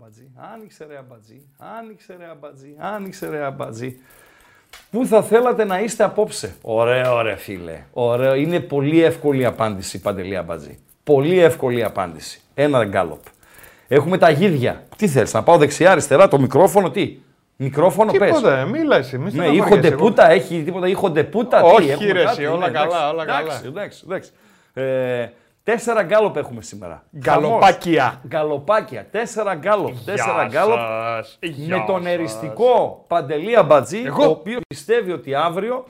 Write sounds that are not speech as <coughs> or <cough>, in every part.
αμπατζή, άνοιξε ρε αμπατζή, άνοιξε ρε αμπατζή, άνοιξε ρε αμπατζή. Πού θα θέλατε να είστε απόψε; Ωραίο ρε φίλε, ωραίο. Είναι πολύ εύκολη απάντηση, Παντελή Αμπατζή. Πολύ εύκολη απάντηση. Ένα γκάλοπ. Έχουμε τα γίδια. Τι θέλεις, να πάω δεξιά, αριστερά, το μικρόφωνο, τι; Μικρόφωνο πες. Τίποτα, μίλα εσύ. Μη Ναι, στεναχωριέσαι, ήχονται εγώ- πούτα, έχει τίποτα, ήχονται πούτα. τι, Όχι, έχουμε ρε, κάτι, εσύ, όλα ναι, καλά, εντάξει, όλα καλά. Εντάξει, εντάξει, εντάξει. Ε, τέσσερα γκάλοπ έχουμε σήμερα. Γκαλοπάκια. Χαμός. Γκαλοπάκια. Τέσσερα γκάλοπ. Τέσσερα Γεια γκάλοπ. σας. Γεια Με τον σας. εριστικό Παντελή Αμπατζή, Εγώ; ο οποίος πιστεύει ότι αύριο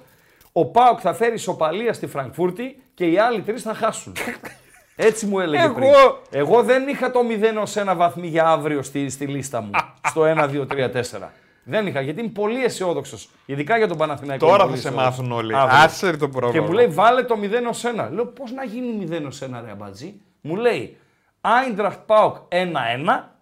ο Πάοκ θα φέρει ισοπαλία στη Φραγκφούρτη και οι άλλοι τρεις θα χάσουν. <laughs> Έτσι μου έλεγε Εγώ. πριν. Εγώ δεν είχα το 0 ως ένα βαθμί για αύριο στη, στη λίστα μου. <laughs> στο 1, 2, 3, 4. Δεν είχα, γιατί είμαι πολύ αισιόδοξος. Ειδικά για τον Παναθηναϊκό. Τώρα είμαι θα πολύ σε αισιόδοξος. μάθουν όλοι. Αύριο. Άσε το Και πρόβλημα. μου λέει βάλε το 0 ως 1. Λέω πώς να γίνει 0 ως 1 ρε αμπατζή; Μου λέει Άιντραχτ Πάοκ 1-1,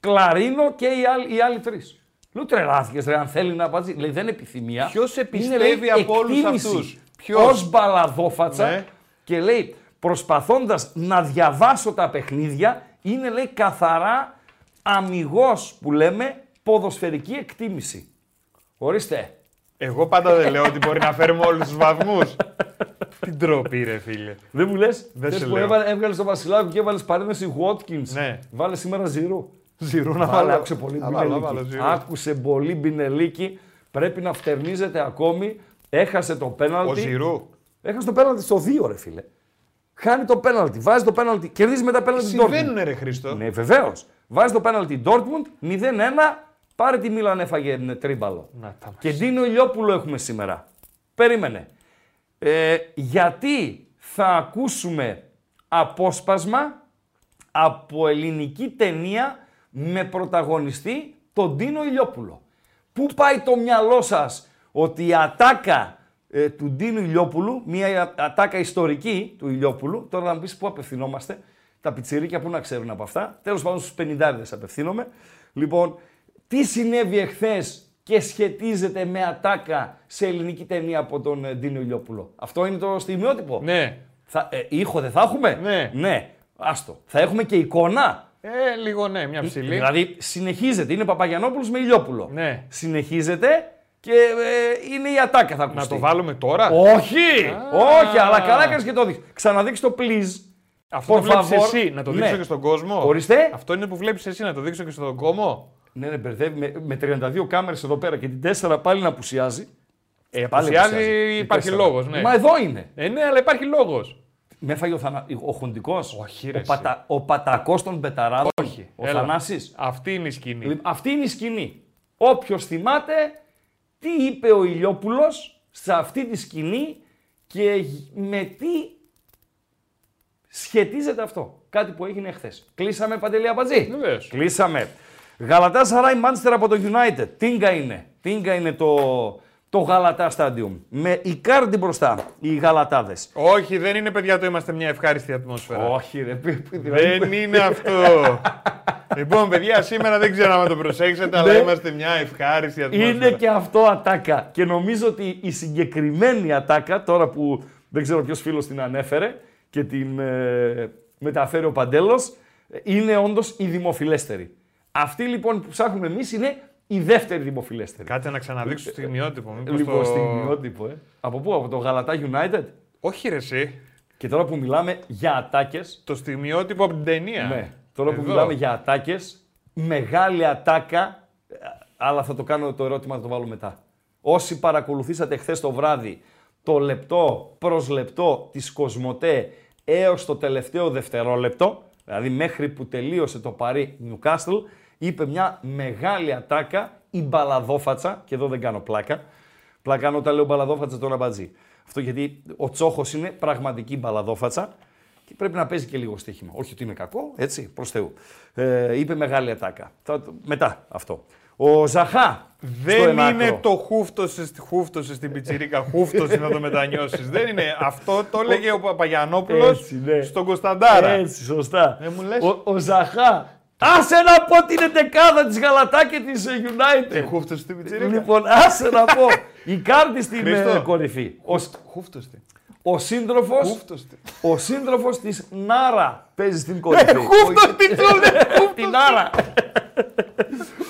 Κλαρίνο και οι άλλοι, οι άλλοι τρεις. Λέω τρελάθηκες ρε αν θέλει να αμπατζή. Λέει δεν είναι επιθυμία. Ποιος σε Είναι, πιστεύει λέει, από όλους εκτίμηση. αυτούς; Ποιος; Ως μπαλαδόφατσα Ναι. και λέει προσπαθώντας να διαβάσω τα παιχνίδια είναι λέει καθαρά αμυγός που λέμε ποδοσφαιρική εκτίμηση. Ορίστε. Εγώ πάντα δεν λέω ότι μπορεί να φέρουμε όλους τους βαθμούς. Την τροπή, ρε φίλε. Δεν μου λες; Δεν σε που λέω. έβαλε, έβγαλες τον Βασιλάκο και έβαλες παρένθεση Watkins. Ναι. Βάλε σήμερα ζηρού. Ζηρού να Βάλε, βάλω. άκουσε πολύ Να βάλω, να βάλω μπινελίκι. ζηρού. Άκουσε πολύ μπινελίκι. Πρέπει να φτερνίζεται ακόμη. Έχασε το Ο πέναλτι. Ζηρού. Έχασε το πέναλτι στο 2, ρε φίλε. Χάνει το πέναλτι. Βάζει το πέναλτι. Κερδίζει με τα πέναλτι την Dortmund. Συμβαίνουν, ρε Χρήστο. Ναι, βεβαίως. Βάζει το πέναλτι Dortmund 0-1. Πάρε τη Μίλαν έφαγε ε, τρίμπαλο. Να τα Και Ντίνο Ηλιόπουλο έχουμε σήμερα. Περίμενε. Ε, γιατί θα ακούσουμε απόσπασμα από ελληνική ταινία με πρωταγωνιστή τον Ντίνο Ηλιόπουλο. Πού πάει το μυαλό σας ότι η ατάκα ε, του Ντίνου Ηλιόπουλου, μια ατάκα ιστορική του Ηλιόπουλου, τώρα θα μου πεις πού απευθυνόμαστε, τα πιτσιρίκια που να ξέρουν από αυτά, τέλος πάντων στους 50 απευθύνομαι. Λοιπόν, τι συνέβη εχθές και σχετίζεται με ατάκα σε ελληνική ταινία από τον ε, Ντίνο Ηλιόπουλο; Αυτό είναι το στιγμιότυπο. Ναι. Θα, ε, ήχο δεν θα έχουμε; Ναι. Ναι. Άστο. Θα έχουμε και εικόνα; Ε, λίγο ναι, μια ψηλή. Δηλαδή συνεχίζεται. Είναι Παπαγιανόπουλος με Ηλιόπουλο. Ναι. Συνεχίζεται και ε, είναι η ατάκα θα Να ακουστεί. το βάλουμε τώρα; Όχι! Α. Όχι, αλλά καλά κάνεις και το δείξεις. Ξαναδείξεις το please. Αυτό το Por βλέπεις favor. εσύ. Να το δείξω Ναι. και στον κόσμο. Ορίστε. Αυτό είναι που βλέπεις εσύ να το δείξω και στον κόμμα. Ναι, ναι, μπερδεύει με, με 32 κάμερες εδώ πέρα και την 4 πάλι να απουσιάζει. Ε, Πάλι απουσιάζει, απουσιάζει. υπάρχει Την τέσσερα. λόγος. Ναι. Μα εδώ είναι. Ε, ναι, αλλά υπάρχει λόγος. Με έφαγε ο, θανα... ο Χουντικός. Όχι, ρε, ο, εσύ. πατα... ο πατακός των πεταράδων. Όχι. Ο έλα. Θανάσης. Αυτή είναι η σκηνή. Λοιπόν, αυτή είναι η σκηνή. Όποιος θυμάται τι είπε ο Ηλιόπουλος σε αυτή τη σκηνή και με τι σχετίζεται αυτό. Κάτι που έγινε χθες. Κλείσαμε Παντελή Αμπατζή. Βεβαίως. Κλείσαμε. Γαλατά Σαράι Μάντσεστερ από το United. Τίνκα είναι. Τίνκα είναι το, το Γαλατά Stadium. Με Ικάρντι μπροστά οι Γαλατάδες. Όχι, δεν είναι παιδιά το είμαστε μια ευχάριστη ατμόσφαιρα. Όχι ρε. πι- πι- δηλαδή, Δεν είναι αυτό. λοιπόν, παιδιά, σήμερα δεν ξέρω αν το προσέξετε, αλλά Ναι. είμαστε μια ευχάριστη ατμόσφαιρα. Είναι και αυτό ατάκα. Και νομίζω ότι η συγκεκριμένη ατάκα, τώρα που δεν ξέρω ποιος φίλος την ανέφερε και την ε, μεταφέρει ο Παντέλος, είναι όντως η δημοφιλέστερη. Αυτή λοιπόν που ψάχνουμε εμείς είναι η δεύτερη δημοφιλέστερη. Κάτσε να ξαναδείξω το στιγμιότυπο. μήπως Λοιπόν, το... στιγμιότυπο, ε. Από πού, από το Γαλατά United; Όχι, ρε, εσύ. Και τώρα που μιλάμε για ατάκες, Το στιγμιότυπο από την ταινία. ναι, τώρα που Εδώ. μιλάμε για ατάκες, μεγάλη ατάκα, ε, αλλά θα το κάνω το ερώτημα, θα το βάλω μετά. Όσοι παρακολουθήσατε χθες το βράδυ το λεπτό προς λεπτό της Κοσμοτέ έως το τελευταίο δευτερόλεπτο, δηλαδή μέχρι που τελείωσε το Παρί Νιουκάστλ, είπε μια μεγάλη ατάκα η μπαλαδόφατσα, και εδώ δεν κάνω πλάκα, πλάκα κάνω όταν λέω μπαλαδόφατσα τον αμπατζή. Αυτό γιατί ο Τσόχος είναι πραγματική μπαλαδόφατσα και πρέπει να παίζει και λίγο στοίχημα. Όχι ότι είναι κακό, έτσι, προς Θεού. Ε, είπε μεγάλη ατάκα. Θα, το- μετά αυτό. Ο Ζαχά. στο Δεν ένα είναι άκρο. το χούφτωσε, χούφτωσες στην πιτσιρίκα, χούφτωσες να το μετανιώσεις. Δεν είναι. Αυτό το έλεγε ο Παπαγιανόπουλος Έτσι, ναι. στον Κωνσταντάρα. Έτσι, σωστά. Ε, μου λες. Ο, ο Ζαχά. Άσε να πω την εντεκάδα της Γαλατά και της ε, United. Ε, χούφτωσες στην πιτσιρίκα. Λοιπόν, άσε να πω. Η κάρτη στην Χρήστο. ε, κορυφή. Ο, Χούφτωσες. ο σύντροφος, Χούφτωσες. ο σύντροφος της Νάρα παίζει στην κορυφή. Χούφτωσες τι <laughs> του Την Νάρα.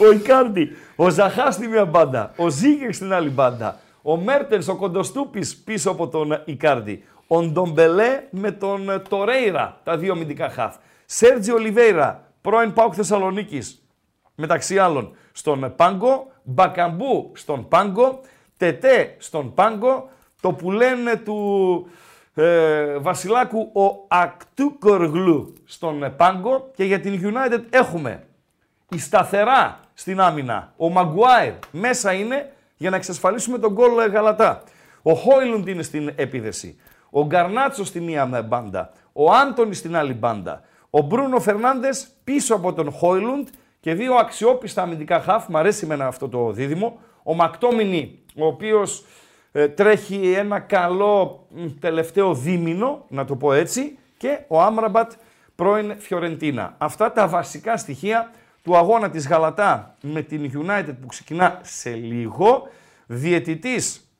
Ο Ικάρντι, ο Ζαχάς στη μία μπάντα, ο Ζήγερ στην άλλη μπάντα, ο Μέρτενς, ο Κοντοστούπης πίσω από τον Ικάρντι, ο Ντομπελέ με τον Τορέιρα, τα δύο αμυντικά χαφ. Σέρτζι Ολιβέηρα, πρώην Πάουκ Θεσσαλονίκης, μεταξύ άλλων στον Πάγκο, Μπακαμπού στον Πάγκο, Τετέ στον Πάγκο, το που λένε του ε, Βασιλάκου ο Ακτούκοργλου στον Πάγκο και για την United έχουμε η σταθερά στην άμυνα, ο Μαγκουάιρ μέσα είναι για να εξασφαλίσουμε τον γκολ Γαλατά. Ο Χόιλουντ είναι στην επίδεση. Ο Γκαρνάτσο στη μία μπάντα. Ο Άντωνη στην άλλη μπάντα. Ο Μπρούνο Φερνάντες πίσω από τον Χόιλουντ και δύο αξιόπιστα αμυντικά χαφ. Μ' αρέσει με αυτό το δίδυμο. Ο Μακτόμινι, ο οποίος ε, τρέχει ένα καλό τελευταίο δίμηνο, να το πω έτσι, και ο Άμραμπατ πρώην Φιωρεντίνα. Αυτά τα βασικά στοιχεία του αγώνα της Γαλατά με την United που ξεκινά σε λίγο. Διαιτητής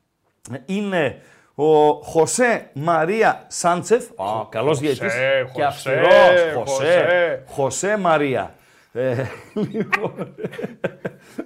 είναι ο Χωσέ Μαρία Σάντσεφ, oh, καλός διαιτητής και αυστηρός, Χωσέ, Χωσέ Μαρία. Ε, λοιπόν,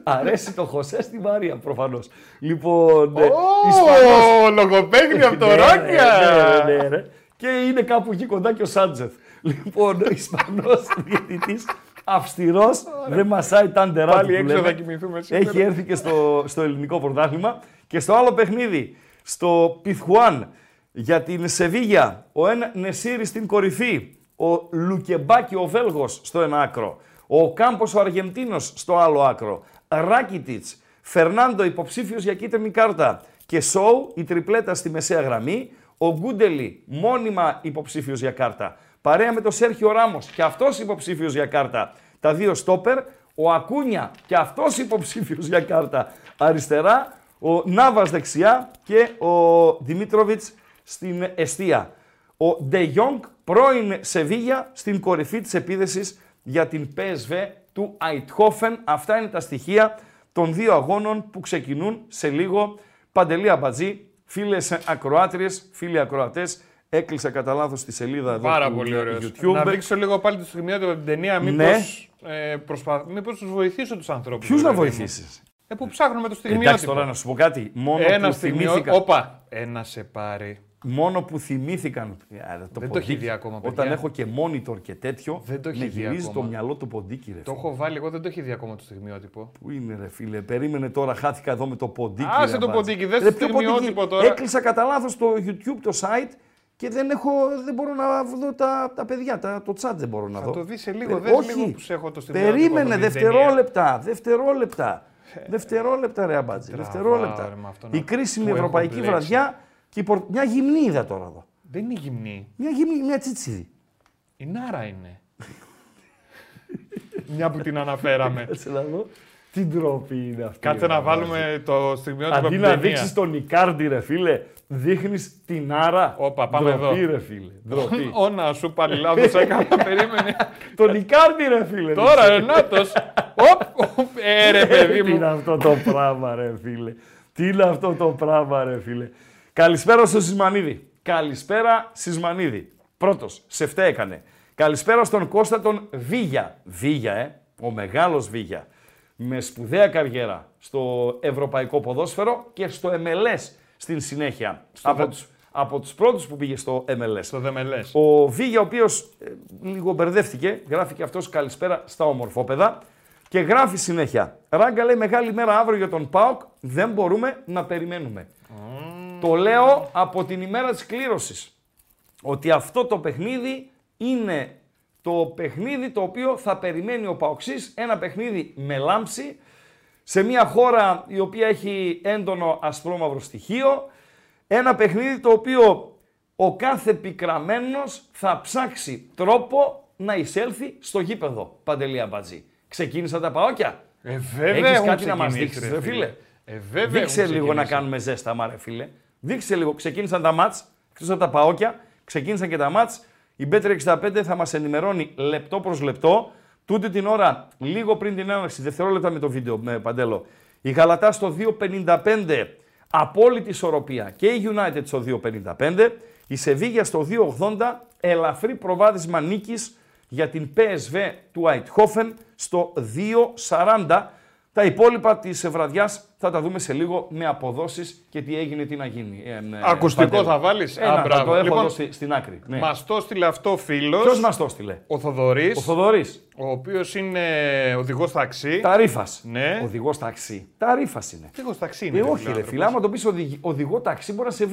αρέσει το Χωσέ στη Μαρία προφανώς. Λοιπόν, oh, Ισπανός... λογοπαίγνη από το ναι, Ρόκια. Ναι, ναι, ναι, Και είναι κάπου εκεί κοντά και ο Σάντζεφ. Λοιπόν, ο Ισπανός διαιτητής αυστηρός, δεν μασάει τάντερά Πάλι έξω θα κοιμηθούμε σήμερα. Έχει έρθει και στο, στο ελληνικό πρωτάθλημα. Και στο άλλο παιχνίδι, στο Πιθουάν, για την Σεβίγια, ο Εν Νεσίρη στην κορυφή, ο Λουκεμπάκη ο Βέλγος στο ένα άκρο, ο Κάμπος ο Αργεντίνος στο άλλο άκρο, Ράκιτιτς, Φερνάντο υποψήφιος για κίτρινη κάρτα και Σόου η τριπλέτα στη μεσαία γραμμή, ο Γκούντελι μόνιμα υποψήφιος για κάρτα παρέα με τον Σέρχιο Ράμος και αυτός υποψήφιος για κάρτα. Τα δύο στόπερ. Ο Ακούνια και αυτός υποψήφιος για κάρτα αριστερά. Ο Νάβα δεξιά και ο Δημήτροβιτς στην αιστεία. Ο Ντε Γιόγκ πρώην Σεβίγια στην κορυφή της επίδεσης για την PSV του Αιτχόφεν. Αυτά είναι τα στοιχεία των δύο αγώνων που ξεκινούν σε λίγο. Παντελή Αμπατζή, φίλες ακροάτριες, φίλοι ακροατές, Έκλεισα κατά λάθος τη σελίδα εδώ Πάρα του πολύ YouTube. Να δείξω λίγο πάλι το στιγμιότυπο από την ταινία. Μήπως ναι. ε, προσπα... μήπως τους βοηθήσω τους ανθρώπους. Ποιους να βοηθήσεις; Ε, που ψάχνουμε το στιγμιότυπο. Εντάξει τώρα να σου πω κάτι. Μόνο ένα που θυμήθηκα. Όπα, ένα σε πάρει. Μόνο που θυμήθηκαν. Το δεν το έχει δει ακόμα. Παιδιά. Όταν έχω και monitor και τέτοιο, δεν το έχει δει γυρίζει το μυαλό του ποντίκι. Ρε, το έχω βάλει εγώ, δεν το έχει δει ακόμα το στιγμιότυπο. Πού είναι, ρε φίλε, περίμενε τώρα, χάθηκα εδώ με το ποντίκι. Άσε το ποντίκι, δεν το στιγμιότυπο τώρα. Έκλεισα κατά λάθος το YouTube το site και δεν, έχω, δεν μπορώ να δω τα, τα παιδιά, τα, το chat δεν μπορώ να θα δω. Θα το δεις σε λίγο, δεν Όχι, λίγο που σε έχω το στην Περίμενε, δευτερόλεπτα, δευτερόλεπτα. δευτερόλεπτα ρε αμπάτζη, δευτερόλεπτα. Η κρίσιμη ευρωπαϊκή βραδιά και μια γυμνή είδα τώρα εδώ. Δεν είναι γυμνή. Μια γυμνή, μια τσίτσιδη. Η Νάρα είναι. μια που την αναφέραμε. <laughs> Τι ντροπή είναι αυτή. Κάτσε να βάλουμε το στιγμιότυπο Αντί να δείξεις τον Ικάρντι, ρε φίλε, δείχνεις την άρα. Όπα, πάμε ντροπή, εδώ. ρε φίλε. Ντροπή. <laughs> Όνα σου πάλι λάθο έκανα, περίμενε. τον Ικάρντι, ρε φίλε. Τώρα, Ρενάτο. Οπ, ε, ρε <laughs> παιδί μου. Τι είναι αυτό το πράγμα, ρε φίλε. Τι είναι αυτό το πράγμα, ρε φίλε. Καλησπέρα στο Σισμανίδη. Καλησπέρα, Σισμανίδη. Πρώτος, σε φταίει έκανε. Καλησπέρα στον Κώστα τον Βίγια. Βίγια, ε. Ο μεγάλος Βίγια με σπουδαία καριέρα στο ευρωπαϊκό ποδόσφαιρο και στο MLS στην συνέχεια. από, τους, από τους πρώτους που πήγε στο MLS. Στο MLS. Ο Βίγια, ο οποίος ε, λίγο μπερδεύτηκε, γράφει και αυτός καλησπέρα στα ομορφόπεδα και γράφει συνέχεια. Ράγκα λέει μεγάλη μέρα αύριο για τον ΠΑΟΚ, δεν μπορούμε να περιμένουμε. Το λέω από την ημέρα της κλήρωσης. Ότι αυτό το παιχνίδι είναι το παιχνίδι το οποίο θα περιμένει ο Παοξής, ένα παιχνίδι με λάμψη, σε μια χώρα η οποία έχει έντονο ασπρόμαυρο στοιχείο, ένα παιχνίδι το οποίο ο κάθε πικραμένος θα ψάξει τρόπο να εισέλθει στο γήπεδο, Παντελή Αμπατζή. Ξεκίνησαν τα παόκια. Ε, βέβαια Έχεις κάτι να μας δείξεις, ρε φίλε. Ε, βέβαια Δείξε λίγο να κάνουμε ζέστα, μα ρε φίλε. Δείξε λίγο. Ξεκίνησαν τα μάτς, εκτός από τα παόκια, ξεκίνησαν και τα μάτς. Η Bet365 θα μας ενημερώνει λεπτό προς λεπτό. Τούτη την ώρα, λίγο πριν την έναρξη, δευτερόλεπτα με το βίντεο, με Παντέλο. Η Γαλατά στο 2.55, απόλυτη ισορροπία. Και η United στο 2.55. Η Σεβίγια στο 2.80, ελαφρύ προβάδισμα νίκης για την PSV του Αιτχόφεν στο 2.40. Τα υπόλοιπα της βραδιά θα τα δούμε σε λίγο με αποδόσεις και τι έγινε, τι να γίνει. Ε, ε, Ακουστικό Παντέλο. θα βάλεις; Ένα, θα το έχω εδώ στη- στην άκρη. Ναι. Μας το έστειλε αυτό φίλος. Ποιος μας το στείλε, Ο Θοδωρής, Ο Θοδωρής. ο οποίος είναι οδηγός ταξί. Ταρίφα. Ναι. Οδηγός ταξί. Ταρίφα είναι. Οδηγός ταξί είναι. Ε, ρε όχι, φίλε, ρε άνθρωπος. φίλε, άμα το πεις οδηγό ταξί μπορεί να σε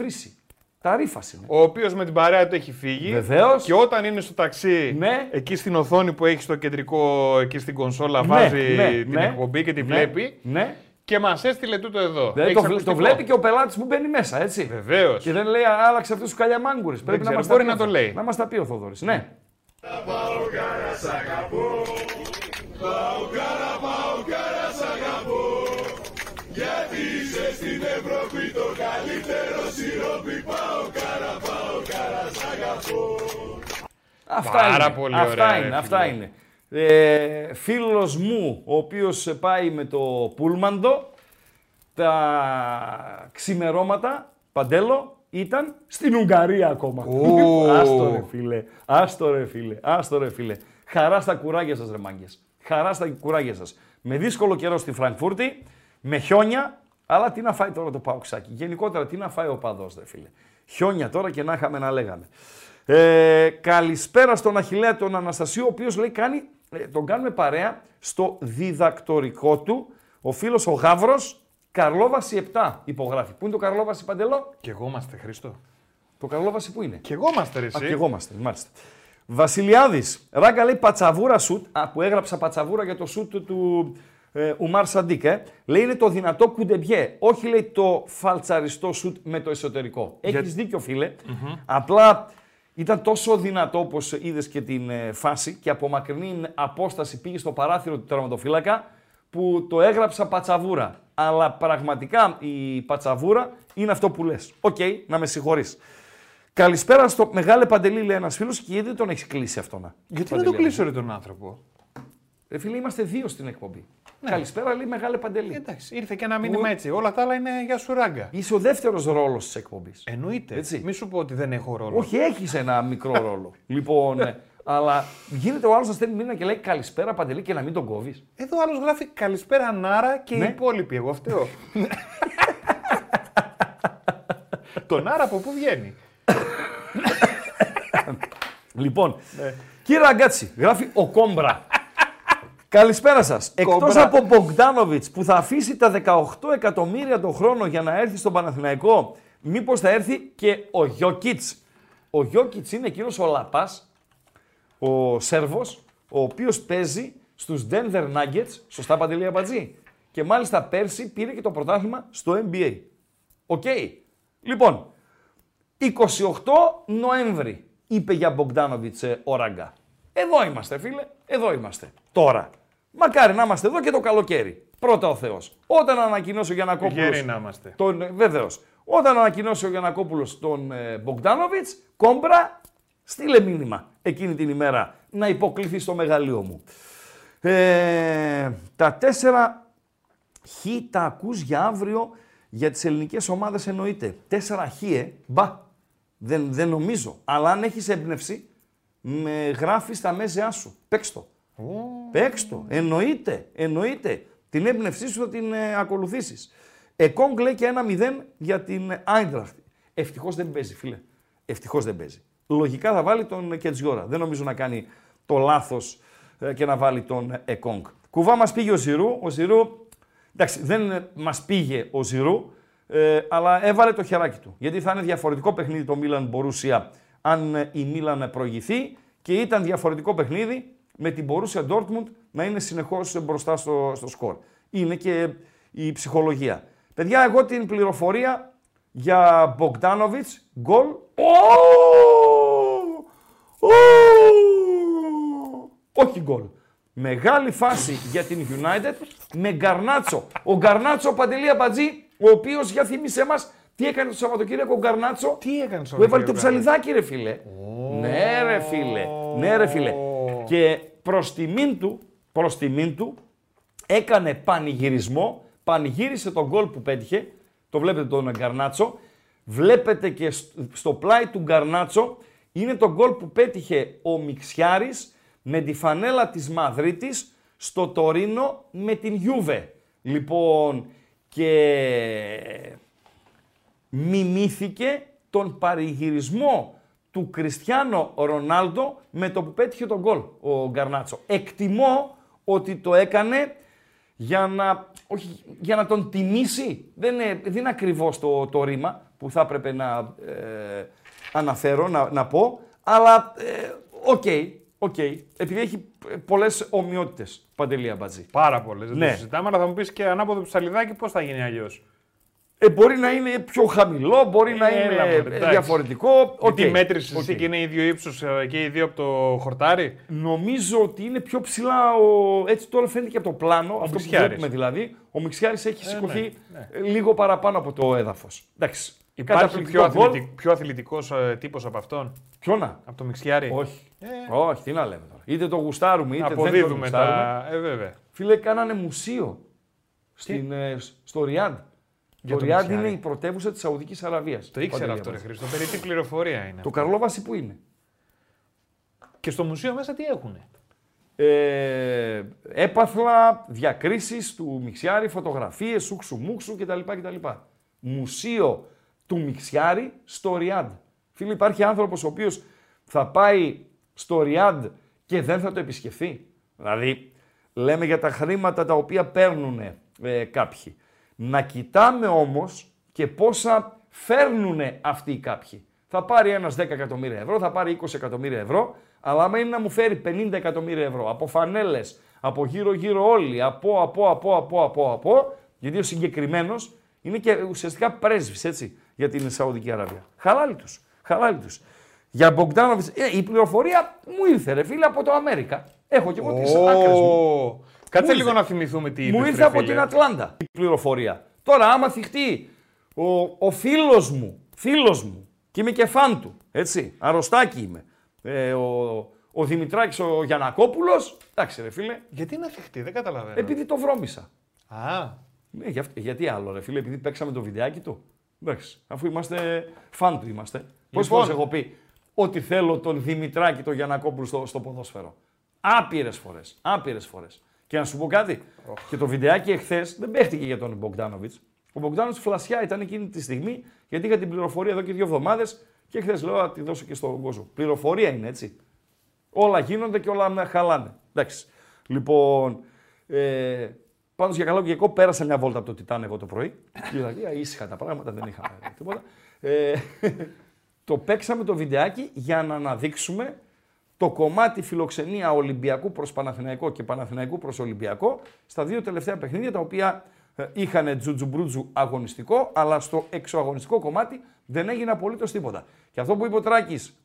βρήσει. Ταρίφα είναι. Ο οποίος με την παρέα του έχει φύγει. Βεβαίως. Και όταν είναι στο ταξί, Ναι. εκεί στην οθόνη που έχει στο κεντρικό, εκεί στην κονσόλα, Ναι, βάζει ναι, την ναι. εκπομπή και τη Ναι, βλέπει. Ναι. Και μας έστειλε τούτο εδώ. Δηλαδή Έχεις το, βλέ- το ακουστικό. βλέπει και ο πελάτης που μπαίνει μέσα, έτσι. Βεβαίως. Και δεν λέει άλλαξε αυτού του καλιαμάγκουρε. Πρέπει να ξέρω, μας μπορεί να το λέει. Να μας τα πει ο Θοδωρής. Ναι. Αυτά Πάρα είναι. πολύ αυτά ωραία, είναι. ρε Αυτά φίλε. είναι. Ε, φίλος μου, ο οποίος πάει με το πούλμαντο, τα ξημερώματα, παντέλο, ήταν στην Ουγγαρία ακόμα. Ω. άστο ρε φίλε, άστο ρε φίλε, άστο ρε φίλε. Χαρά στα κουράγια σας ρε μάγκες. Χαρά στα κουράγια σας. Με δύσκολο καιρό στη Φραγκφούρτη, με χιόνια, αλλά τι να φάει τώρα το παουξάκι. Γενικότερα τι να φάει ο παδός ρε φίλε; Χιόνια τώρα και να είχαμε να λέγαμε. Ε, καλησπέρα στον Αχιλέα τον Αναστασίου, ο οποίος λέει κάνει, ε, τον κάνουμε παρέα στο διδακτορικό του. Ο φίλος ο Γαύρος, Καρλόβαση 7 υπογράφει. Πού είναι το Καρλόβαση Παντελό; Καρέ εγώ είμαστε, Χρήστο. Το Καρλόβαση πού είναι; Και εγώ είμαστε, ρε, Α, εσύ. και εγώ είμαστε, μάλιστα. Βασιλιάδης, ράγκα λέει πατσαβούρα σουτ. Α, που έγραψα πατσαβούρα για το σουτ του, του ε, Ουμάρ Σαντίκ. Ε. Λέει είναι το δυνατό κουντεμπιέ. Όχι λέει το φαλτσαριστό σουτ με το εσωτερικό. Έχεις δίκιο, φίλε. Απλά ήταν τόσο δυνατό όπως είδες και την ε, φάση και από μακρινή απόσταση πήγε στο παράθυρο του τερματοφύλακα που το έγραψα πατσαβούρα. Αλλά πραγματικά η πατσαβούρα είναι αυτό που λες. Οκ, να με συγχωρείς. Καλησπέρα στο Μεγάλε Παντελή, λέει ένας φίλος, και γιατί δεν τον έχεις κλείσει αυτό να. Γιατί να το κλείσω, ρε, τον άνθρωπο; Ρε φίλε, είμαστε δύο στην εκπομπή. Καλησπέρα, λέει Μεγάλε Παντελή. Εντάξει, ήρθε και ένα μήνυμα έτσι. Όλα τα άλλα είναι για σου ράγκα. Είσαι ο δεύτερος ρόλος της εκπομπής. Εννοείται. Έτσι. Μη σου πω ότι δεν έχω ρόλο. Όχι, έχεις ένα μικρό ρόλο. <laughs> λοιπόν, ε, αλλά γίνεται ο άλλος να στέλνει μήνυμα και λέει Καλησπέρα Παντελή και να μην τον κόβεις. Εδώ άλλος γράφει Καλησπέρα Νάρα και Ναι. οι υπόλοιποι. Εγώ φταίω. <laughs> Τον Νάρα από πού βγαίνει; Λοιπόν, κύριε Ραγκάτσι, γράφει ο Κόμπρα. <laughs> Καλησπέρα σας. Εκτός Κόμπρα. από Μπογκδάνοβιτς που θα αφήσει τα 18 εκατομμύρια το χρόνο για να έρθει στον Παναθηναϊκό, μήπως θα έρθει και ο Γιώκητς. Ο Γιώκητς είναι εκείνος ο Λαπάς, ο Σέρβος, ο οποίος παίζει στους Denver Nuggets, σωστά παντελή Αμπατζή. Και μάλιστα πέρσι πήρε και το πρωτάθλημα στο NBA. OK. Λοιπόν, 28 Νοέμβρη είπε για Μπογκδάνοβιτς ε, ο Ράγκα. Εδώ είμαστε φίλε, εδώ είμαστε. Τώρα. Μακάρι να είμαστε εδώ και το καλοκαίρι. Πρώτα ο Θεός. Όταν ανακοινώσει ο Γιανακόπουλος... Γέροι να είμαστε. Τον, ε, βεβαίως. Όταν ανακοινώσει ο Γιανακόπουλος τον ε, Μπογκδάνοβιτς, κόμπρα, στείλε μήνυμα εκείνη την ημέρα να υποκλιθεί στο μεγαλείο μου. Ε, τα τέσσερα Χ τα ακούς για αύριο για τις ελληνικές ομάδες εννοείται. Τέσσερα Χ, ε. Μπα. Δεν, δεν νομίζω. Αλλά αν έχεις έμπνευση, με γράφεις τα μέζεά σου. Παίξ' το. Παίξ' το. Εννοείται. Εννοείται. Την έμπνευσή σου θα την ε, ακολουθήσεις. Εκόνγκ λέει και ένα 0 για την Άιντραχτ. Ευτυχώς δεν παίζει, φίλε. Ευτυχώς δεν παίζει. Λογικά θα βάλει τον Κετζιόρα. Δεν νομίζω να κάνει το λάθος ε, και να βάλει τον Εκόνγκ. Κουβά μας πήγε ο Ζηρού. Ο Ζηρού Εντάξει, δεν ε, μας πήγε ο Ζηρού, ε, αλλά έβαλε το χεράκι του. Γιατί θα είναι διαφορετικό παιχνίδι το Μίλαν Μπορούσια αν ε, η Μίλαν προηγηθεί και ήταν διαφορετικό παιχνίδι με την Μπορούσια Ντόρτμουντ να είναι συνεχώς μπροστά στο, στο σκορ. Είναι και η ψυχολογία. Παιδιά, εγώ την πληροφορία για Μπογκδάνοβιτς, γκολ. Ω! Ω! Όχι γκολ. Μεγάλη φάση για την United με Γκαρνάτσο. Ο Γκαρνάτσο Παντελή Αμπατζή, ο οποίος για θύμισέ μας τι έκανε το Σαββατοκύριακο ο Γκαρνάτσο; Τι έκανε Που έβαλε το ψαλιδάκι, ρε φίλε. Ναι, ρε φίλε. Ναι, ρε φίλε. Και προς τιμήν του, προς τιμήν του, έκανε πανηγυρισμό, πανηγύρισε τον γκολ που πέτυχε. Το βλέπετε τον Γκαρνάτσο. Βλέπετε και σ- στο πλάι του Γκαρνάτσο είναι το γκολ που πέτυχε ο Μιξιάρης με τη φανέλα της Μαδρίτης στο Τωρίνο με την Γιούβε. Λοιπόν, και μιμήθηκε τον παρηγυρισμό του Κριστιανό Ρονάλντο με το που πέτυχε τον γκολ ο Γκαρνάτσο. Εκτιμώ ότι το έκανε για να, όχι, για να τον τιμήσει. Δεν είναι, δεν είναι ακριβώς το, το ρήμα που θα έπρεπε να ε, αναφέρω, να, να πω, αλλά ε, οκ, ε, okay, επειδή έχει πολλές ομοιότητες. Παντελή Αμπατζή. Πάρα πολλές. Δεν Ναι. το συζητάμε, αλλά θα μου πεις και ανάποδο ψαλιδάκι πώς θα γίνει αλλιώς. Ε, μπορεί να είναι πιο χαμηλό, μπορεί να είναι Έλα, μωρέ, ε, εντάξει. διαφορετικό. Okay. OK, Τι μέτρησες οκ. εσύ και είναι ίδιο ύψο και οι δύο από το χορτάρι; Νομίζω ότι είναι πιο ψηλά, ο... έτσι τώρα φαίνεται και από το πλάνο, αυτό που Μιξιάρης. βλέπουμε δηλαδή. Ο Μιξιάρης έχει σηκωθεί ναι, ε, λίγο παραπάνω από το έδαφος. Εντάξει. Υπάρχει Καταπληκτικό πιο, γκολ. αθλητικ, πιο αθλητικός ε, τύπος από αυτόν; Ποιο να. Από το Μιξιάρι. Όχι. Ε, Όχι, τι να λέμε τώρα. Είτε το γουστάρουμε, είτε δεν το αποδίδουμε γουστάρουμε. τα. Ε, βέβαια. Φίλε, κάνανε μουσείο στην, ε, στο Ριάντ. Για το το Ριάντ Μιξιάρη. είναι η πρωτεύουσα της Σαουδικής Αραβίας. Το ήξερα Παντελή αυτό, ρε Αμπατζή. Χρήστο. Περί τι πληροφορία είναι. Το Καρλόβαση που είναι; Και στο μουσείο μέσα τι έχουν. ε, έπαθλα, διακρίσεις του Μιξιάρη, φωτογραφίες, σούξου μουξου κτλ. κτλ. Μουσείο του Μιξιάρη στο Ριάντ. Φίλοι, υπάρχει άνθρωπος ο οποίος θα πάει στο Ριάντ και δεν θα το επισκεφθεί; Δηλαδή, λέμε για τα χρήματα τα οποία παίρνουν ε, κάποιοι. Να κοιτάμε όμως και πόσα φέρνουν αυτοί οι κάποιοι. Θα πάρει ένας 10 εκατομμύρια ευρώ, θα πάρει 20 εκατομμύρια ευρώ, αλλά άμα είναι να μου φέρει 50 εκατομμύρια ευρώ από φανέλες, από γύρω-γύρω όλοι, από, από, από, από, από, από, γιατί ο συγκεκριμένος είναι και ουσιαστικά πρέσβης, έτσι, για την Σαουδική Αραβία. Χαλάλι τους, χαλάλι τους. Για Μπογκδάνοβιτς, ε, η πληροφορία μου ήρθε ρε φίλε από το Αμέρικα. Έχω και εγώ τις άκρες μου. Ω, Κάτσε Μου λίγο ήρθε. να θυμηθούμε τι είπες, Μου ρε ήρθε από φίλε. την Ατλάντα η πληροφορία. Τώρα, άμα θιχτεί ο, ο φίλος μου, φίλος μου, και είμαι και φαν του, έτσι, αρρωστάκι είμαι, ε, ο, ο Δημητράκης ο Γιανακόπουλος, εντάξει ρε φίλε, Γιατί να θιχτεί, δεν καταλαβαίνω. επειδή το βρώμησα. Α, Ναι, γι' αυτό- γιατί άλλο ρε φίλε, επειδή παίξαμε το βιντεάκι του. Εντάξει, αφού είμαστε φαν του είμαστε. Πόσες Λοιπόν. φορές έχω πει ότι θέλω τον Δημητράκη τον Γιανακόπουλο στο, στο ποδόσφαιρο. Άπειρες φορές, άπειρες φορές. Και να σου πω κάτι, και το βιντεάκι εχθές δεν παίχτηκε για τον Μπογκδάνοβιτς. Ο Μπογκδάνοβιτς φλασιά ήταν εκείνη τη στιγμή, γιατί είχα την πληροφορία εδώ και δύο εβδομάδες και χθε λέω να τη δώσω και στον κόσμο. Πληροφορία είναι έτσι. Όλα γίνονται και όλα να χαλάνε. Εντάξει. Λοιπόν, ε, πάντως για καλό και εγώ πέρασα μια βόλτα από το Τιτάν εγώ το πρωί. Είδα και ήσυχα τα πράγματα, δεν είχαμε τίποτα. Ε, <laughs> το παίξαμε το βιντεάκι για να αναδείξουμε το κομμάτι φιλοξενία Ολυμπιακού προς Παναθηναϊκό και Παναθηναϊκού προς Ολυμπιακό στα δύο τελευταία παιχνίδια τα οποία ε, είχαν τζουτζουμπρούτζου αγωνιστικό, αλλά στο εξωαγωνιστικό κομμάτι δεν έγινε απολύτως τίποτα. Και αυτό που είπε ο Τράκης,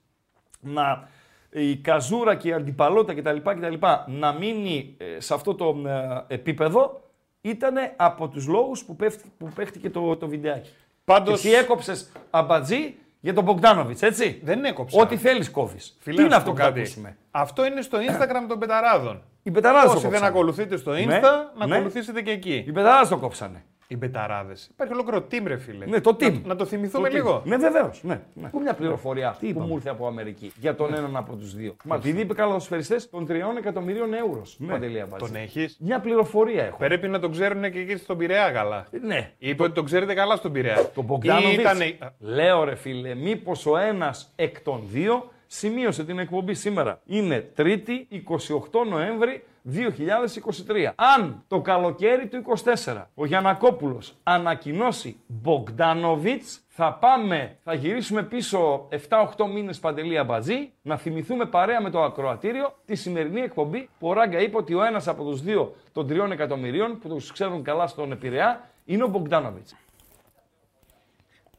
να η καζούρα και η αντιπαλότητα κτλ. κτλ να μείνει ε, σε αυτό το ε, επίπεδο ήταν από τους λόγους που, πέφτει, που παίχτηκε το, το βιντεάκι. Πάντως- Και εσύ έκοψες αμπατζή για τον Μπογκδάνοβιτς, έτσι. δεν έκοψα. Ό,τι θέλεις κόβεις. Φίλε, Τι είναι να σου αυτό πω που θα κάτι. ακούσουμε; Αυτό είναι στο Instagram των πεταράδων. Οι πεταράδες το Όσοι δεν κόψανε. ακολουθείτε στο Insta, Ναι, να ναι. ακολουθήσετε και εκεί. Οι πεταράδες το κόψανε. Οι πεταράδε. Υπάρχει ολόκληρο team, ρε φίλε. Ναι, το team. Να, να το θυμηθούμε Το λίγο. τι. Ναι, βεβαίως. Ναι, ναι. Πού μια πληροφορία που μου ήρθε από Αμερική για τον έναν από τους δύο. Μα επειδή είπε καλαδοσφαιριστέ των 3 εκατομμυρίων ευρώ. Παντελή Αμπατζή. Τον έχεις; Μια πληροφορία έχω. Πρέπει να τον ξέρουν και εκεί στον Πειραιά καλά. Ναι. Είπε ότι τον ξέρετε καλά στον Πειραιά. Το Μπογκδάνοβιτς, Ήτανε- λέω ρε φίλε, μήπως ο ένας εκ των δύο σημείωσε την εκπομπή σήμερα. Είναι 3η 28 Νοέμβρη 2023. Αν το καλοκαίρι του 24 ο Γιανακόπουλος ανακοινώσει Μπογκδάνοβιτς, θα πάμε, θα γυρίσουμε πίσω 7-8 μήνες παντελή αμπατζή, να θυμηθούμε παρέα με το ακροατήριο τη σημερινή εκπομπή που ο Ράγκα είπε ότι ο ένας από τους δύο των 3 εκατομμυρίων που τους ξέρουν καλά στον Πειραιά είναι ο Μπογκδάνοβιτς.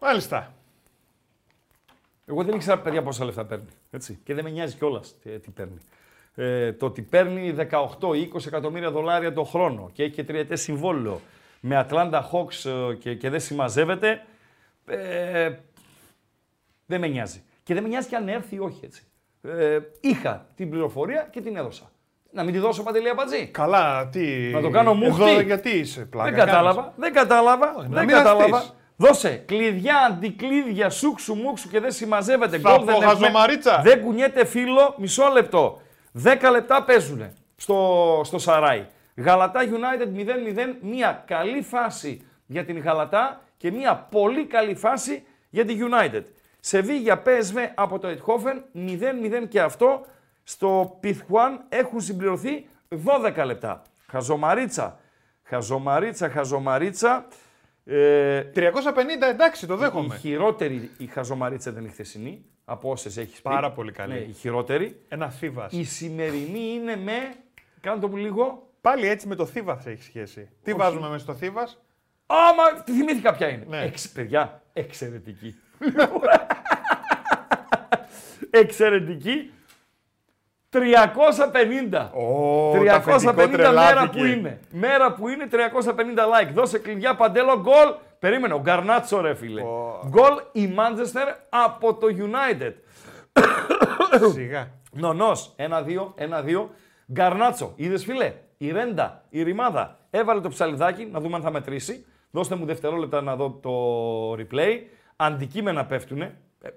Μάλιστα. Εγώ δεν ήξερα παιδιά πόσα λεφτά παίρνει. Έτσι. Και δεν με νοιάζει κιόλας τι, τι παίρνει. Ε, το ότι παίρνει 18 ή 20 εκατομμύρια δολάρια το χρόνο και έχει και τριετέ συμβόλαιο με Atlanta Hawks ε, και, και δεν συμμαζεύεται, ε, δεν με νοιάζει. Και δεν με νοιάζει και αν έρθει ή όχι έτσι. Ε, είχα την πληροφορία και την έδωσα. Να μην τη δώσω παντελή αμπατζή. Καλά, τι. Να το κάνω μούχτη. Εδώ γιατί είσαι πλάκα. Δεν κατάλαβα, δεν κατάλαβα, να δεν μοιραστείς. κατάλαβα. Δώσε κλειδιά, αντικλείδια, σούξου, μουξου και δεν συμμαζεύεται. Θα Γκολ δεν πω έχουμε. χαζομαρίτσα. Δεν κουνιέται φίλο, μισό λεπτό. 10 λεπτά παίζουν στο, στο Σαράι. Γαλατά United 0-0, μια καλή φάση για την Γαλατά και μια πολύ καλή φάση για την United. Σεβίγια PSV από το Eindhoven 0-0 και αυτό. Στο Πιθουάν έχουν συμπληρωθεί 12 λεπτά. Χαζομαρίτσα, χαζομαρίτσα, χαζομαρίτσα. Ε, 350 εντάξει, το η δέχομαι. χειρότερη η χαζομαρίτσα ήταν η χθεσινή, από όσες έχεις πει. Πάρα πολύ καλή. Ναι, η χειρότερη. Ένα θύβας. Η σημερινή είναι με. Κάνε το μου λίγο. Πάλι έτσι με το θύβας έχει σχέση. Τι Όχι. βάζουμε μέσα στο θύβας; Άμα τη θυμήθηκα ποια είναι. Ναι. Εξ, παιδιά, εξαιρετική. <laughs> εξαιρετική. 350. Ω, 350 μέρα τρελάθηκε. που είναι. Μέρα που είναι 350 like. Δώσε κλειδιά παντέλο γκολ. Περίμενε, ο Γκαρνάτσο ρε φίλε. Ω. Γκολ η Manchester από το United. <coughs> Σιγά. Νονός, 1-2, 1-2. Γκαρνάτσο, είδες φίλε; Η Ρέντα, η Ρημάδα. Έβαλε το ψαλιδάκι, να δούμε αν θα μετρήσει. Δώστε μου δευτερόλεπτα να δω το replay. Αντικείμενα πέφτουνε. Ε,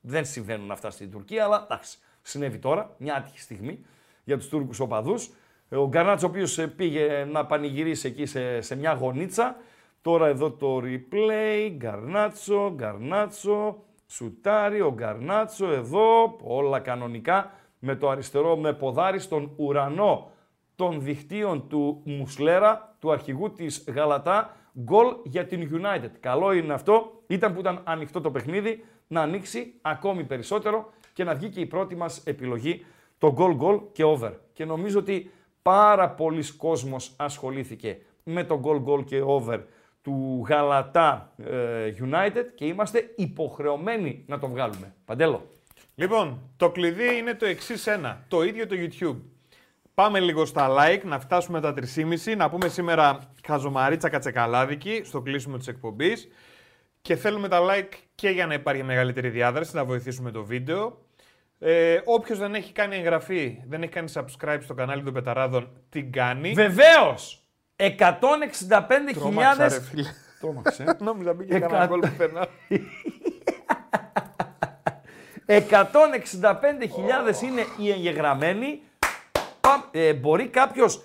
δεν συμβαίνουν αυτά στην Τουρκία, αλλά εντάξει. Συνέβη τώρα, μια άτυχη στιγμή για τους Τούρκους οπαδούς. Ε, Ο Γκαρνάτσο, ο οποίος ε, πήγε να πανηγυρίσει εκεί σε, σε μια γωνίτσα. Τώρα εδώ το replay, Γκαρνάτσο, Γκαρνάτσο, σουτάρει ο Γκαρνάτσο εδώ, όλα κανονικά, με το αριστερό με ποδάρι στον ουρανό των δικτύων του Μουσλέρα, του αρχηγού της Γαλατά, γκολ για την United. Καλό είναι αυτό, ήταν που ήταν ανοιχτό το παιχνίδι, να ανοίξει ακόμη περισσότερο και να βγει και η πρώτη μας επιλογή, το goal goal και over. Και νομίζω ότι πάρα πολλοί κόσμος ασχολήθηκε με το goal goal και over του Γαλατά ε, United και είμαστε υποχρεωμένοι να το βγάλουμε. Παντέλο. Λοιπόν, το κλειδί είναι το εξής ένα. Το ίδιο το YouTube. Πάμε λίγο στα like, να φτάσουμε τα 3,5, να πούμε σήμερα χαζομαρίτσα κατσεκαλάδικη στο κλείσιμο της εκπομπής. Και θέλουμε τα like και για να υπάρχει μεγαλύτερη διάδραση, να βοηθήσουμε το βίντεο. Ε, Όποιος δεν έχει κάνει εγγραφή, δεν έχει κάνει subscribe στο κανάλι των Πεταράδων, την κάνει. Βεβαίως! 165.000... Τρόμαξα, ρε φίλε. Τρόμαξε. <laughs> Νόμιζα μπήκε Εκα- κανένα γκολ πουθενά. 165.000 είναι οι εγγεγραμμένοι. Πα- ε, μπορεί κάποιος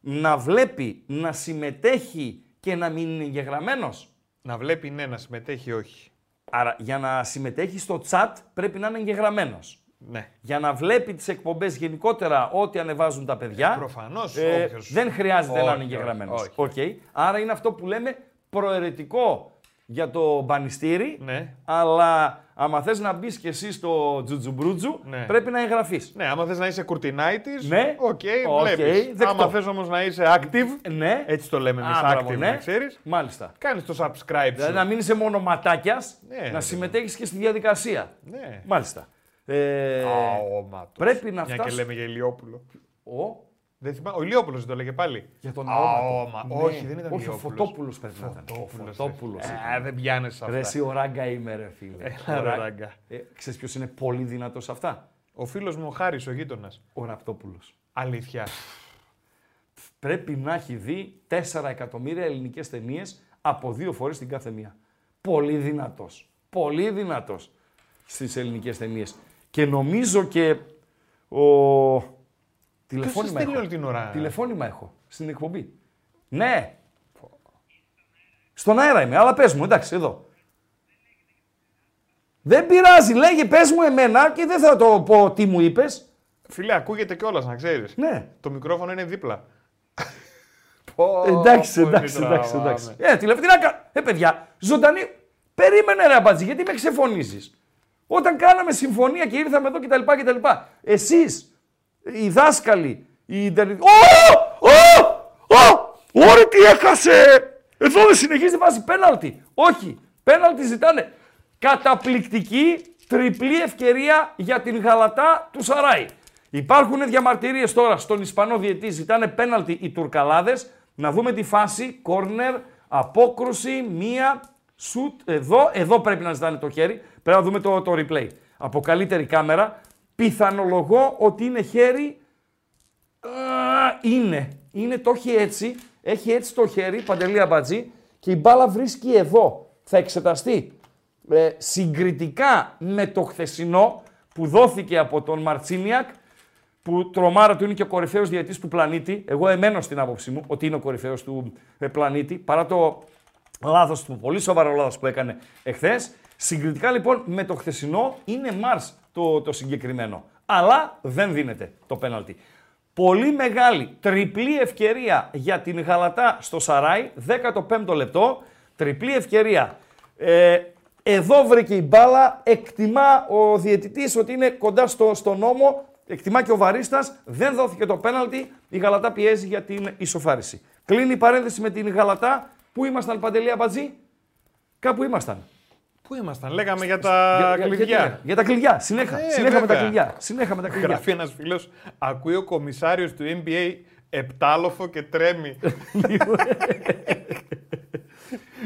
να βλέπει, να συμμετέχει και να μην είναι εγγεγραμμένος; να βλέπει ναι, να συμμετέχει όχι. Άρα για να συμμετέχει στο chat πρέπει να είναι εγγεγραμμένος. Ναι. Για να βλέπει τις εκπομπές γενικότερα ό,τι ανεβάζουν τα παιδιά. Ε, προφανώς, ε, όποιος- δεν χρειάζεται να Όχι, είναι εγγεγραμμένος. όχι, Οκ. Άρα είναι αυτό που λέμε προαιρετικό για το μπανιστήρι. Ναι. Αλλά άμα θες να μπεις και εσύ στο τζουτζουμπρούτζου, Ναι. πρέπει να εγγραφείς. Ναι, άμα θες να είσαι κουρτινάιτης, Ναι. OK, OK, βλέπεις. δεκτό. Άμα θες όμως να είσαι active, Ναι. έτσι το λέμε εμείς Α, μπράβο, active, ναι. να ξέρεις, Μάλιστα. κάνεις το subscribe Δηλαδή σου. να μην είσαι μόνο ματάκιας, Ναι, να ρε, συμμετέχεις και στη διαδικασία. Ναι. Μάλιστα. Ε, Αόματος. πρέπει να Μια και φτάσουμε- λέμε για Ηλιόπουλο. ο, Δεν θυμάμαι, ο Ηλιόπουλος δεν το λέγε πάλι. για τον Αόμα. αόματο. Ναι. Όχι, δεν ήταν Όχι, ο Ηλιόπουλος. Φωτόπουλος πρέπει να ήταν. Ο Φωτόπουλος, Φωτόπουλος. ε. ήταν. Ε, δεν πιάνεσαι σε Ρε αυτά. εσύ ο Ράγκα είμαι ρε φίλε. Έλα, Ο ρε, Ρα- Ράγκα. Ε, ξέρεις ποιος είναι πολύ δυνατός σε αυτά; Ο φίλος μου ο Χάρης, ο γείτονας. Ο Ραπτόπουλος. Αλήθεια. Πρέπει να έχει δει 4 εκατομμύρια ελληνικές ταινίες από δύο φορές την κάθε μία. Πολύ δυνατός. Πολύ δυνατός στις ελληνικές ταινίες. Και νομίζω και ο... Τηλεφώνημα στέλνει έχω. όλη την ώρα; Τηλεφώνημα έχω στην εκπομπή. Ναι. Στον αέρα είμαι, αλλά πες μου, εντάξει, εδώ. Δεν πειράζει, λέγε, πες μου εμένα και δεν θα το πω τι μου είπες. Φίλε, ακούγεται κιόλας, να ξέρεις. Ναι. Το μικρόφωνο είναι δίπλα. <laughs> Εντάξει, Πω, εντάξει, εμείς εντάξει, τραβάμε. εντάξει. Ε, τηλεφωνή, τι να κάνω. Ε, παιδιά, ζωντανή. Περίμενε ρε αμπατζή, γιατί με ξεφωνίζεις; Όταν κάναμε συμφωνία και ήρθαμε εδώ κτλ. κτλ. Εσείς, οι δάσκαλοι, οι Ιντερνετ... Ω! Ω! Ω! Ωραία, τι έχασε! Εδώ δεν συνεχίζει βάζει πέναλτι. Όχι, πέναλτι ζητάνε. Καταπληκτική τριπλή ευκαιρία για την Γαλατά του Σαράι. Υπάρχουν διαμαρτυρίες τώρα στον Ισπανό διετή, ζητάνε πέναλτι οι Τουρκαλάδες. Να δούμε τη φάση, κόρνερ, απόκρουση, μία, σουτ, εδώ, εδώ πρέπει να ζητάνε το χέρι. Πρέπει να δούμε το, το replay. Από καλύτερη κάμερα, πιθανολογώ ότι είναι χέρι Α, είναι. Είναι, το έχει έτσι. Έχει έτσι το χέρι, παντελή αμπατζή, και η μπάλα βρίσκει εδώ. Θα εξεταστεί. Ε, συγκριτικά με το χθεσινό που δόθηκε από τον Μαρτσίνιακ, που τρομάρα του είναι και ο κορυφαίος διαιτητής του πλανήτη. Εγώ εμένω στην άποψή μου ότι είναι ο κορυφαίος του ε, πλανήτη, παρά το λάθος του, πολύ σοβαρό λάθος που έκανε εχθές. Συγκριτικά λοιπόν με το χθεσινό είναι Mars το, το συγκεκριμένο. Αλλά δεν δίνεται το πέναλτι. Πολύ μεγάλη τριπλή ευκαιρία για την Γαλατά στο Σαράι, 15ο λεπτό. Τριπλή ευκαιρία. Ε, εδώ βρήκε η μπάλα, εκτιμά ο διαιτητής ότι είναι κοντά στο, στο νόμο, εκτιμά και ο Βαρίστας, δεν δόθηκε το πέναλτι, η Γαλατά πιέζει για την ισοφάριση. Κλείνει η παρένθεση με την Γαλατά. Πού ήμασταν Παντελή Αμπατζή; Κάπου ήμασταν. Πού ήμασταν, λέγαμε για τα Για, κλειδιά. για, για τα κλειδιά. Συνέχα. Ε, Συνέχα με τα βέβαια. κλειδιά. Συνέχα με τα κλειδιά. Γράφει ένας φίλος, ακούει ο κομισάριος του NBA επτάλοφο και τρέμει. <laughs>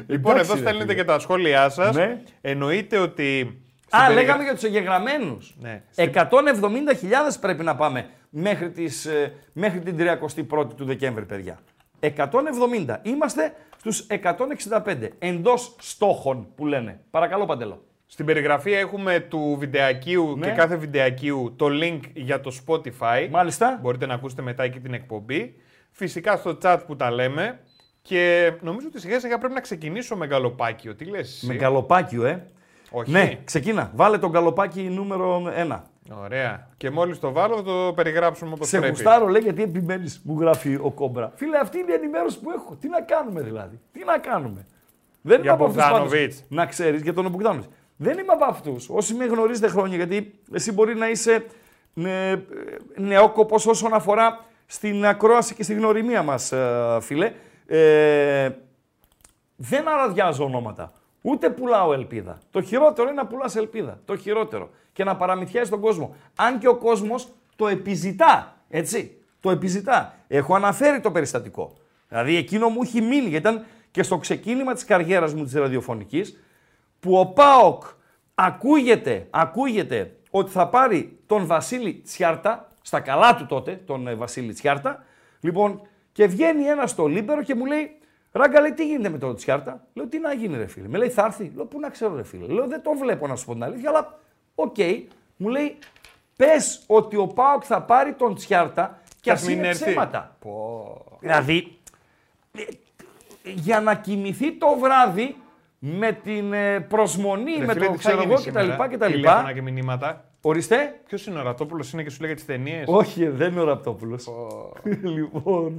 λοιπόν, Εντάξει, εδώ ρε στέλνετε φίλε. και τα σχόλιά σας. Ναι. Εννοείται ότι. Α, στην λέγαμε περιγρα- για τους εγγεγραμμένους. Ναι. 170.000 πρέπει να πάμε μέχρι, τις, ε, μέχρι την 31η του Δεκέμβρη, παιδιά. 170. Είμαστε στους 165. Εντός στόχων που λένε. Παρακαλώ, Παντελό. Στην περιγραφή έχουμε του βιντεακίου Ναι. και κάθε βιντεακίου το link για το Spotify. Μάλιστα. Μπορείτε να ακούσετε μετά εκεί την εκπομπή. Φυσικά στο chat που τα λέμε. Και νομίζω ότι σιγά σιγά πρέπει να ξεκινήσω με γκαλοπάκιο. Τι λες εσύ; Με γκαλοπάκιο, ε. Όχι. Ναι, ξεκίνα. Βάλε τον γκαλοπάκι νούμερο 1. Ωραία. Και μόλις το βάλω θα το περιγράψουμε όπως Σε πρέπει. γουστάρω, λέει, γιατί επιμένεις, μου γράφει ο Κόμπρα. Φίλε, αυτή είναι η ενημέρωση που έχω. Τι να κάνουμε δηλαδή; Τι να κάνουμε; Δεν Για είμαι από αυτούς πάντως. Μπογδάνοβιτς. Να ξέρεις για τον Μπογκδάνοβιτς. Δεν είμαι από αυτούς. Όσοι με γνωρίζετε χρόνια, γιατί εσύ μπορεί να είσαι ε, νεόκοπος όσον αφορά στην ακρόαση και στη γνωριμία μας, φίλε. Ε, δεν αραδιάζω ονόματα. Ούτε πουλάω ελπίδα. Το χειρότερο είναι να πουλάς ελπίδα. Το χειρότερο. Και να παραμυθιάζει τον κόσμο. Αν και ο κόσμος το επιζητά. Έτσι. Το επιζητά. Έχω αναφέρει το περιστατικό. Δηλαδή εκείνο μου έχει μείνει, γιατί ήταν και στο ξεκίνημα της καριέρας μου της ραδιοφωνικής, που ο Πάοκ ακούγεται, ακούγεται ότι θα πάρει τον Βασίλη Τσιάρτα, στα καλά του τότε, τον ε, Βασίλη Τσιάρτα, λοιπόν, και βγαίνει ένας στο Λίμπερο και μου λέει, Ράγκα, λέει, τι γίνεται με τον Τσιάρτα; Λέω, τι να γίνει, ρε φίλε. Με λέει, θα έρθει. Λέω, πού να ξέρω, ρε φίλε. Λέω, δεν το βλέπω να σου πω την αλήθεια, αλλά οκ. Μου λέει, πες ότι ο Πάοκ θα πάρει τον Τσιάρτα και Ας ας μην είναι έρθει. ψέματα. Πω. Δηλαδή, ε, για να κοιμηθεί το βράδυ με την ε, προσμονή, Ρε με φίλε, το τι θα ξέρω γίνει εγώ σήμερα; κτλ. κτλ. Τηλέφωνα και μηνύματα. Ορίστε. Ποιος είναι ο Ρατόπουλο, είναι και σου λέει για τι ταινίες; Όχι, ε, δεν είναι ο Ραπτόπουλος. <laughs> λοιπόν.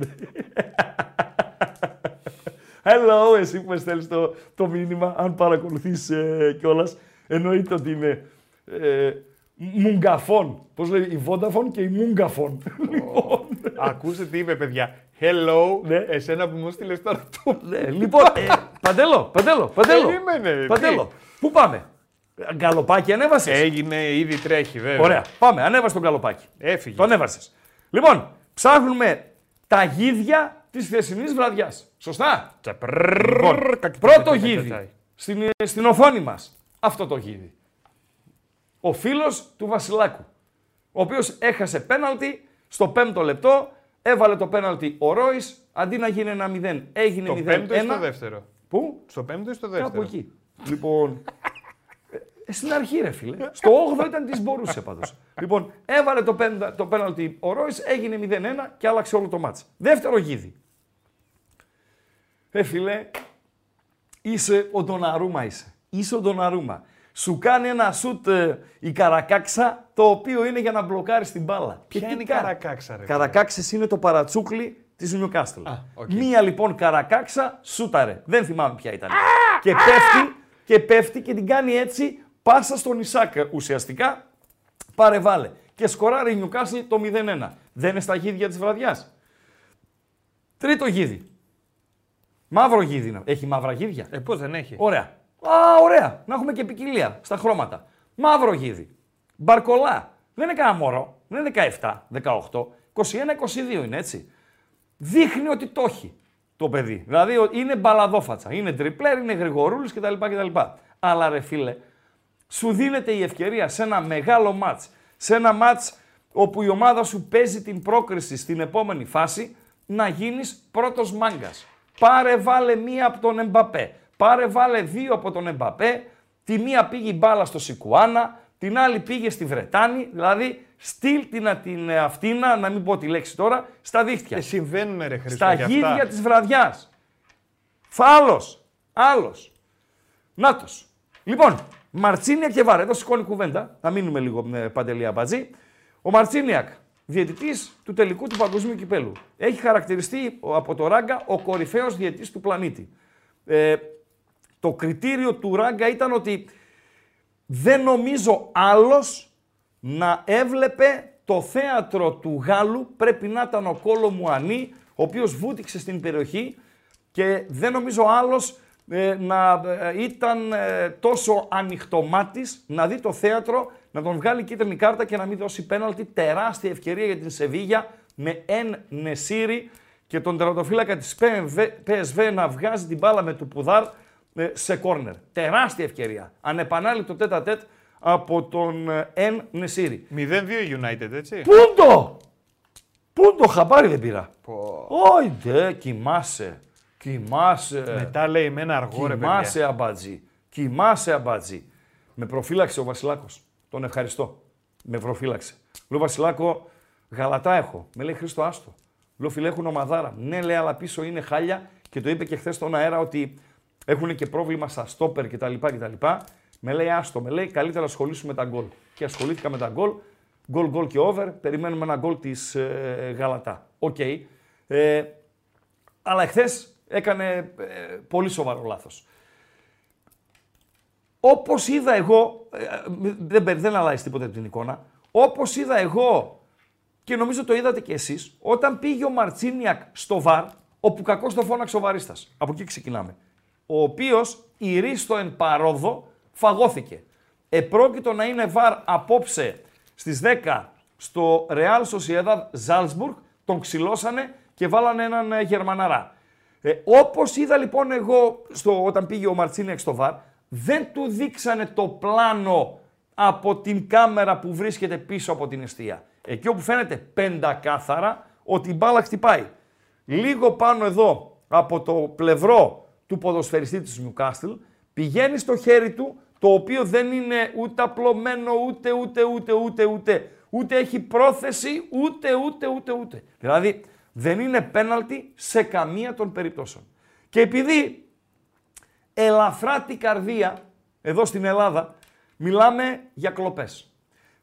Hello, εσύ που με στέλνεις το, το μήνυμα, αν παρακολουθείς ε, κιόλας, εννοείται ότι είναι ε, μουγκαφών. Πώς λέει, η Vodafone και η μουγκαφών. λοιπόν, Ακούστε τι είπε, παιδιά. Hello, Ναι. εσένα που μου στείλε τώρα το. ναι, λοιπόν, ε, Παντέλο, Παντέλο, Παντέλο. Περίμενε, Παντέλο, τι; πού πάμε; Γκαλοπάκι ανέβασες; Έγινε, ήδη τρέχει, βέβαια. Ωραία, πάμε, ανέβασε τον γκαλοπάκι. Έφυγε. Το ανέβασες. Λοιπόν, ψάχνουμε τα γίδια της χθεσινής βραδιάς. Σωστά; Τσαπρρρρρ, Λοιπόν, κακ- πρώτο κακ- γίδι κακ- στην, ε, στην οθόνη μας. Αυτό το γίδι. Ο φίλος του Βασιλάκου. Ο οποίος έχασε πέναλτι στο πέμπτο λεπτό. Έβαλε το πέναλτι ο Ρόις. Αντί να γίνει ένα 0, έγινε Το 0-1. πέμπτο ή στο δεύτερο; Πού; Στο πέμπτο ή στο δεύτερο; Κάπου εκεί. λοιπόν. ε, στην αρχή, ρε φίλε. Στο 8ο ήταν της μπορούσε πάντως. λοιπόν, έβαλε το, πέντα, το πέναλτι ο Ρόις, έγινε 0-1 και άλλαξε όλο το μάτς. Δεύτερο γίδι. Ε, φίλε, είσαι ο Ντοναρούμα είσαι. Είσαι ο Ντοναρούμα. Σου κάνει ένα σουτ ε, η καρακάξα, το οποίο είναι για να μπλοκάρεις την μπάλα. Ποια Και τι είναι η κάνει; καρακάξα, ρε. Καρακάξες είναι το παρατσούκλι της Νιουκάστελ. Α, οκ. Μία λοιπόν καρακάξα σούταρε. Δεν θυμάμαι ποια ήταν. και πέφτει και πέφτει και την κάνει έτσι πάσα στον Ισάκ ουσιαστικά. Πάρε βάλε. Και σκοράρει η Νιουκάστελ το 0-1. Δεν είναι στα γίδια της βραδιάς. Τρίτο γίδι. Μαύρο γίδι. είναι. Έχει μαύρα γίδια. Ε, πώς δεν έχει; Ωραία. Α, ωραία. Να έχουμε και ποικιλία στα χρώματα. Μαύρο γίδι. Μπαρκολά. Δεν είναι κανένα μωρό. Δεν είναι 17, 18. 21-22 είναι έτσι. Δείχνει ότι το έχει το παιδί. Δηλαδή ο- είναι μπαλαδόφατσα. Είναι τριπλέρ, είναι γρηγορούλης κτλ, κτλ. Αλλά ρε φίλε, σου δίνεται η ευκαιρία σε ένα μεγάλο μάτς, σε ένα μάτς όπου η ομάδα σου παίζει την πρόκριση στην επόμενη φάση, να γίνεις πρώτος μάγκας. Πάρε βάλε μία από τον Εμπαπέ, πάρε βάλε δύο από τον Εμπαπέ, τη μία πήγε η μπάλα στο Σικουάνα, την άλλη πήγε στη Βρετάνη, δηλαδή στείλ την, την ε, αυτήνα, να μην πω τη λέξη τώρα, στα δίχτυα. Ε, συμβαίνουν ρε Χρήστο στα κι γίδια αυτά. της βραδιάς. Φάλος. Άλλος. Νάτος. Λοιπόν, Μαρτσίνιακ και Βάρ. Εδώ σηκώνει κουβέντα. Θα μείνουμε λίγο με παντελή αμπατζή. Ο Μαρτσίνιακ, διαιτητής του τελικού του παγκοσμίου κυπέλου. Έχει χαρακτηριστεί από το Ράγκα ο κορυφαίος διαιτητής του πλανήτη. Ε, το κριτήριο του Ράγκα ήταν ότι δεν νομίζω άλλος να έβλεπε το θέατρο του Γάλλου, πρέπει να ήταν ο Κόλο Μουανί, ο οποίος βούτυξε στην περιοχή και δεν νομίζω άλλος ε, να ε, ήταν ε, τόσο ανοιχτομάτης να δει το θέατρο, να τον βγάλει κίτρινη κάρτα και να μην δώσει πέναλτι. Τεράστια ευκαιρία για την Σεβίγια με εν Νεσίρι και τον τερματοφύλακα της PSV να βγάζει την μπάλα με του Πουδάρ ε, σε κόρνερ. Τεράστια ευκαιρία. Ανεπανάληπτο τέτα τέτ από τον ε, Εν Νεσίρι. 0-2 United, έτσι. Πούντο! Πούντο, χαμπάρι δεν πήρα. Πω. Όχι, ντε, κοιμάσαι. Κοιμάσαι. Μετά λέει με ένα αργό ρε παιδιά. Κοιμάσαι αμπατζή. Κοιμάσαι αμπατζή. Με προφύλαξε ο Βασιλάκος. Τον ευχαριστώ. Με προφύλαξε. Λέω Βασιλάκο, γαλατά έχω. Με λέει Χρήστο Άστο. Λέω φίλε έχουν ομαδάρα. Ναι, λέει, αλλά πίσω είναι χάλια και το είπε και χθες στον αέρα ότι έχουν και πρόβλημα στα στόπερ κτλ. κτλ. Με λέει Άστο, με λέει καλύτερα ασχολήσου με τα γκολ. Και ασχολήθηκα με τα γκολ. Γκολ, γκολ και over. Περιμένουμε ένα γκολ της ε, Γαλατά. Οκ. Ε, αλλά εχθές έκανε ε, πολύ σοβαρό λάθος. Όπως είδα εγώ, ε, δεν, περι- δεν αλλάζει τίποτα από την εικόνα, όπως είδα εγώ και νομίζω το είδατε κι εσείς, όταν πήγε ο Μαρτσίνιακ στο ΒΑΡ, όπου κακώς το φώναξε ο βαρίστας. Από εκεί ξεκινάμε. Ο οποίος ειρήσθω εν παρόδω φαγώθηκε. Επρόκειτο να είναι ΒΑΡ απόψε στις 10 στο Real Sociedad Salzburg, τον ξυλώσανε και βάλανε έναν ε, Γερμαναρά. Ε, όπως είδα λοιπόν εγώ στο, όταν πήγε ο Μαρτσίνιακ στο ΒΑΡ, δεν του δείξανε το πλάνο από την κάμερα που βρίσκεται πίσω από την αιστεία. Εκεί όπου φαίνεται πεντακάθαρα ότι η μπάλα χτυπάει. Λίγο πάνω εδώ από το πλευρό του ποδοσφαιριστή της Newcastle πηγαίνει στο χέρι του το οποίο δεν είναι ούτε απλωμένο ούτε ούτε ούτε ούτε ούτε ούτε έχει πρόθεση ούτε ούτε ούτε ούτε. Δηλαδή δεν είναι πέναλτι σε καμία των περιπτώσεων. Και επειδή ελαφρά την καρδία εδώ στην Ελλάδα μιλάμε για κλοπές.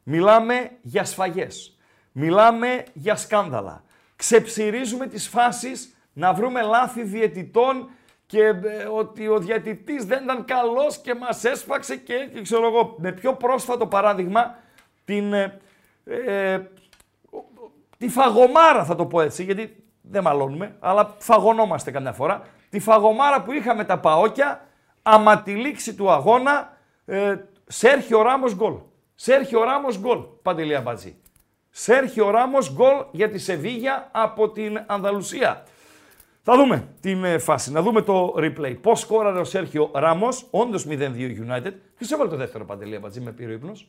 Μιλάμε για σφαγές. Μιλάμε για σκάνδαλα. Ξεψυρίζουμε τις φάσεις να βρούμε λάθη διαιτητών και ε, ότι ο διαιτητής δεν ήταν καλός και μας έσφαξε και, και ξέρω εγώ. Με πιο πρόσφατο παράδειγμα την, ε, ε, τη φαγωμάρα θα το πω έτσι, γιατί δεν μαλώνουμε, αλλά φαγωνόμαστε καμιά φορά. Τη φαγωμάρα που είχαμε τα παόκια, άμα τη λήξη του αγώνα, ε, Σέρχιο Ράμος γκολ. Σέρχιο Ράμος γκολ, Παντελή Αμπατζή. Σέρχιο Ράμος γκολ για τη Σεβίγια από την Ανδαλουσία. Θα δούμε την ε, φάση, να δούμε το replay. Πώς σκόραρε ο Σέρχιο Ράμος, όντως 0-2 United. Ποιος έβαλε το δεύτερο παντελή αμπατζή με πήρε ο ύπνος;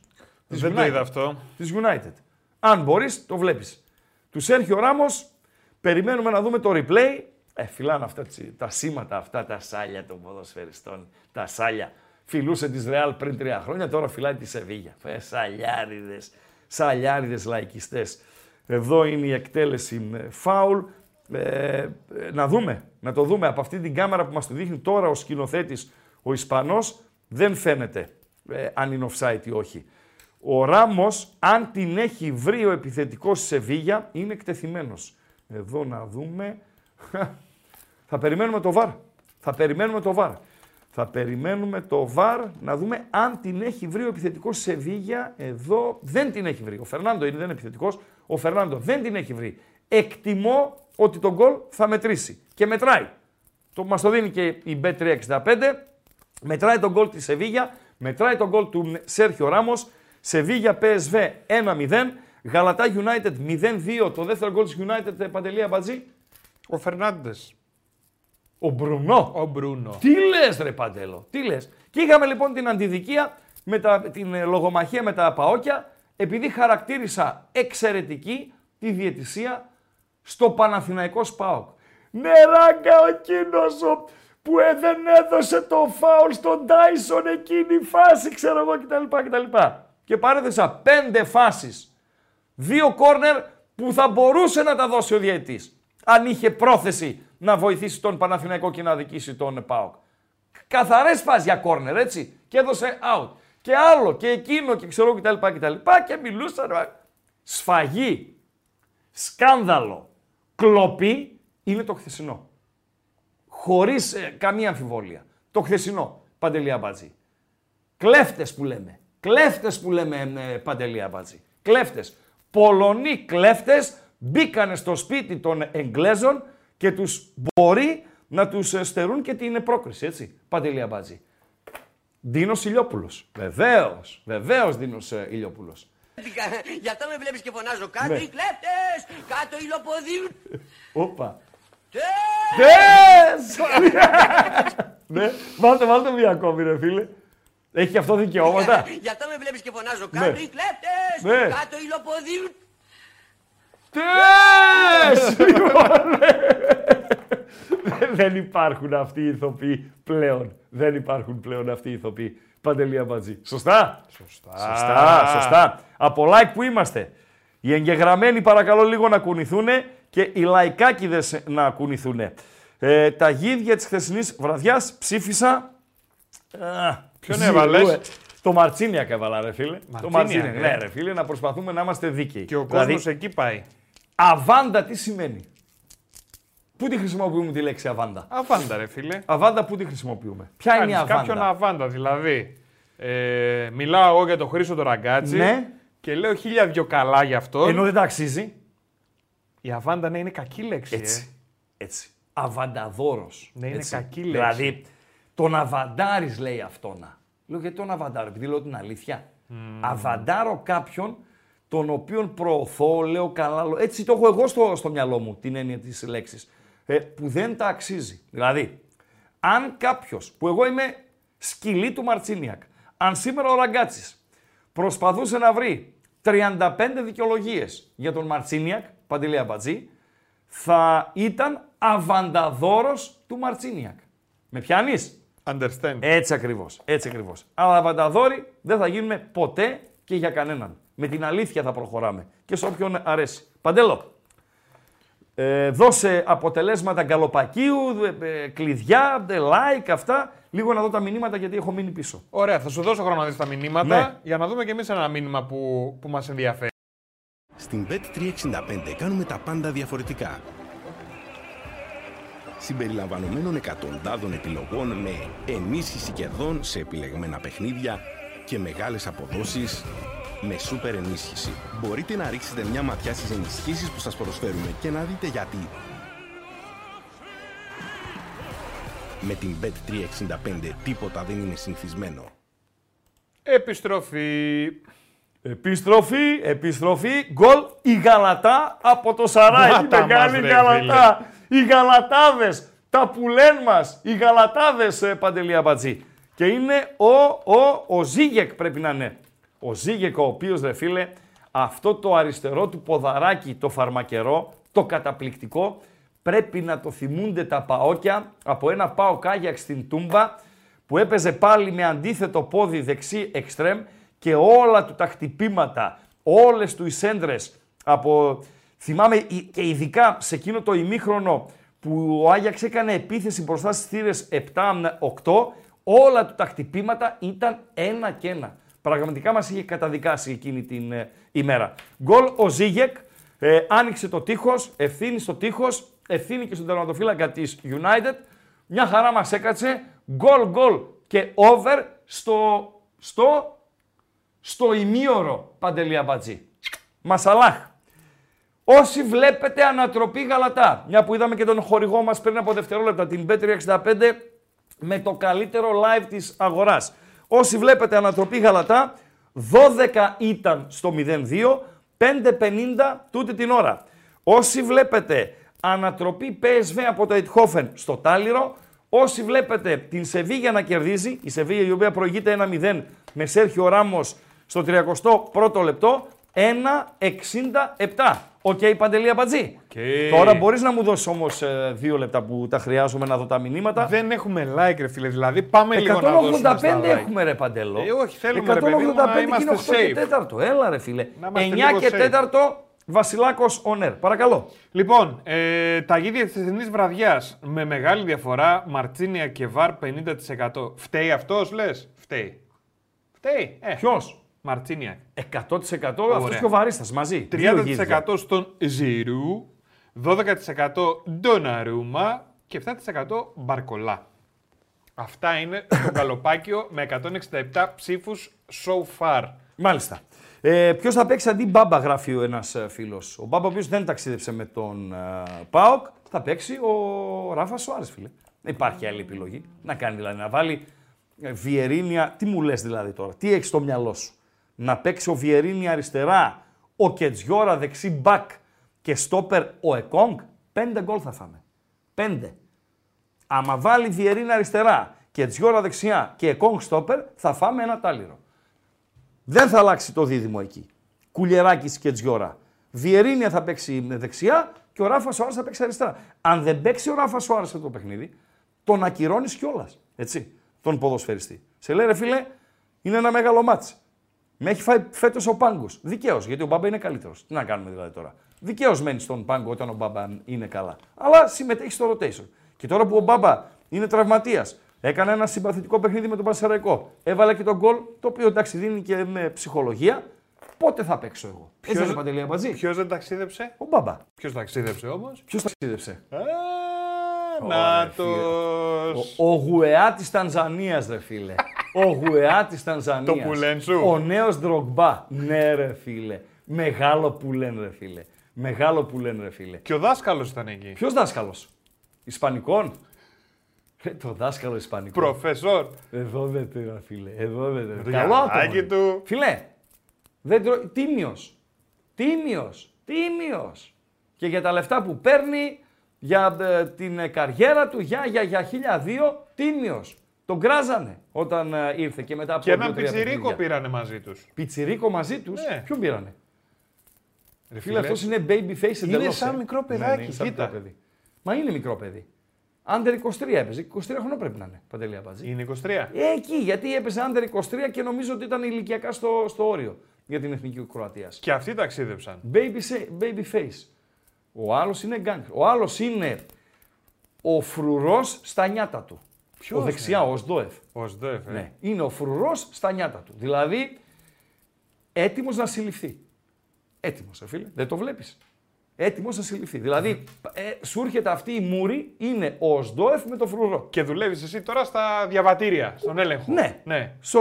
Δεν το είδα αυτό. Της United. Αν μπορείς, το βλέπεις. Του Σέρχιο Ράμος, περιμένουμε να δούμε το replay. Ε, φυλάνε αυτά τσι- τα σήματα, αυτά τα σάλια των ποδοσφαιριστών. Τα σάλια. Φιλούσε της Ρεάλ πριν τρία χρόνια, τώρα φυλάει τη Σεβίγια. Ε, σαλιάριδες. Σαλιάριδες λαϊκιστές. Εδώ είναι η εκτέλεση με φάουλ. Ε, ε, να δούμε, να το δούμε από αυτή την κάμερα που μας το δείχνει τώρα ο σκηνοθέτης, ο Ισπανός, δεν φαίνεται ε, αν είναι offside ή όχι. Ο Ράμος, αν την έχει βρει ο επιθετικός στη Σεβίγια, είναι εκτεθειμένος. Εδώ να δούμε. Θα περιμένουμε το βαρ. Θα περιμένουμε το βαρ. Θα περιμένουμε το βαρ να δούμε αν την έχει βρει ο επιθετικός στη Σεβίγια. Εδώ δεν την έχει βρει. Ο Φερνάντο είναι, δεν είναι επιθετικός. Ο Φερνάντο δεν την έχει βρει. Εκτιμώ ότι το γκολ θα μετρήσει. Και μετράει. Το, μας το δίνει και η Bet365. Μετράει τον γκολ της Σεβίγια. Μετράει τον γκολ του Σέρχιο Ράμος. Σεβίγια PSV 1-0. Γαλατά United 0-2. Το δεύτερο γκολ της United, Παντελία Μπατζή. Ο Φερνάντες. Ο Μπρουνό. Ο Μπρούνο. Τι λες ρε Παντέλο, τι λες. Και είχαμε λοιπόν την αντιδικία, με τα, την ε, λογομαχία με τα παόκια, επειδή χαρακτήρισα εξαιρετική τη διαιτησία στο Παναθηναϊκό ΣΠΑΟΚ. Ναι ράγκα ο εκείνος ο, που ε, δεν έδωσε το φάουλ στον Τάισον εκείνη η φάση, ξέρω εγώ κτλ. κτλ. Και παρέθεσα πέντε φάσεις Δύο κόρνερ που θα μπορούσε να τα δώσει ο διαιτής. Αν είχε πρόθεση να βοηθήσει τον Παναθηναϊκό και να δικήσει τον ΠΑΟΚ. Καθαρές φάσεις για κόρνερ, έτσι. Και έδωσε out. Και άλλο και εκείνο και ξέρω κτλ. κτλ. Και μιλούσαν. Σφαγή, σκάνδαλο, κλοπή είναι το χθεσινό. Χωρίς ε, καμία αμφιβόλια. Το χθεσινό, Παντελία Μπάτζη. Κλέφτες που λέμε. Κλέφτες που λέμε, ε, Παντελία Μπάτζη. Κλέφτες. Πολωνοί κλέφτες μπήκανε στο σπίτι των Εγγλέζων και τους μπορεί να τους ε, στερούν και την πρόκριση, έτσι. Παντελία Μπάτζη. Δίνος Ηλιόπουλος. Βεβαίως, βεβαίως Δίνος ε, Ηλιόπουλος. Γι' αυτό με βλέπεις και φωνάζω κάτω οι κλέφτες, κάτω οι λοποδί. Όπα. Τες! Τες! <laughs> ναι, βάλτε, βάλτε μία ακόμη ρε φίλε. Έχει και αυτό δικαιώματα; <laughs> Γι' αυτό με βλέπεις και φωνάζω κάτω Ναι. οι κλέφτες, Ναι. κάτω οι λοποδί. Τες! Λοιπόν, <laughs> Δεν υπάρχουν αυτοί οι ηθοποιοί πλέον. Δεν υπάρχουν πλέον αυτοί οι ηθοποιοί. Παντελή Αμπατζή. Σωστά; Σωστά. Σωστά, σωστά. Από like που είμαστε. Οι εγγεγραμμένοι παρακαλώ λίγο να κουνηθούν και οι λαϊκάκιδες να κουνηθούν. Ε, τα γίδια της χθεσινής βραδιάς ψήφισα... Α, Ποιον ζηλούε. έβαλες; Το Μαρτσίνιακ έβαλα ρε φίλε. το Μαρτσίνιακ, Μαρτσίνιακ, ε. ναι ρε φίλε, να προσπαθούμε να είμαστε δίκαιοι. Και ο Δηλαδή, κόσμος εκεί πάει. Αβάντα τι σημαίνει. Πού τη χρησιμοποιούμε τη λέξη αβάντα; Αβάντα, ρε φίλε. Αβάντα πού τη χρησιμοποιούμε; Ποια είναι η Κάνεις αβάντα. κάποιον αβάντα, δηλαδή. Ε, μιλάω εγώ για τον Χρήστο τον Ραγκάτσι Ναι. και λέω χίλια δυο καλά για αυτό. Ενώ δεν τα αξίζει. Η αβάντα ναι, είναι κακή λέξη. Έτσι. Έτσι. Αβανταδόρος. Ναι, είναι Έτσι. κακή λέξη. Δηλαδή, τον αβαντάρεις λέει αυτό να. Λέω γιατί τον αβαντάρω, επειδή λέω την αλήθεια. Αβαντάρω κάποιον τον οποίον προωθώ, λέω καλά, λέω- έτσι το έχω εγώ στο, στο μυαλό μου την έννοια της λέξης, ε, που δεν τα αξίζει. Δηλαδή, αν κάποιος, που εγώ είμαι σκυλή του Μαρτσίνιακ, αν σήμερα ο Ραγκάτσης προσπαθούσε να βρει 35 δικαιολογίες για τον Μαρτσίνιακ, Παντελή Αμπατζή, θα ήταν αβανταδόρος του Μαρτσίνιακ. Με πιάνεις; Understand. Έτσι ακριβώς, έτσι ακριβώς. Αλλά αβανταδόροι δεν θα γίνουμε ποτέ και για κανέναν. Με την αλήθεια θα προχωράμε και σε όποιον αρέσει. Παντέλο, ε, δώσε αποτελέσματα γκαλοπακίου, ε, ε, κλειδιά, ε, like, αυτά. Λίγο να δω τα μηνύματα γιατί έχω μείνει πίσω. Ωραία, θα σου δώσω χρόνο να δεις τα μηνύματα Ναι. για να δούμε κι εμείς ένα μήνυμα που, που μας ενδιαφέρει. Στην Bet365 κάνουμε τα πάντα διαφορετικά. Συμπεριλαμβανομένων εκατοντάδων επιλογών με ενίσχυση κερδών σε επιλεγμένα παιχνίδια και μεγάλες αποδόσεις με σούπερ ενίσχυση. Μπορείτε να ρίξετε μια ματιά στις ενισχύσεις που σας προσφέρουμε και να δείτε γιατί. Με την Bet365 τίποτα δεν είναι συνηθισμένο. Επιστροφή. Επιστροφή, επιστροφή, γκολ η Γαλατά από το Σαράι. Να τα Η μεγάλη μας, ρε, Γαλατά. Οι Γαλατάδες, τα πουλέν μας, οι Γαλατάδες, ε, Παντελή Αμπατζή. Και είναι ο, ο, ο Ζίγεκ πρέπει να είναι. Ο Ζίγεκ ο οποίος, ρε φίλε, αυτό το αριστερό του ποδαράκι, το φαρμακερό, το καταπληκτικό, πρέπει να το θυμούνται τα παόκια από ένα πάο κάγιαξ στην Τούμπα, που έπαιζε πάλι με αντίθετο πόδι δεξί εξτρέμ και όλα του τα χτυπήματα, όλες του οι σέντρες από... Θυμάμαι ει- και ειδικά σε εκείνο το ημίχρονο που ο Άγιαξ έκανε επίθεση μπροστά στις θύρες 7-8, όλα του τα χτυπήματα ήταν ένα και ένα. Πραγματικά μας είχε καταδικάσει εκείνη την ε, ημέρα. Γκολ ο Ζίγεκ, ε, άνοιξε το τείχος, ευθύνη στο τείχος, ευθύνη και στον τερματοφύλακα της United. Μια χαρά μας έκατσε, γκολ γκολ και over στο, στο, στο ημίωρο Παντελή Αμπατζή. Μασαλάχ. Όσοι βλέπετε ανατροπή γαλατά, μια που είδαμε και τον χορηγό μας πριν από δευτερόλεπτα, την B365, με το καλύτερο live της αγοράς. Όσοι βλέπετε ανατροπή γαλατά, 12 ήταν στο 0-2, 5-50 τούτη την ώρα. Όσοι βλέπετε ανατροπή PSV από το Eindhoven στο Τάλιρο, όσοι βλέπετε την Σεβίγια να κερδίζει, η Σεβίγια η οποία προηγείται 1-0 με Σέρχιο Ράμος στο 31ο λεπτό, 1,67. Οκ, Παντελή Αμπατζή. Οκ. Τώρα μπορείς να μου δώσεις όμως δύο λεπτά που τα χρειάζομαι να δω τα μηνύματα. Δεν έχουμε like, ρε φίλε. Δηλαδή, πάμε λίγο να δώσουμε στα 185 like. έχουμε ρε Παντελό. Ε, όχι, θέλουμε, ρε παιδί μου, να 185 και είμαστε είναι 8 και safe. 4. Έλα ρε φίλε. Να είμαστε 9 λίγο και safe. 4 Βασιλάκος on air. Παρακαλώ. Λοιπόν, ε, τα γίδια της χθεσινή βραδιάς με μεγάλη διαφορά, Μαρτσίνιακ και ΒΑΡ 50%. Φταίει αυτός, λες; Φταίει. Φταίει. Ε, Ποιος; Μαρτσίνια. 100% αυτός και ο Βαρίστας μαζί. Δύο γίδια. 30% στον Ζηρού, 12% Ντοναρούμα και 7% Μπαρκολά. Αυτά είναι στο <laughs> καλοπάκιο με 167 ψήφους so far. Μάλιστα. Ε, Ποιος θα παίξει αντί Μπάμπα, γράφει ο ένας φίλος. Ο Μπάμπα, ο οποίος δεν ταξίδεψε με τον ε, Πάοκ, θα παίξει ο Ράφα Σουάρες, φίλε. Δεν υπάρχει άλλη επιλογή. Να κάνει δηλαδή, να βάλει ε, Βιερίνια. Τι μου λες δηλαδή τώρα, τι έχεις στο μυαλό σου; Να παίξει ο Βιερίνια αριστερά, ο Κετζιόρα δεξί μπακ και στόπερ ο Εκόνγκ. Πέντε γκολ θα φάμε. Πέντε. Άμα βάλει Βιερίνια αριστερά και Τζιόρα δεξιά και Εκόνγκ στόπερ, θα φάμε ένα τάλιρο. Δεν θα αλλάξει το δίδυμο εκεί. Κουλιεράκης και Τζιόρα. Βιερίνια θα παίξει με δεξιά και ο Ράφα Σουάρε θα παίξει αριστερά. Αν δεν παίξει ο Ράφα Σουάρε αυτό το παιχνίδι, τον ακυρώνεις κιόλας. Έτσι. Τον ποδοσφαιριστή. Σε λέει ρε φίλε, είναι ένα μεγάλο μάτς. Με έχει φάει φέτος ο πάγκος. Δικαίως, γιατί ο Μπάμπα είναι καλύτερος. Τι να κάνουμε δηλαδή τώρα. Δικαίως μένει στον πάγκο όταν ο Μπάμπα είναι καλά. Αλλά συμμετέχει στο rotation. Και τώρα που ο Μπάμπα είναι τραυματίας, έκανε ένα συμπαθητικό παιχνίδι με τον Πασαραϊκό, έβαλε και τον γκολ, το οποίο εντάξει δίνει και με ψυχολογία. Πότε θα παίξω εγώ; Έτσι δεν είναι παντελή αμπατζή. Ποιος δεν ταξίδεψε, Ο Μπάμπα. ποιος ταξίδεψε όμως; Ποιος ταξίδευσε. Να το. Ο, ο Γουεά της Τανζανίας, ρε φίλε. Ο Γουεά της Τανζανίας. Το πουλέν σου. Ο νέος Ντρογκμπά. Ναι, ρε φίλε. Μεγάλο πουλέν, ρε φίλε. Μεγάλο πουλέν, ρε φίλε. Και ο δάσκαλος ήταν εκεί. Ποιος δάσκαλος; Ισπανικών. Ε, το δάσκαλο Ισπανικό. Προφεσόρ. Εδώ δεν πήρα, φίλε. Εδώ δεν πήρα. Το Καλό άτομο. γυαλάκι είναι. του. Φίλε, δεν τρο... τίμιος. Τίμιος. Τίμιος. Και για τα λεφτά που παίρνει, για ε, την ε, καριέρα του, για, για, για χίλια δύο, τίμιος. Τον κράζανε όταν ε, ήρθε και μετά από Και έναν δύο-τρία πιτσιρίκο παιχνίδια. πήρανε μαζί τους. Πιτσιρίκο μαζί τους; Ναι. Ποιον πήρανε; Φίλε, αυτός είναι baby face Είναι εντελώς. σαν ε. μικρό Ναι, ναι, παιδάκι, είναι σαν κοίτα. μικρό παιδί. Μα είναι μικρό παιδί. Άντερ 23 έπαιζε. 23 χρονών πρέπει να είναι. Παντελή Αμπατζή. Είναι 23. Ε, εκεί, γιατί έπαιζε άντερ 23 και νομίζω ότι ήταν ηλικιακά στο, στο όριο για την εθνική Κροατίας. Και αυτοί ταξίδεψαν. Baby, sa- baby face. Ο άλλος είναι γκάγκ. Ο άλλος είναι ο φρουρός στα νιάτα του. Ποιος, ο δεξιά, ο Σδόεφ. Ο ΣΔΕΦ. ε. Ναι. Είναι ο φρουρός στα νιάτα του. Δηλαδή, έτοιμος να συλληφθεί. Έτοιμος, φίλε. Δεν το βλέπεις. Έτοιμος να συλληφθεί. Δηλαδή, ε, σου έρχεται αυτή η μούρη, είναι ο Σδόεφ με το φρουρό. Και δουλεύεις εσύ τώρα στα διαβατήρια, στον έλεγχο. Ναι. ναι. Στο,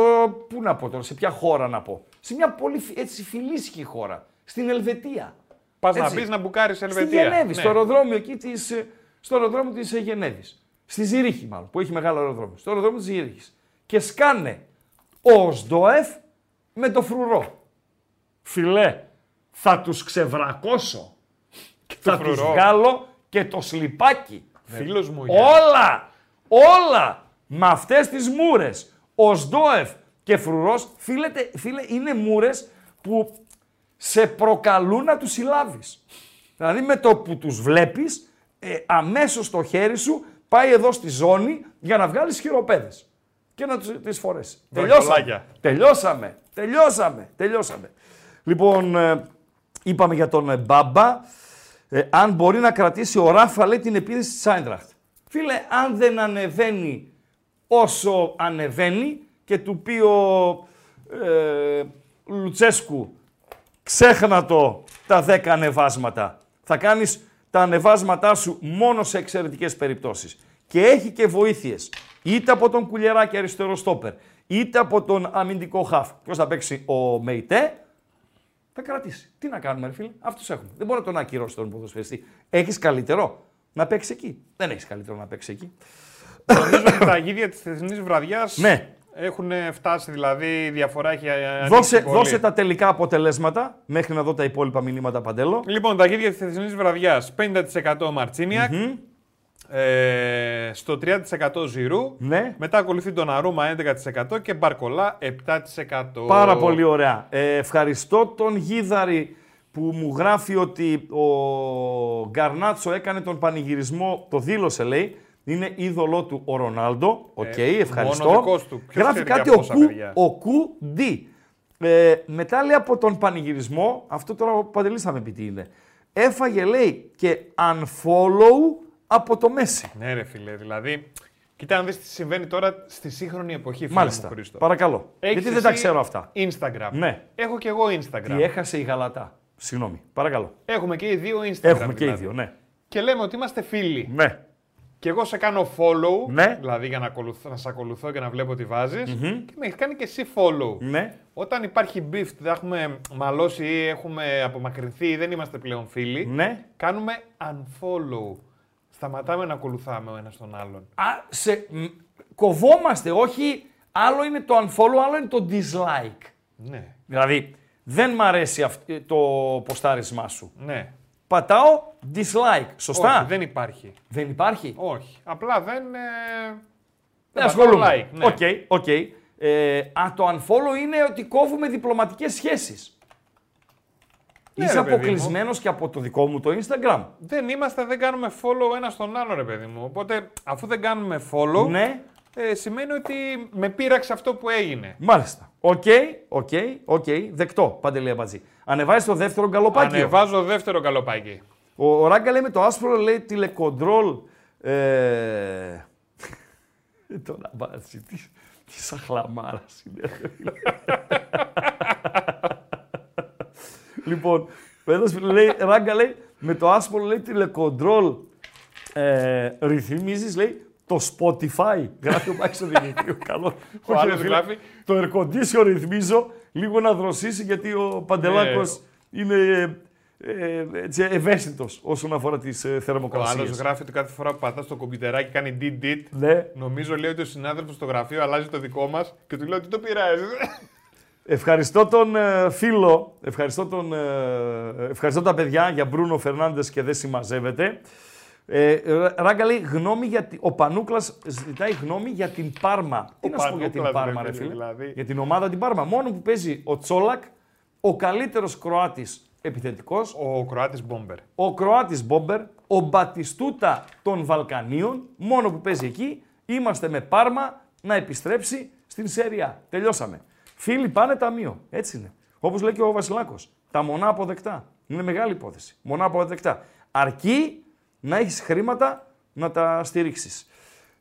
πού να πω τώρα, σε ποια χώρα να πω. Σε μια πολύ φι- έτσι φιλήσυχη χώρα. Στην Ελβετία. Πας να Έτσι. πεις να μπουκάρεις Στη Ελβετία. Γενέβη, Ναι. στο αεροδρόμιο εκεί της, ε, στο αεροδρόμιο της ε, Γενέβης. Στη Ζηρίχη μάλλον, που έχει μεγάλο αεροδρόμιο. Στο αεροδρόμιο της Ζηρίχης. Και σκάνε ο Σντοεφ με το φρουρό. Φιλέ, θα τους ξεβρακώσω. θα τους φρουρό. βγάλω και το σλιπάκι. Φίλος μου, για. Όλα, όλα με αυτές τις μούρες. Ο Σντόεφ και Φρουρός, φίλε, φίλε είναι μούρες που σε προκαλούν να τους συλλάβεις. Δηλαδή με το που τους βλέπεις, ε, αμέσως το χέρι σου πάει εδώ στη ζώνη για να βγάλεις χειροπέδες και να τους, τις φορέσει. Τελειώσαμε. Βρακολάκια. Τελειώσαμε. Τελειώσαμε. Τελειώσαμε. Λοιπόν, ε, είπαμε για τον ε, Μπάμπα. Ε, αν μπορεί να κρατήσει ο Ράφα, λέει, την επίθεση της Άιντραχτ. Φίλε, αν δεν ανεβαίνει όσο ανεβαίνει και του πει ο ε, Λουτσέσκου ξέχνα το τα 10 ανεβάσματα. Θα κάνεις τα ανεβάσματά σου μόνο σε εξαιρετικές περιπτώσεις. Και έχει και βοήθειες. Είτε από τον Κουλιεράκη αριστερό στόπερ, είτε από τον αμυντικό χαφ. Ποιος θα παίξει ο Μεϊτέ, θα κρατήσει. Τι να κάνουμε, ρε φίλε, αυτούς έχουμε. Δεν μπορεί να τον ακυρώσει τον ποδοσφαιριστή. Έχεις καλύτερο να παίξεις εκεί; Δεν έχεις καλύτερο να παίξεις εκεί. Νομίζω ότι τα γίδια της χθεσινή βραδιάς Ναι. Έχουν φτάσει, δηλαδή η διαφορά έχει ανοίξει Δώσε, πολύ. δώσε τα τελικά αποτελέσματα μέχρι να δω τα υπόλοιπα μηνύματα παντέλο. Λοιπόν, τα γίδια της χθεσινή βραδιάς 50% μαρτσινιακ Ε, στο 30% Ζηρού. Ναι. Μετά ακολουθεί τον Αρούμα 11% και Μπαρκολά 7%. Πάρα πολύ ωραία. Ε, ευχαριστώ τον Γίδαρη που μου γράφει ότι ο Γκαρνάτσο έκανε τον πανηγυρισμό, το δήλωσε λέει, είναι είδωλό του ο Ρονάλντο. Οκ, ευχαριστώ. Ε, μόνο δικός του. Ποιος Γράφει ξέρει κάτι για ο, πόσα, Κου, παιδιά; ο Κου Ντι. Ε, μετά λέει από τον πανηγυρισμό, αυτό τώρα ο Παντελής θα με πει τι είναι. Έφαγε λέει και unfollow από το Μέσι. Ναι, ρε φίλε, δηλαδή. Κοίτα να δεις τι συμβαίνει τώρα στη σύγχρονη εποχή, φίλε Μάλιστα. μου Χρήστο. Παρακαλώ. Έχεις Γιατί δεν τα εσύ ξέρω αυτά. Instagram. Ναι. Έχω και εγώ Instagram. Τι έχασε η Γαλατά. Συγγνώμη. Παρακαλώ. Έχουμε και οι δύο Instagram. Έχουμε και οι δηλαδή. δύο, ναι. Και λέμε ότι είμαστε φίλοι. Ναι. Και εγώ σε κάνω follow, Ναι. δηλαδή για να, ακολουθώ, να σε ακολουθώ και να βλέπω τι βαζεις Και με έχει κάνει και εσύ follow. Ναι. Όταν υπάρχει beef, δεν έχουμε μαλώσει ή έχουμε απομακρυνθεί ή δεν είμαστε πλέον φίλοι, Ναι. κάνουμε unfollow. Σταματάμε να ακολουθάμε ο ένας τον άλλον. Α, σε, μ, κοβόμαστε, όχι. Άλλο είναι το unfollow, άλλο είναι το dislike. Ναι, Δηλαδή, δεν μ' αρέσει αυ- το ποστάρισμά σου. ναι. Πατάω dislike. Σωστά; Όχι, δεν υπάρχει. Δεν υπάρχει; Όχι. Απλά δεν. Ε... Δεν πατάω ασχολούμαι. like, ναι. Οκ, οκ. Ε, α, το unfollow είναι ότι κόβουμε διπλωματικές σχέσεις. Ναι, Είσαι ρε παιδί μου. αποκλεισμένος και από το δικό μου το Instagram. Δεν είμαστε, δεν κάνουμε follow ένα στον άλλο, ρε παιδί μου. Οπότε, αφού δεν κάνουμε follow, Ναι. ε, σημαίνει ότι με πείραξε αυτό που έγινε. Μάλιστα. Οκ, οκ, οκ. Δεκτό, Παντελή Αμπατζή. Ανεβάζει το δεύτερο γκαλοπάκι. Ανεβάζω δεύτερο γκαλοπάκι. Ο, ο Ράγκα λέει με το άσπρο λέει τηλεκοντρόλ. Ε... <laughs> τον Αμπατζή, τι, τι σαχλαμάρας είναι. ρε φίλε. <laughs> λοιπόν, ο ένας λέει, Ράγκα λέει με το άσπρο λέει τηλεκοντρόλ ε, ρυθμίζεις λέει το Spotify. Γράφει ο Μάκης ο Δημητρίου. Καλός. Ο Όχι, ρε άλλος φίλε, γράφει. Το air condition ρυθμίζω λίγο να δροσίσει γιατί ο Παντελάκος είναι ε, έτσι, ευαίσθητος όσον αφορά τις ε, Ο θερμοκρασίες. άλλος γράφει ότι κάθε φορά που πατάς στο κομπιουτεράκι κάνει did Ναι. Νομίζω λέει ότι ο συνάδελφος στο γραφείο αλλάζει το δικό μας και του λέω τι το πειράζει; Ευχαριστώ τον ε, φίλο, ευχαριστώ, τον, ε, ευχαριστώ τα παιδιά για Μπρούνο Φερνάντες και δεν συμμαζεύεται. Ε, Ράγκα λέει γνώμη για τη... Ο Πανούκλας ζητάει γνώμη για την Πάρμα. Τι να σου πω για την Πανούκλας, Πάρμα, ρε ρε φίλε, φίλε; δηλαδή. Για την ομάδα την Πάρμα. Μόνο που παίζει ο Τσόλακ, ο καλύτερος Κροάτης επιθετικός, Ο Κροάτης Μπόμπερ. ο Κροάτης Μπόμπερ, ο Μπατιστούτα των Βαλκανίων, μόνο που παίζει εκεί, είμαστε με Πάρμα να επιστρέψει στην Σέρια. Τελειώσαμε. Φίλοι πάνε ταμείο. Έτσι είναι. Όπως λέει και ο Βασιλάκος. Τα μονά αποδεκτά. Είναι μεγάλη υπόθεση. Μονά αποδεκτά. Αρκεί να έχεις χρήματα να τα στηρίξεις.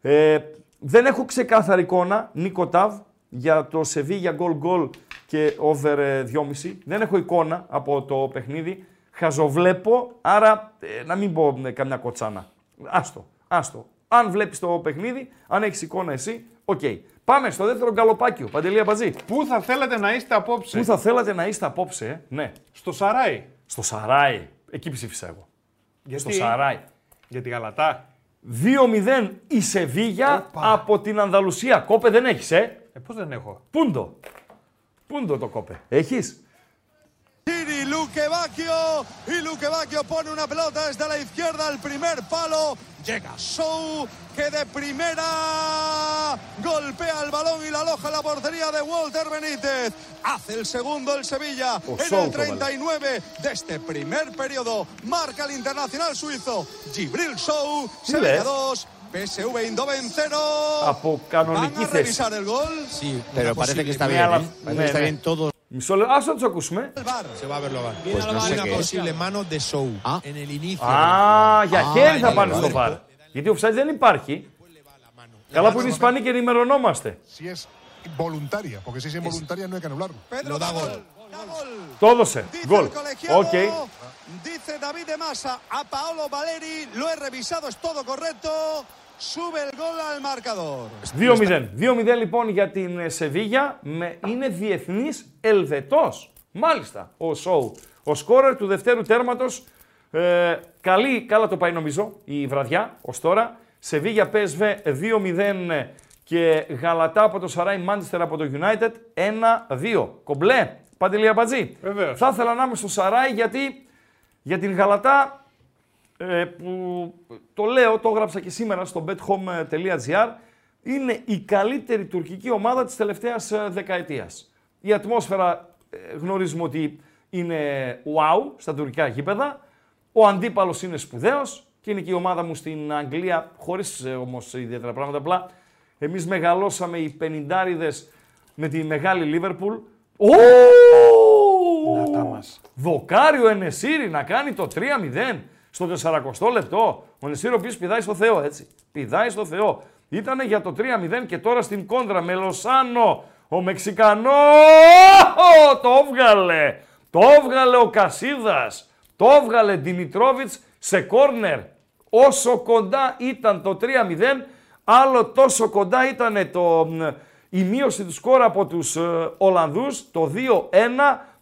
Ε, δεν έχω ξεκάθαρη εικόνα, Νίκο Ταβ, για το Σεβίγια γκολ γκολ και over ε, 2,5. Δεν έχω εικόνα από το παιχνίδι. Χαζοβλέπω, άρα ε, να μην πω ε, καμιά κοτσάνα. Άστο, άστο. Αν βλέπεις το παιχνίδι, αν έχεις εικόνα εσύ, οκ. Πάμε στο δεύτερο γκαλοπάκιο. Παντελία Μπατζή. Πού θα θέλατε να είστε απόψε, Πού θα θέλατε να είστε απόψε, ε; ναι. Στο Σαράι. Στο Σαράι. Εκεί ψήφισα εγώ. Γιατί, Στο Σαράι. Για τη Γαλατά. 2-0 η Σεβίγια από την Ανδαλουσία. Κόπε δεν έχεις, ε; Ε, πώς δεν έχω; Πούντο. Πούντο το κόπε. Έχεις; Luque Bacchio. Y Luque pone una pelota desde la izquierda al primer palo. Llega Sou, que de primera golpea el balón y la aloja la portería de Walter Benítez. Hace el segundo el Sevilla en el 39 de este primer periodo. Marca el internacional suizo. Gibril Sou, Sevilla 2. PSV Eindhoven 0. ¿Van revisar el gol? Sí, pero ¿eh? parece que está bien. Parece está bien todo. Μισό λεπτό. Ας να τους ακούσουμε. El VAR. Se va a verlo VAR. Pues no sé una qué es. posible mano de Sou Ah. en el inicio. Α, για Α, χέρι θα είναι πάνε βαρύ. στο VAR. Γιατί offside δεν υπάρχει. Καλά που είναι Ισπανοί και ενημερωνόμαστε. si es voluntaria, porque si es involuntaria no hay que anularlo. Pedro Lo da da gol. gol. Da gol. Το έδωσε. Dice Γκολ. el colegiado, Οκ. dice David de Masa a Paolo Valeri, lo he revisado, es todo correcto. Sube el gol al marcador. 2-0. 2-0 λοιπόν για την ε, Σεβίγια. Με... Είναι διεθνής Ελβετός. Μάλιστα. Ο Σόου. Ο σκόρερ του δευτέρου τέρματος. Ε, καλή, καλά το πάει νομίζω η βραδιά ως τώρα. Σεβίγια PSV 2-0 και Γαλατά από το Σαράι Μάντσεστερ από το United 1-2. Κομπλέ. Παντελία Μπατζή. Βεβαίως. Θα ήθελα να είμαι στο Σαράι γιατί για την Γαλατά ε, που το λέω, το έγραψα και σήμερα στο bethome.gr, είναι η καλύτερη τουρκική ομάδα της τελευταίας ε, δεκαετίας. Η ατμόσφαιρα ε, γνωρίζουμε ότι είναι wow στα τουρκικά γήπεδα. Ο αντίπαλος είναι σπουδαίος και είναι και η ομάδα μου στην Αγγλία, χωρίς ε, όμως ιδιαίτερα πράγματα. Απλά εμείς μεγαλώσαμε οι πενιντάριδες με τη μεγάλη Λίβερπουλ. Ω! Να τα μας. Δοκάριο Ενεσύρη να κάνει το 3-0 στο 40 λεπτό. Ο Ενεσύρη ο οποίος πηδάει στο Θεό, έτσι. Πηδάει στο Θεό. Ήτανε για το 3-0 και τώρα στην κόντρα με Λοσάνο. Ο Μεξικανό το έβγαλε. Το έβγαλε ο Κασίδας. Το έβγαλε Δημητρόβιτς σε κόρνερ. Όσο κοντά ήταν το 3-0, άλλο τόσο κοντά ήταν το, μ, η μείωση του σκορ από τους ε, Ολλανδούς. Το 2-1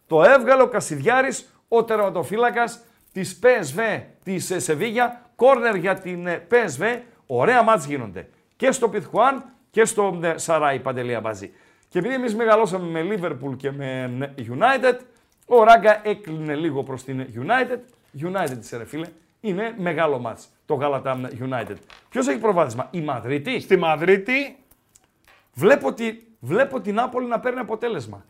το έβγαλε ο Κασιδιάρης, ο τερματοφύλακας της PSV της ε, Σεβίγια. Κόρνερ για την ε, PSV. Ωραία μάτς γίνονται. Και στο Πιθχουάν και στο ε, Σαράι Παντελή Αμπαζή. Και επειδή εμείς μεγαλώσαμε με Liverpool και με ε, United, ο Ράγκα έκλεινε λίγο προς την United. United της ρε φίλε. Είναι μεγάλο μάτς το Γαλατά United. Ποιος έχει προβάδισμα, η Μαδρίτη. Στη Μαδρίτη Βλέπω, τη, βλέπω την Νάπολη να παίρνει αποτέλεσμα.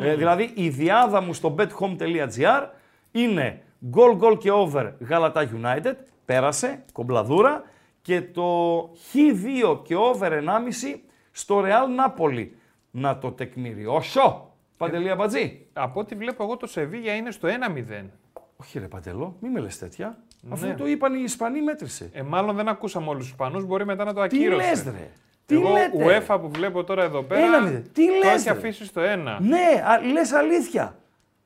Ε, δηλαδή η διάδα μου στο bethome.gr είναι goal goal και over Γαλατά United, πέρασε, κομπλαδούρα και το χ2 και over 1,5 στο Real Νάπολη. Να το τεκμηριώσω. Παντελή Αμπατζή. Από ό,τι βλέπω εγώ το Σεβίγια είναι στο 1-0. Όχι ρε Παντελό, μη με λες τέτοια. Αφού Ναι. το είπαν οι Ισπανοί μέτρησε. Ε, μάλλον δεν ακούσαμε όλους τους Ισπανούς, μπορεί μετά να το Τι ακύρωσε. λες ρε; Τι Εγώ, λέτε; UEFA που βλέπω τώρα εδώ πέρα, Ένα μηδέν. Τι το λες, έχει ρε; αφήσει στο 1. Ναι, α, λες αλήθεια.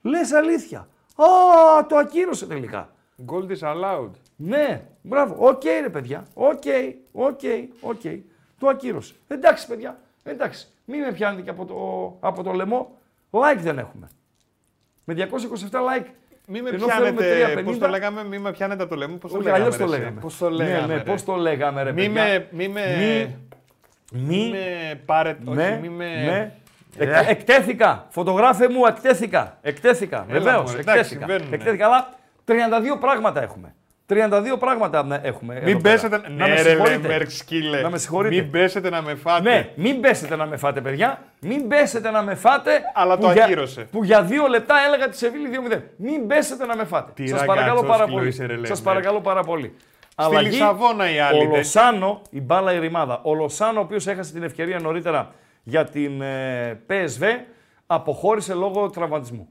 Λες αλήθεια. Α, το ακύρωσε τελικά. Goal disallowed. Ναι, μπράβο. Οκ, ρε παιδιά. Οκ, οκ, οκ. Το ακύρωσε. Εντάξει, παιδιά. Εντάξει. Μην με πιάνετε και από το, από το λαιμό. Like δεν έχουμε. Με 227 like. Μη με ενώ θέλουμε πιάνετε, 350. πώς το λέγαμε, μη με πιάνετε από το λέμε, πώς το Όχι, λέγαμε. αλλιώς το ρε, εσύ; λέγαμε. Πώς το λέγαμε, Ναι, ναι, ρε; πώς το λέγαμε, ρε Μη παιδιά. με, μη με, Μη, μη μη, με πάρετε, ναι, όχι, μη με... ναι. Εκ- εκτέθηκα. Φωτογράφε μου, εκτέθηκα. Εκτέθηκα. Έλα, Βεβαίως. μωρέ, εντάξει, Εκτέθηκα. συμβαίνουνε. εκτέθηκα. Αλλά 32 πράγματα έχουμε. 32 πράγματα ναι, έχουμε. εδώ Μην πέρα. πέσετε, Να ναι με ρε συγχωρείτε. Μέρκ σκύλε, Να με συγχωρείτε. μην πέσετε να με φάτε. Ναι, μην πέσετε να με φάτε, παιδιά. Μην πέσετε να με φάτε. Αλλά το που για- ακύρωσε. Που για δύο λεπτά έλεγα τη Σεβίλη 2-0. Μην πέσετε να με φάτε. Τι Σας παρακαλώ ραγκάτσος πάρα φίλο πολύ. είσαι, ρε, Σας Λεμπέρ. παρακαλώ πάρα πολύ. Στη Λισαβόνα η άλλη. Ο Λοσάνο, η μπάλα η ρημάδα. Ο Λοσάνο, ο οποίος έχασε την ευκαιρία νωρίτερα για την ε, PSV, αποχώρησε λόγω τραυματισμού.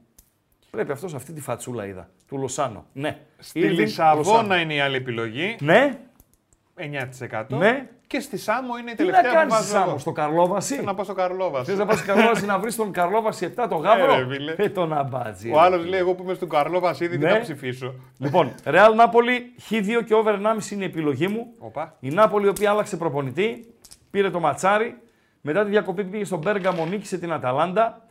Πρέπει αυτός αυτή τη φατσούλα είδα. Του Λοσάνο. Ναι. Στη Ήρβιν Λισαβόνα Λοσάνο. είναι η άλλη επιλογή, Ναι. 9%. Ναι. Και στη Σάμο είναι η Τι να τελευταία που κάνεις βάζω Σάμο, εγώ. στο Καρλόβαση. Θέλω να πάω στο Καρλόβας. Θες να πας στο Καρλόβαση να βρεις τον Καρλόβαση 7 το γάβρο. ρε, φίλε. Ε, τον αμπάτζι. Ο άλλος λέει: Εγώ που είμαι στον Καρλόβας ήδη Ναι. τι θα ψηφίσω. Λοιπόν, Real Νάπολη, Χ2 και over 1,5 είναι η επιλογή μου. Οπα. Η Νάπολη, η οποία άλλαξε προπονητή, πήρε το ματσάρι. Μετά τη διακοπή πήγε στον Μπέργαμο, νίκησε την Αταλάντα.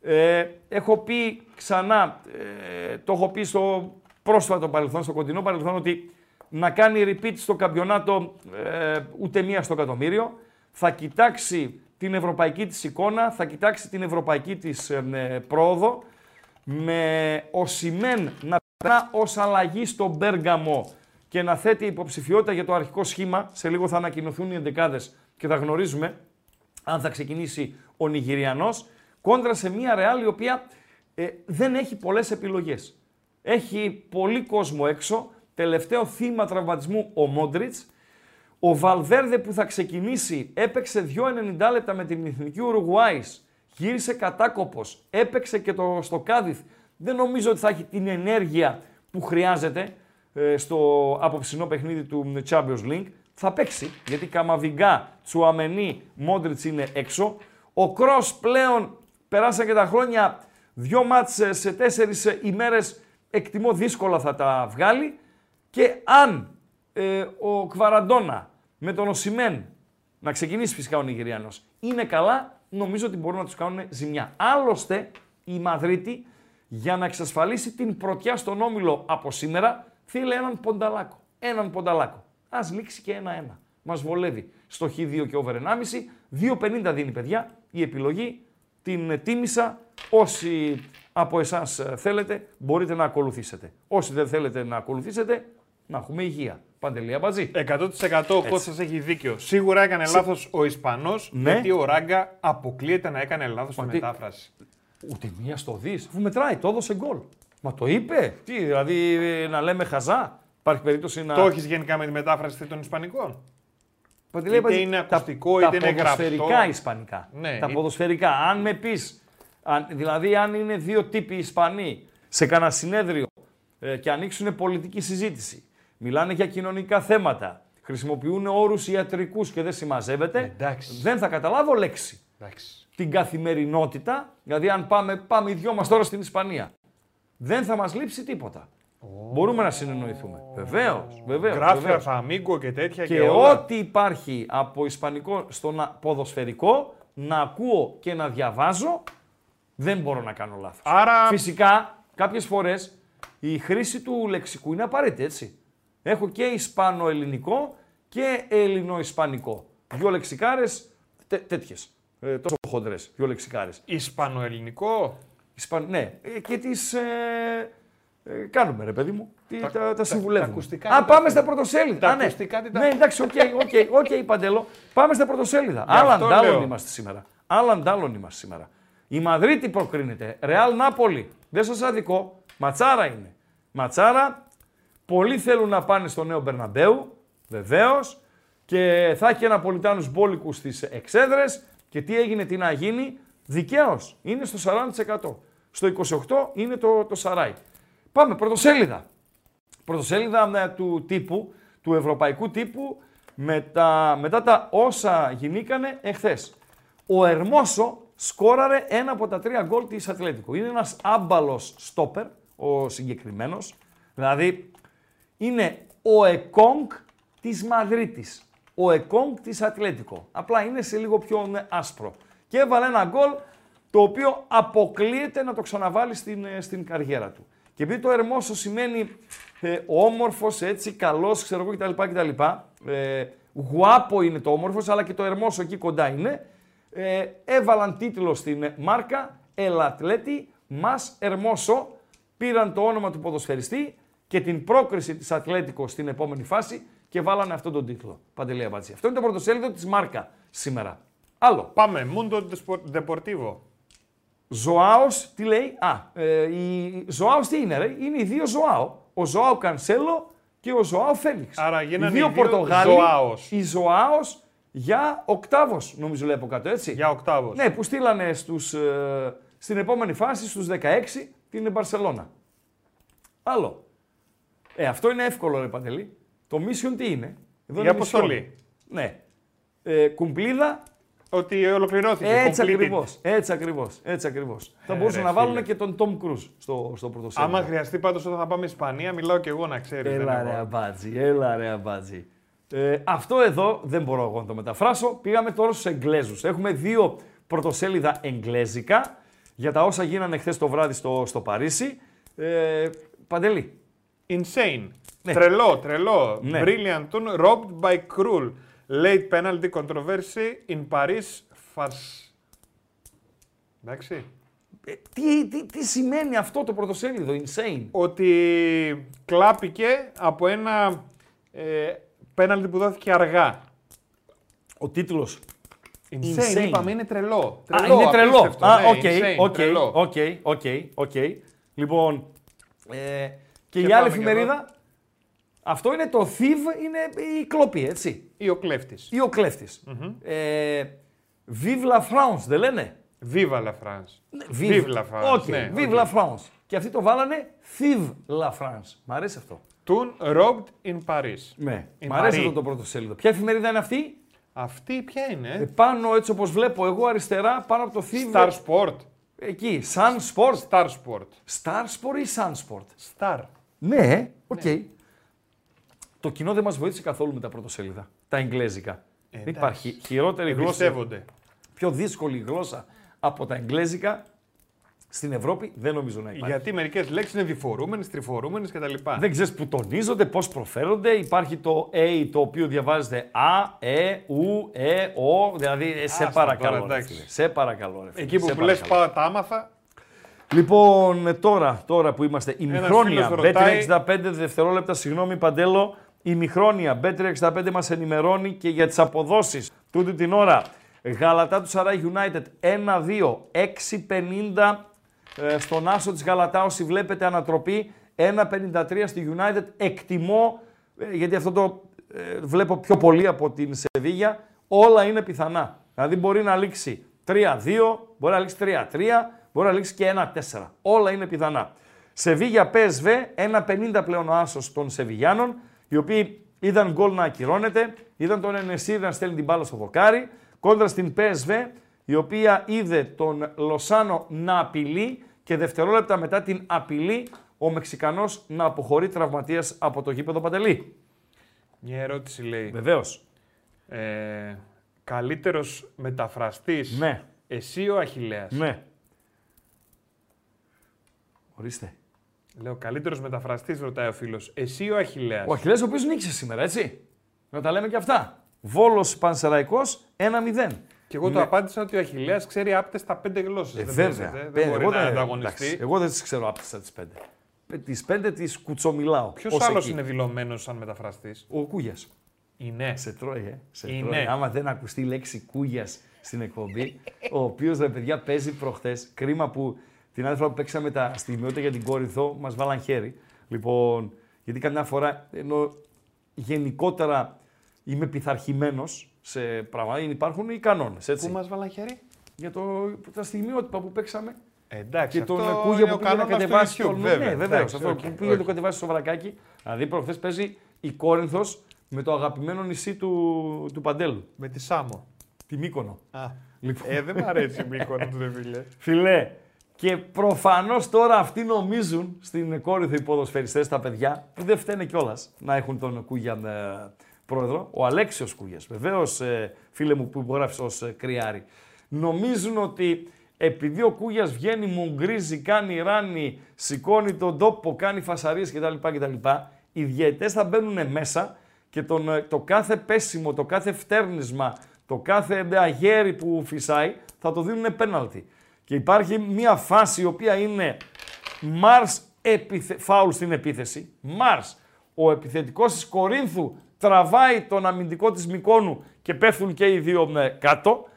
Ε, έχω πει ξανά, ε, το έχω πει στο πρόσφατο παρελθόν, στο κοντινό παρελθόν, ότι να κάνει repeat στο καμπιονάτο ε, ούτε μία στο εκατομμύριο. Θα κοιτάξει την ευρωπαϊκή της εικόνα, θα κοιτάξει την ευρωπαϊκή της ε, ε, πρόοδο. Με ο Σιμέν να περνά ως αλλαγή στο Μπέργαμο και να θέτει υποψηφιότητα για το αρχικό σχήμα. Σε λίγο θα ανακοινωθούν οι εντεκάδες και θα γνωρίζουμε αν θα ξεκινήσει ο Νιγηριανός, κόντρα σε μια Ρεάλ η οποία ε, δεν έχει πολλές επιλογές. Έχει πολύ κόσμο έξω, τελευταίο θύμα τραυματισμού ο Μόντριτς, ο Βαλβέρδε που θα ξεκινήσει έπαιξε 2,90 λεπτά με την Εθνική Ουρουγουάης, γύρισε κατάκοπος, έπαιξε και το, στο Κάδιθ. Δεν νομίζω ότι θα έχει την ενέργεια που χρειάζεται ε, στο απόψινό παιχνίδι του Champions League. Θα παίξει, γιατί Καμαβιγκά, Τσουαμενί, Μόντριτς είναι έξω. Ο Κρός πλέον περάσαν και τα χρόνια, δυο μάτς ε, σε τέσσερις ε, ημέρες εκτιμώ δύσκολα θα τα βγάλει. Και αν ε, ο Κβαραντόνα με τον Οσιμέν, να ξεκινήσει φυσικά ο Νιγηριανός, είναι καλά, νομίζω ότι μπορούν να τους κάνουν ζημιά. Άλλωστε, η Μαδρίτη για να εξασφαλίσει την πρωτιά στον Όμιλο από σήμερα, θέλει έναν πονταλάκο. Έναν πονταλάκο. Ας λήξει και ένα-ένα. Μας βολεύει στο Χ2 και over 1,5. 2,50 δίνει παιδιά η επιλογή. Την τίμησα. Όσοι από εσάς ε, θέλετε μπορείτε να ακολουθήσετε. Όσοι δεν θέλετε να ακολουθήσετε, να έχουμε υγεία. Παντελή Αμπατζή. 100% ο Κώστας έχει δίκιο. Σίγουρα έκανε λάθος ο Ισπανός, Ναι. γιατί ο Ράγκα αποκλείεται να έκανε λάθος στη Μα τι- μετάφραση. Ούτε μία στο δεις. Αφού μετράει, το έδωσε γκολ. Μα το είπε. Τι, δηλαδή ε, να λέμε χαζά. Υπάρχει περίπτωση να. Το έχεις γενικά με τη μετάφραση των Ισπανικών; Παντελή είτε Αμπατζή, είναι τα- ακουστικό, τα είτε είναι γραπτό. ποδοσφαιρικά ισπανικά. Ναι, τα ή- ποδοσφαιρικά. Αν με πεις, δηλαδή αν είναι δύο τύποι Ισπανοί σε κανένα συνέδριο ε, και ανοίξουν πολιτική συζήτηση, μιλάνε για κοινωνικά θέματα, χρησιμοποιούν όρους ιατρικούς και δεν συμμαζεύεται, Εντάξει. δεν θα καταλάβω λέξη. Εντάξει. την καθημερινότητα, δηλαδή αν πάμε, πάμε οι δυο μας τώρα στην Ισπανία, δεν θα μας λείψει τίποτα. Μπορούμε να συνεννοηθούμε. Βεβαίως, βεβαίως. Γράφει βεβαίως. Αφαμίγκο και τέτοια και, Και όλα. ό,τι υπάρχει από ισπανικό στο να- ποδοσφαιρικό, να ακούω και να διαβάζω, δεν μπορώ να κάνω λάθος. Άρα Φυσικά, κάποιες φορές η χρήση του λεξικού είναι απαραίτητη, έτσι. Έχω και ισπανο-ελληνικό και ελληνο-ισπανικό. Δύο λεξικάρες τέ, τέτοιες. Ε, τόσο χοντρές, δύο λεξικάρες. Ισπανοελληνικό; Ισπαν... Ναι, ε, και τις ε, ε, κάνουμε ρε παιδί μου. Τι, τα, τα, τα συμβουλεύουμε. ακουστικά Α, τι τα πάμε στα ακούτε. πρωτοσέλιδα. Τα Α, ναι. ακουστικά τι τα- Ναι, εντάξει, οκ, οκ, οκ, Παντέλο. Πάμε στα πρωτοσέλιδα. Άλλα αυτό αντ' άλλων λέω. είμαστε σήμερα. Άλλα αντ' άλλων είμαστε σήμερα. Η Μαδρίτη προκρίνεται. Ρεάλ Νάπολη. Δεν σας αδικώ. Ματσάρα είναι. Ματσάρα. Πολλοί θέλουν να πάνε στο νέο Μπερναμπέου. Βεβαίως. Και θα έχει Ναπολιτάνους μπόλικους στις εξέδρες. Και τι έγινε, τι να γίνει. Δικαίως. Είναι στο 40%. Στο 28% είναι το, το Σαράι. Πάμε, πρωτοσέλιδα. Πρωτοσέλιδα ε, του τύπου, του ευρωπαϊκού τύπου, με τα, μετά τα όσα γινήκανε εχθές. Ο Ερμόσο σκόραρε ένα από τα τρία γκολ της Ατλέτικο. Είναι ένας άμπαλος στόπερ, ο συγκεκριμένος. Δηλαδή, είναι ο Εκόνγκ της Μαδρίτης. Ο Εκόνγκ της Ατλέτικο. Απλά είναι σε λίγο πιο ε, άσπρο. Και έβαλε ένα γκολ το οποίο αποκλείεται να το ξαναβάλει στην, ε, στην καριέρα του. Και επειδή το Ερμόσο σημαίνει ε, όμορφος, έτσι, καλός, ξέρω εγώ κτλ. κτλ ε, γουάπο είναι το όμορφος, αλλά και το Ερμόσο εκεί κοντά είναι. Ε, έβαλαν τίτλο στην ε, μάρκα Ελατλέτη Μας Ερμόσο. Πήραν το όνομα του ποδοσφαιριστή και την πρόκριση της Ατλέτικο στην επόμενη φάση και βάλανε αυτόν τον τίτλο. Παντελή Αμπάτση. Αυτό είναι το πρωτοσέλιδο της μάρκα σήμερα. Άλλο. Πάμε. Mundo Deportivo. Ζωάος, τι λέει; Α, ε, η Ζωάος τι είναι, ρε; Είναι οι δύο Ζωάο. Ο Ζωάο Κανσέλο και ο Ζωάο Φέληξ. Άρα οι γίνανε δύο οι δύο Πορτογάλοι. Ζωάος. Η Ζωάος για οκτάβος, νομίζω λέει από κάτω, έτσι. Για οκτάβος. Ναι, που στείλανε στους, ε, στην επόμενη φάση στους 16 την Μπαρσελώνα. Άλλο. Ε, αυτό είναι εύκολο, ρε Παντελή. Το mission τι είναι; Εδώ Η είναι αποστολή. mission. Ναι. Ε, κουμπλίδα, Ότι ολοκληρώθηκε. έτσι completed. ακριβώς. Έτσι ακριβώς. Έτσι ακριβώς. Θα μπορούσαν ρε να βάλουν φίλε. και τον Tom Cruise στο, στο πρωτοσέλιδο. Άμα χρειαστεί πάντως όταν θα πάμε Ισπανία, μιλάω και εγώ να ξέρεις. Έλα ρε αμπάτζι, έλα ρε αμπάτζι. Ε, αυτό εδώ δεν μπορώ εγώ να το μεταφράσω. Πήγαμε τώρα στους Εγγλέζους. Έχουμε δύο πρωτοσέλιδα εγγλέζικα για τα όσα γίνανε χθες το βράδυ στο, στο Παρίσι. Ε, Παντελή. Insane. Ναι. Τρελό, τρελό. Ναι. Brilliant tune, robbed by cruel. Late penalty controversy in Paris. Farce. Εντάξει. Ε, τι, τι, τι σημαίνει αυτό το πρωτοσέλιδο, insane; Ότι κλάπηκε από ένα ε, πέναλτι που δόθηκε αργά. Ο τίτλος. Insane, Insane. είπαμε, είναι τρελό. Α, είναι τρελό. απίστευτο, Α, ναι, οκ, insane, οκ, τρελό. οκ, οκ, οκ, οκ. Λοιπόν, ε, και, η πάμε άλλη και εφημερίδα, αυτό είναι το thief, είναι η κλοπή, έτσι. Ή ο κλέφτης. Ή ο κλέφτης Ε, Vive la France, δεν λένε; Viva la France. Vive, la France. Οκ, ναι, Vive οκ. la France. Και αυτοί το βάλανε Thive la France. Μ' αρέσει αυτό. Toon robbed in Paris. Ναι, In μ' αρέσει Paris. αυτό το πρωτοσέλιδο. Ποια εφημερίδα είναι αυτή; Αυτή ποια είναι, Ε, ε; πάνω έτσι όπως βλέπω εγώ αριστερά, πάνω από το Thive. Star Sport. Εκεί, Sun Sport. Star Sport. Star Sport ή Sun Sport; Star. Ναι, οκ. Το κοινό δεν μας βοήθησε καθόλου με τα πρωτοσέλιδα. Τα εγγλέζικα. δεν εντάξει. υπάρχει χειρότερη γλώσσα, Εμπιστεύονται. πιο δύσκολη γλώσσα από τα εγγλέζικα στην Ευρώπη δεν νομίζω να υπάρχει. Γιατί μερικές λέξεις είναι διφορούμενε, τριφορούμενες κτλ. Δεν ξέρεις που τονίζονται, πώς προφέρονται. Υπάρχει το A το οποίο διαβάζεται Α, Ε, Ου, Ε, Ο. Δηλαδή, ε, σε Άστα παρακαλώ. τώρα, ρε εντάξει. φίλε. Σε παρακαλώ. Ρε, φίλε. Εκεί που σε που λες παρακαλώ. πάω τα άμαθα. Λοιπόν, ε, τώρα, τώρα που είμαστε ημιχρόνια, φίλος ρωτάει- Bet365 δευτερόλεπτα, συγγνώμη Παντέλο, ημιχρόνια, Bet365 μας ενημερώνει και για τις αποδόσεις τούτη την ώρα. Γαλατά του Σαράι United 1-2, 6-50 ε, στον άσο της Γαλατά όσοι βλέπετε ανατροπή, 1-53 στη United, εκτιμώ, ε, γιατί αυτό το ε, βλέπω πιο πολύ από την Σεβίγια, όλα είναι πιθανά. Δηλαδή μπορεί να λήξει 3-2, μπορεί να λήξει 3-3, μπορεί να λήξει και 1-4. Όλα είναι πιθανά. Σεβίγια PSV, 1-50 πλέον ο άσος των Σεβιγιάνων, οι οποίοι είδαν γκολ να ακυρώνεται, είδαν τον Ενεσίρ να στέλνει την μπάλα στο δοκάρι, κόντρα στην PSV, η οποία είδε τον Λοσάνο να απειλεί και δευτερόλεπτα μετά την απειλή ο Μεξικανός να αποχωρεί τραυματίας από το γήπεδο Παντελή. Μια ερώτηση λέει. Βεβαίως. Ε, καλύτερος μεταφραστής. Ναι. Εσύ ο Αχιλέας; Ναι. Ορίστε. Λέω καλύτερος μεταφραστής ρωτάει ο φίλος. Εσύ ο Αχιλέας. Ο Αχιλέας ο οποίος νίκησε σήμερα, έτσι. Να τα λέμε και αυτά. Βόλος Πανσεραϊκός 1-0. Και εγώ το απάντησα ότι ο Αχιλέας ξέρει άπτες τα πέντε γλώσσες. Ε, δεν βέβαια. παίζεται, Πέ- δεν μπορεί εγώ να δεν- ανταγωνιστεί. εντάξει, εγώ δεν τις ξέρω άπτυστα τις πέντε. Ε, Τις πέντε τις κουτσομιλάω. Ποιος ως άλλος εκεί. είναι δηλωμένος σαν μεταφραστής, Ο Κούγιας. Είναι. Σε τρώει, ε. Σε Είναι. τρώει. Άμα δεν ακουστεί η λέξη Κούγιας στην εκπομπή, ο οποίος ρε παιδιά παίζει προχθές. Κρίμα που την άλλη φορά που παίξαμε τα στιγμιότητα για την Κόρυθο μας βάλαν χέρι. Λοιπόν, γιατί καμιά φορά ενώ γενικότερα είμαι πειθαρχημένος σε πράγματα, υπάρχουν οι κανόνες. Πού μας βάλαν χέρι; Για το, τα στιγμιότυπα που παίξαμε Εντάξει, και τον αυτό Κούγια είναι που ο πήγε να κανόνας του κατεβάσει YouTube, τον. βέβαια. Ναι, βεβαίως. Εντάξει, Αυτό οκ, που πήγε να το οκ. κατεβάσει στο βρακάκι. Δηλαδή προχθές παίζει η Κόρινθος με το αγαπημένο νησί του, του Παντέλου. Με τη Σάμο. Τη Μύκονο. Α. Λοιπόν. Ε, δεν μ' αρέσει η Μύκονο του ρε φίλε. Φίλε, και προφανώς τώρα αυτοί νομίζουν στην Κόρινθο οι ποδοσφαιριστές, τα παιδιά, που δεν φταίνε κιόλας να έχουν τον Κούγια ε, πρόεδρο, ο Αλέξιος Κούγιας. Βεβαίως, ε, φίλε μου που υπογράφεις ως ε, κρυάρι. Νομίζουν ότι επειδή ο Κούγιας βγαίνει, μου γκρίζει, κάνει ράνι, σηκώνει τον τόπο, κάνει φασαρίες κτλ. κτλ. Οι διαιτές θα μπαίνουν μέσα και τον, ε, το κάθε πέσιμο, το κάθε φτέρνισμα, το κάθε αγέρι που φυσάει θα το δίνουν πέναλτι. Και υπάρχει μια φάση η οποία είναι Μάρς επιθε... φάουλ στην επίθεση. Μάρς, ο επιθετικός της Κορίνθου τραβάει τον αμυντικό της Μικόνου και πέφτουν και οι δύο ε, κάτω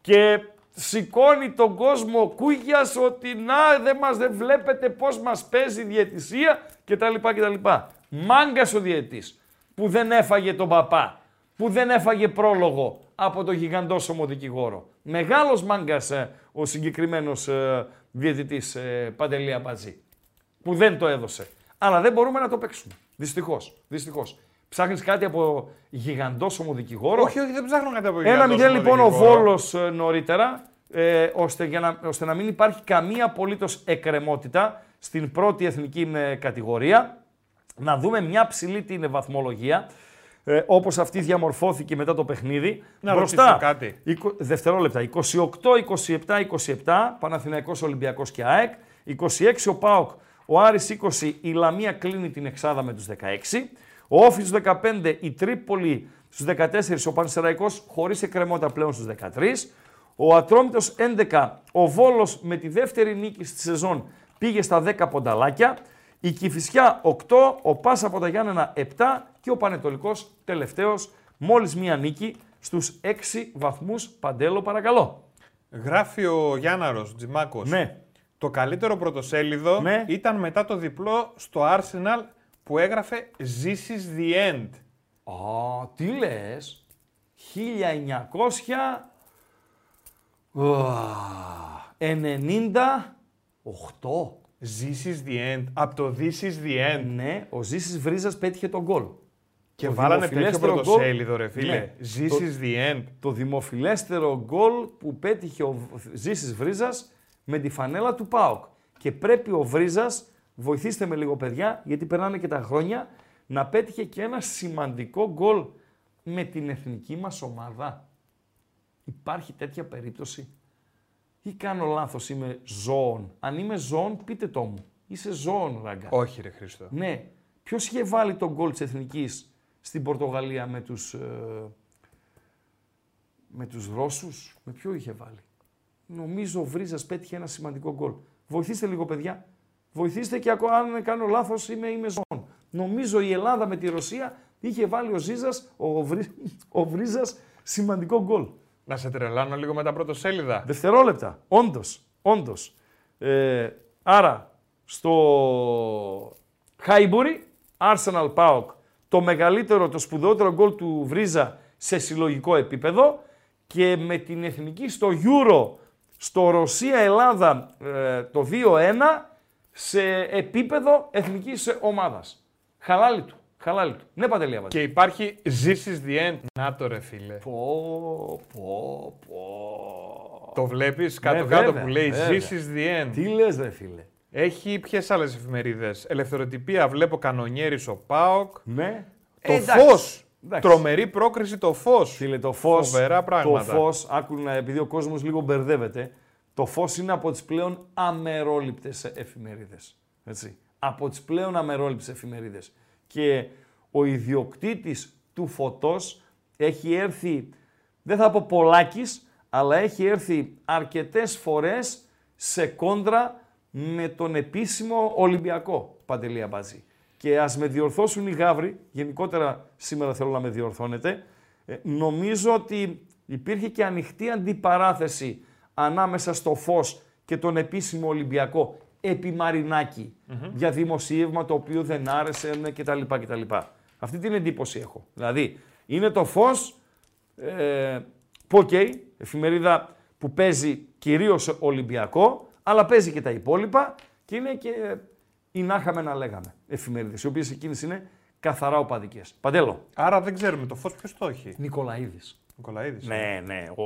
και σηκώνει τον κόσμο ο Κούγιας ότι να δεν μας δεν βλέπετε πώς μας παίζει η διαιτησία κτλ. κτλ. Μάγκας ο διαιτής που δεν έφαγε τον παπά, που δεν έφαγε πρόλογο από το γιγαντόσωμο δικηγόρο. Μεγάλος μάγκας ε, ο συγκεκριμένος ε, διαιτητής ε, Παντελή Αμπατζή, που δεν το έδωσε. Αλλά δεν μπορούμε να το παίξουμε. Δυστυχώς. Δυστυχώς. Ψάχνεις κάτι από γιγαντόσωμο δικηγόρο; όχι, όχι, δεν ψάχνω κάτι από Ένα γιγαντόσωμο μηδέν λοιπόν ο δικηγόρο. Βόλος ε, νωρίτερα, ε, ώστε, για να, ώστε να μην υπάρχει καμία απολύτως εκκρεμότητα στην πρώτη εθνική ε, κατηγορία. Να δούμε μια ψηλή την βαθμολογία, ε, όπως αυτή διαμορφώθηκε μετά το παιχνίδι. Να Μπροστά, ρωτήσω κάτι. εικο- δευτερόλεπτα, 28-27-27, Παναθηναϊκός Ολυμπιακός και ΑΕΚ. 26 ο ΠΑΟΚ, ο Άρης 20, η Λαμία κλείνει την εξάδα με τους 16. Ο Όφης 15, η Τρίπολη στους 14, ο Πανσεραϊκός χωρίς εκκρεμότητα πλέον στους 13. Ο Ατρόμητος 11, ο Βόλος με τη δεύτερη νίκη στη σεζόν πήγε στα 10 πονταλάκια. Η Κηφισιά 8, ο Πάσα από τα Γιάννενα 7 και ο Πανετολικός τελευταίος μόλις μία νίκη στους 6 βαθμούς. Παντέλο παρακαλώ. Γράφει ο Γιάνναρος Τζιμάκος. Ναι. Το καλύτερο πρωτοσέλιδο Ναι. ήταν μετά το διπλό στο Arsenal που έγραφε This is the end. Α, τι λες. 1900... Ουα, 98. This is the end. Από το This is the end. Ναι, ο Ζήσης Βρίζας πέτυχε τον γκολ. Και Το βάλανε τέτοιο δημοφιλέστερο πρωτοσέλιδο, γκολ- ρε φίλε. Ναι. This Το- is the end. Το δημοφιλέστερο γκολ που πέτυχε ο Ζήσης Βρίζας με τη φανέλα του ΠΑΟΚ. Και πρέπει ο Βρίζας, βοηθήστε με λίγο παιδιά, γιατί περνάνε και τα χρόνια, να πέτυχε και ένα σημαντικό γκολ με την εθνική μας ομάδα. Υπάρχει τέτοια περίπτωση; Ή κάνω λάθος, είμαι ζώων; Αν είμαι ζώων, πείτε το μου. Είσαι ζώων, ράγκα. Όχι, ρε Χρήστο. Ναι. Ποιος είχε βάλει τον γκολ της Εθνικής στην Πορτογαλία με τους, ε, με τους Ρώσους; Με ποιο είχε βάλει; Νομίζω ο Βρίζας πέτυχε ένα σημαντικό γκολ. Βοηθήστε λίγο, παιδιά. Βοηθήστε και ακόμα αν κάνω λάθος είμαι, είμαι ζών. Νομίζω η Ελλάδα με τη Ρωσία είχε βάλει ο Ζίζας, ο, Βρύ, ο Βρίζας σημαντικό γκολ. Να σε τρελάνω λίγο με τα πρώτο σέλιδα. Δευτερόλεπτα. Όντως. Όντως. Ε, άρα, στο Χάιμπουρι, Arsenal Pauk, το μεγαλύτερο, το σπουδαιότερο γκολ του Βρίζα σε συλλογικό επίπεδο και με την εθνική στο Euro, στο Ρωσία-Ελλάδα ε, το 2-1 σε επίπεδο εθνικής ομάδας. Χαλάλι του. Χαλάλι του. Ναι, Παντελή Αβατζή. Και υπάρχει This is the end. Να το ρε φίλε. Πω, πω, πω. Το βλέπεις κάτω-κάτω Ναι, βέβαια, που λέει βέβαια. This is the end. Τι λες ρε φίλε. Έχει ποιες άλλες εφημερίδες; Ελευθεροτυπία βλέπω κανονιέρης ο Πάοκ. Ναι. Το εντάξει. φως. Εντάξει. Τρομερή πρόκριση το φως. Φίλε, το φω. Φοβερά πράγματα. Το φω, άκουν επειδή ο κόσμος λίγο μπερδεύεται, το φως είναι από τις πλέον αμερόληπτες εφημερίδες. Έτσι. Από τις πλέον αμερόληπτες εφημερίδες. Και ο ιδιοκτήτης του φωτός έχει έρθει, δεν θα πω πολλάκις, αλλά έχει έρθει αρκετές φορές σε κόντρα με τον επίσημο Ολυμπιακό Παντελή Αμπάτζη. Και ας με διορθώσουν οι γάβροι, γενικότερα σήμερα θέλω να με διορθώνετε, ε, νομίζω ότι υπήρχε και ανοιχτή αντιπαράθεση ανάμεσα στο φως και τον επίσημο Ολυμπιακό επί Μαρινάκη για δημοσίευμα το οποίο δεν άρεσε ναι, κτλ. κτλ. Αυτή την εντύπωση έχω. Δηλαδή, είναι το φως, ε, που οκ, εφημερίδα που παίζει κυρίως Ολυμπιακό, αλλά παίζει και τα υπόλοιπα και είναι και η να είχαμε να λέγαμε εφημερίδες, οι οποίες εκείνες είναι καθαρά οπαδικές. Παντέλο. Άρα δεν ξέρουμε το φως ποιος το έχει; Νικολαίδης. Νικολαίδης. Ναι, ναι. Ο,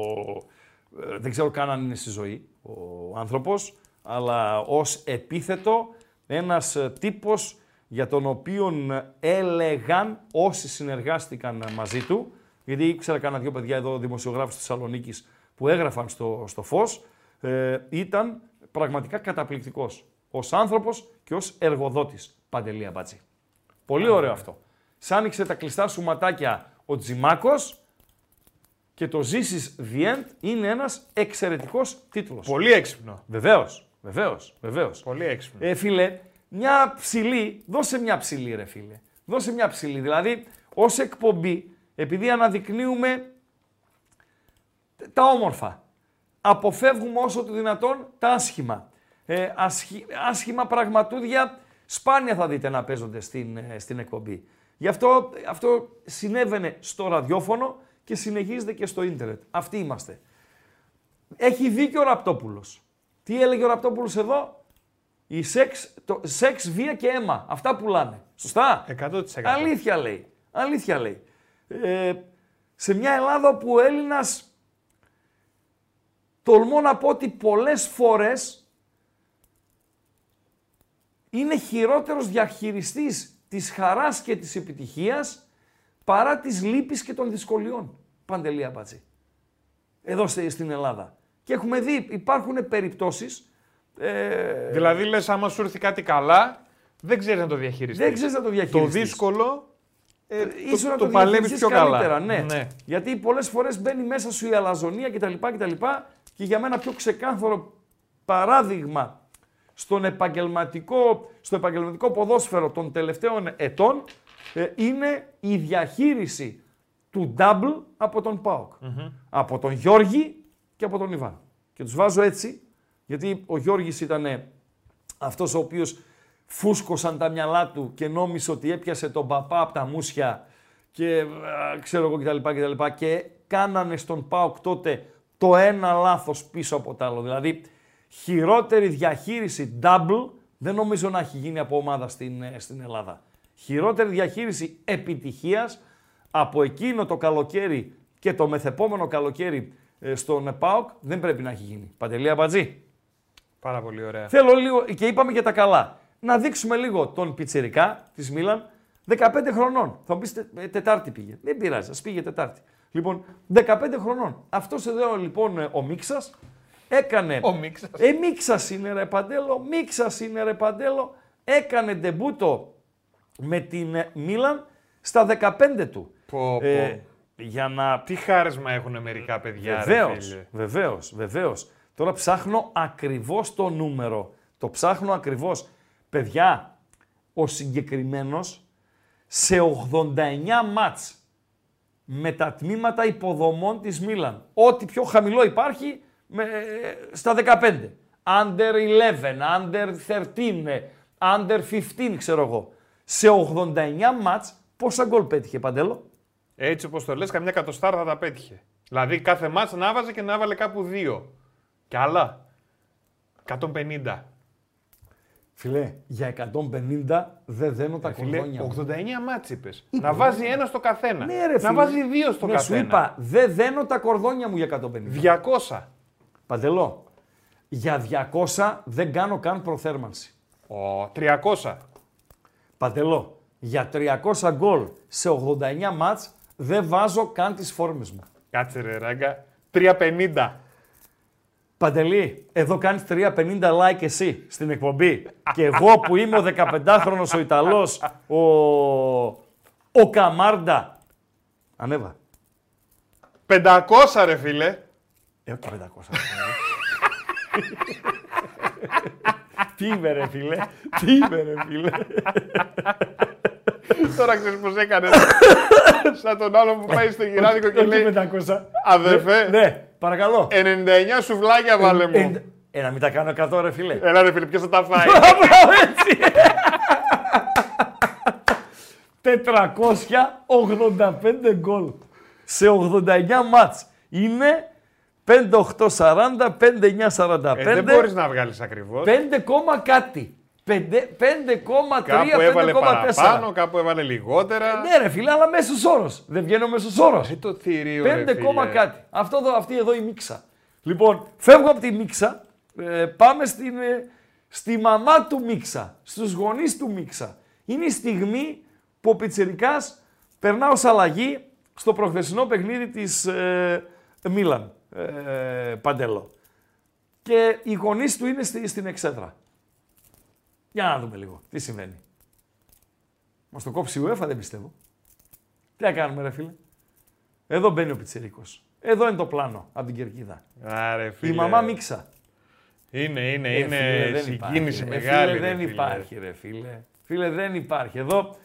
ε, δεν ξέρω καν αν είναι στη ζωή ο άνθρωπος, αλλά ως επίθετο ένας ε, τύπος για τον οποίο έλεγαν όσοι συνεργάστηκαν μαζί του, γιατί ήξερα κανένα δυο παιδιά εδώ δημοσιογράφους της Θεσσαλονίκης που έγραφαν στο, στο φως, ε, ήταν πραγματικά καταπληκτικός ως άνθρωπος και ως εργοδότης. Παντελή Αμπάτζη. Πολύ ωραίο αυτό. Σ' άνοιξε τα κλειστά σου ματάκια ο Τζιμάκος και το ζήσεις the end είναι ένας εξαιρετικός τίτλος. Πολύ έξυπνο. Βεβαίως, βεβαίως, βεβαίως. Πολύ έξυπνο. Ε, φίλε, μια ψηλή, δώσε μια ψηλή ρε φίλε. Δώσε μια ψηλή. Δηλαδή, ως εκπομπή, επειδή αναδεικνύουμε τα όμορφα, αποφεύγουμε όσο το δυνατόν τα άσχημα. Ε, ασχη- άσχημα πραγματούδια σπάνια θα δείτε να παίζονται στην, ε, στην εκπομπή. Γι' αυτό, αυτό συνέβαινε στο ραδιόφωνο και συνεχίζεται και στο ίντερνετ. Αυτοί είμαστε. Έχει δίκιο ο Ραπτόπουλος. Τι έλεγε ο Ραπτόπουλος εδώ, η σεξ, το, σεξ, βία και αίμα. Αυτά πουλάνε. Σωστά; 100%. Αλήθεια λέει. Αλήθεια λέει. Ε, σε μια Ελλάδα όπου ο Έλληνας, τολμώ να πω ότι πολλές φορές είναι χειρότερος διαχειριστής της χαράς και της επιτυχίας παρά της λύπης και των δυσκολιών. Παντελή Αμπατζή. Εδώ στη- στην Ελλάδα. Και έχουμε δει, υπάρχουν περιπτώσεις, ε, Δηλαδή λες, άμα σου έρθει κάτι καλά, δεν ξέρεις να το διαχειριστείς. δεν ξέρεις να το Το διαχειριστείς. δύσκολο. Ε, ίσως το, να το, το, παλεύεις διαχειριστείς πιο καλά. καλύτερα, ναι. Γιατί πολλές φορές μπαίνει μέσα σου η αλαζονία κτλ. κτλ. Και για μένα πιο ξεκάθαρο παράδειγμα στον επαγγελματικό, στο επαγγελματικό ποδόσφαιρο των τελευταίων ετών ε, είναι η διαχείριση του double από τον ΠΑΟΚ. Από τον Γιώργη και από τον Ιβάν. Και τους βάζω έτσι, γιατί ο Γιώργης ήταν αυτός ο οποίος φούσκωσαν τα μυαλά του και νόμισε ότι έπιασε τον παπά από τα μουσια και α, ξέρω εγώ κτλ. κτλ. Και κάνανε στον ΠΑΟΚ τότε το ένα λάθος πίσω από το άλλο. Δηλαδή χειρότερη διαχείριση double δεν νομίζω να έχει γίνει από ομάδα στην, ε, στην Ελλάδα. Χειρότερη διαχείριση επιτυχίας από εκείνο το καλοκαίρι και το μεθεπόμενο καλοκαίρι ε, στον ΠΑΟΚ δεν πρέπει να έχει γίνει. Παντελή Αμπατζή. Πάρα πολύ ωραία. Θέλω λίγο, και είπαμε για τα καλά, να δείξουμε λίγο τον Πιτσιρικά της Μίλαν, 15 χρονών. Θα μου πεις τε- ε, Τετάρτη πήγε. Δεν πειράζει, ας πήγε Τετάρτη. Λοιπόν, 15 χρονών. Αυτός εδώ λοιπόν ε, ο Μίξας έκανε... Ο Μίξας. Ε, Μίξας είναι ρε Παντέλο, Μίξας είναι ρε Παντέλο. Έκανε ντεμπούτο με την ε, Μίλαν στα 15 του. Πω, πω. Ε, για να Τι χάρισμα έχουν μερικά παιδιά. ρε Βεβαίως, φίλε. βεβαίως, βεβαίως. Τώρα ψάχνω ακριβώς το νούμερο Το ψάχνω ακριβώς. Παιδιά, ο συγκεκριμένος σε 89 μάτς με τα τμήματα υποδομών της Μίλαν. Ό,τι πιο χαμηλό υπάρχει με, στα 15. Under 11, under 13, ε, under 15 ξέρω εγώ. Σε 89 μάτς πόσα γκολ πέτυχε Παντέλο; Έτσι όπως το λες, καμιά κατοστάρα θα τα πέτυχε. Δηλαδή κάθε μάτς να βάζε και να έβαλε κάπου δύο. Και άλλα. 150. Φίλε, για 150 δεν δένω τα Ε, Φίλε, κορδόνια μου. 89 μάτς είπες. Να βάζει ένα στο καθένα. Ναι, ρε, να φίλε. βάζει δύο στο ναι, καθένα. σου είπα, δεν δένω τα κορδόνια μου για 150. 200. Παντελό, για 200 δεν κάνω καν προθέρμανση. Ω, 300. Παντελό, για 300 γκολ σε 89 μάτς δεν βάζω καν τις φόρμες μου. Κάτσε ρε ράγκα. 350. Παντελή, εδώ κάνεις 350 like εσύ στην εκπομπή. και εγώ που είμαι ο 15χρονος ο Ιταλός, ο, ο Καμάρντα. Ανέβα. 500 ρε φίλε. Ε, όχι 500. Τι είμαι ρε φίλε, τι είμαι ρε φίλε. Τώρα ξέρεις πώς έκανες. Σαν τον άλλο που πάει στο γυράδικο και λέει Όχι 500. Αδερφέ, Ναι, παρακαλώ. 99 σουβλάκια βάλε μου. Ε, ε, να μην τα κάνω 100 ρε φίλε. Έλα ρε φίλε, ποιος θα τα φάει; Μπράβο, έτσι. 485 γκολ σε 89 μάτς. Είναι 5-8-40, 5-9-45, Ε, δεν μπορείς να βγάλεις ακριβώς. 5 κόμμα κάτι. 5,3, Κάπου έβαλε 5,4. παραπάνω, κάπου έβαλε λιγότερα. Ναι ρε φίλε, αλλά μέσος όρος. Δεν βγαίνει ο μέσος όρος. Ε, το θηρίο, ρε 5 κόμμα φίλε. κάτι. Αυτό εδώ, αυτή εδώ η μίξα. Λοιπόν, φεύγω από τη μίξα, ε, πάμε στην, ε, στη μαμά του μίξα, στους γονείς του μίξα. Είναι η στιγμή που ο Πιτσιρικάς περνά ως αλλαγή στο προχθεσινό παιχνίδι της ε, Μίλαν, ε, Παντέλο. Και οι γονείς του είναι στη, στην εξέδρα. Για να δούμε λίγο τι συμβαίνει. Μας το κόψει η UEFA δεν πιστεύω. Τι να κάνουμε ρε φίλε. Εδώ μπαίνει ο Πιτσιρίκος. Εδώ είναι το πλάνο από την κερκίδα. Άρε, φίλε. Η μαμά μίξα. Είναι, είναι, Ε, είναι φίλε, δεν συγκίνηση υπάρχει, ρε, μεγάλη. Φίλε, ρε, δεν φίλε. υπάρχει ρε φίλε. Φίλε δεν υπάρχει. Εδώ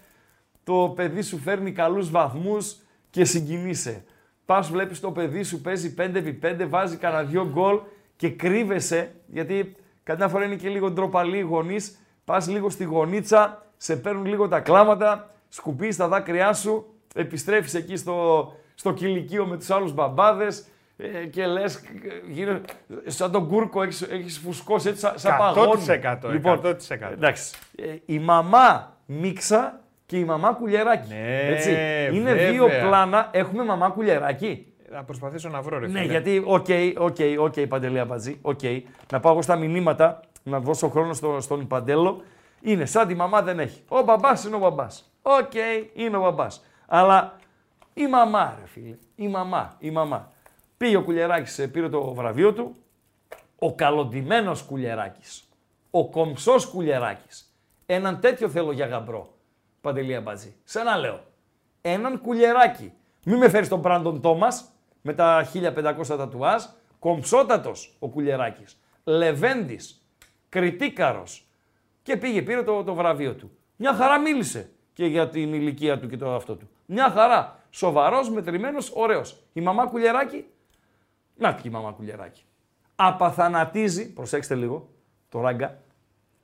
το παιδί σου φέρνει καλούς βαθμούς και συγκινείσαι. Πας βλέπεις το παιδί σου παίζει 5x5, βάζει κανένα δυο γκολ και κρύβεσαι, γιατί καμιά φορά είναι και λίγο ντροπαλοί οι γονείς, πας λίγο στη γονίτσα, σε παίρνουν λίγο τα κλάματα, σκουπίζεις τα δάκρυά σου, επιστρέφεις εκεί στο, στο κυλικείο με τους άλλους μπαμπάδες ε, και λες, ε, γύρω, σαν τον κούρκο έχεις, έχεις φουσκώσει έτσι σαν, σαν παγόνι. 100%, Λοιπόν, 100%. εντάξει, ε, η μαμά μίξα και η μαμά κουλιεράκι. Ναι, έτσι. Είναι βέβαια. δύο πλάνα, έχουμε μαμά κουλιεράκι. Να προσπαθήσω να βρω, ρε Ναι, φίλε. γιατί, OK, OK, OK, Παντελή Αμπατζή, οκ. Να πάω εγώ στα μηνύματα, να δώσω χρόνο στο, στον Παντέλο. Είναι σαν τη μαμά δεν έχει. Ο μπαμπάς είναι ο μπαμπάς. Οκ, είναι ο μπαμπάς. Αλλά η μαμά, ρε φίλε, η μαμά, η μαμά. Πήγε ο Κουλιεράκης, ε, πήρε το βραβείο του, ο καλοντημένος Κουλιεράκης, ο κομψός Κουλιεράκης. Έναν τέτοιο θέλω για γαμπρό, Παντελή Αμπατζή. Σε ένα λέω. Έναν Κουλιεράκι. Μην με φέρεις τον Μπράντον Τόμας με τα 1500 τατουάζ. Κομψότατος ο Κουλιεράκης. Λεβέντης. Κριτίκαρος. Και πήγε, πήρε το, το βραβείο του. Μια χαρά μίλησε και για την ηλικία του και το αυτό του. Μια χαρά. Σοβαρός, μετρημένος, ωραίος. Η μαμά Κουλιεράκη, να και η μαμά Κουλιεράκη. Απαθανατίζει, προσέξτε λίγο, το ράγκα,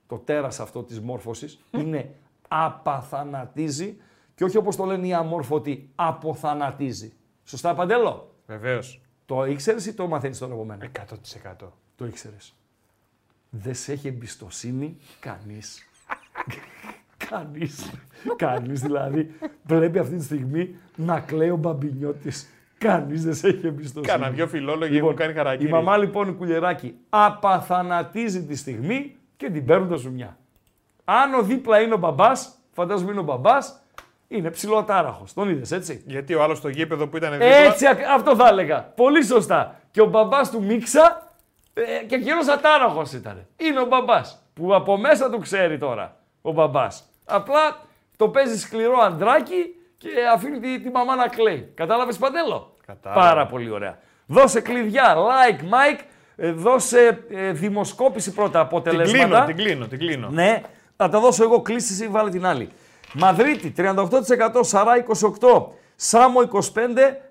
το τέρας αυτό της μόρφωσης, είναι απαθανατίζει και όχι όπως το λένε οι αμόρφωτοι, αποθανατίζει. Σωστά, Παντέλο; Βεβαίως. Το ήξερες ή το μαθαίνεις τώρα από μένα; 100%. Το ήξερες. Δεν σε έχει εμπιστοσύνη κανείς. κανείς. κανείς δηλαδή. Βλέπει αυτή τη στιγμή να κλαίει ο μπαμπινιώτης. Κανείς δεν σε έχει εμπιστοσύνη. Κάνα δυο φιλόλογοι έχουν κάνει χαρακτήρι. Η μαμά λοιπόν η κουλεράκι απαθανατίζει τη στιγμή και την παίρνουν τα ζουμιά. Αν ο δίπλα είναι ο μπαμπάς, φαντάζομαι είναι ο μπαμπάς, είναι ψηλοτάραχος. Τον είδες έτσι; Γιατί ο άλλος στο γήπεδο που ήταν δίπλα. Έτσι, ακ- αυτό θα έλεγα. Πολύ σωστά. Και ο μπαμπάς του Μίξα ε, και εκείνος ατάραχος ήταν. Είναι ο μπαμπάς που από μέσα του ξέρει τώρα ο μπαμπάς. Απλά το παίζει σκληρό αντράκι και αφήνει τη, τη μαμά να κλαίει. Κατάλαβες Παντέλο; Κατάλαβα. Πάρα πολύ ωραία. Δώσε κλειδιά, like, Mike, Ε, δώσε ε, δημοσκόπηση πρώτα Την αποτελέσματα. κλείνω, την κλείνω, την κλείνω. Ναι, θα τα δώσω εγώ κλείσει εσύ βάλε την άλλη. Μαδρίτη 38%, Σαρά 28%, Σάμο 25%,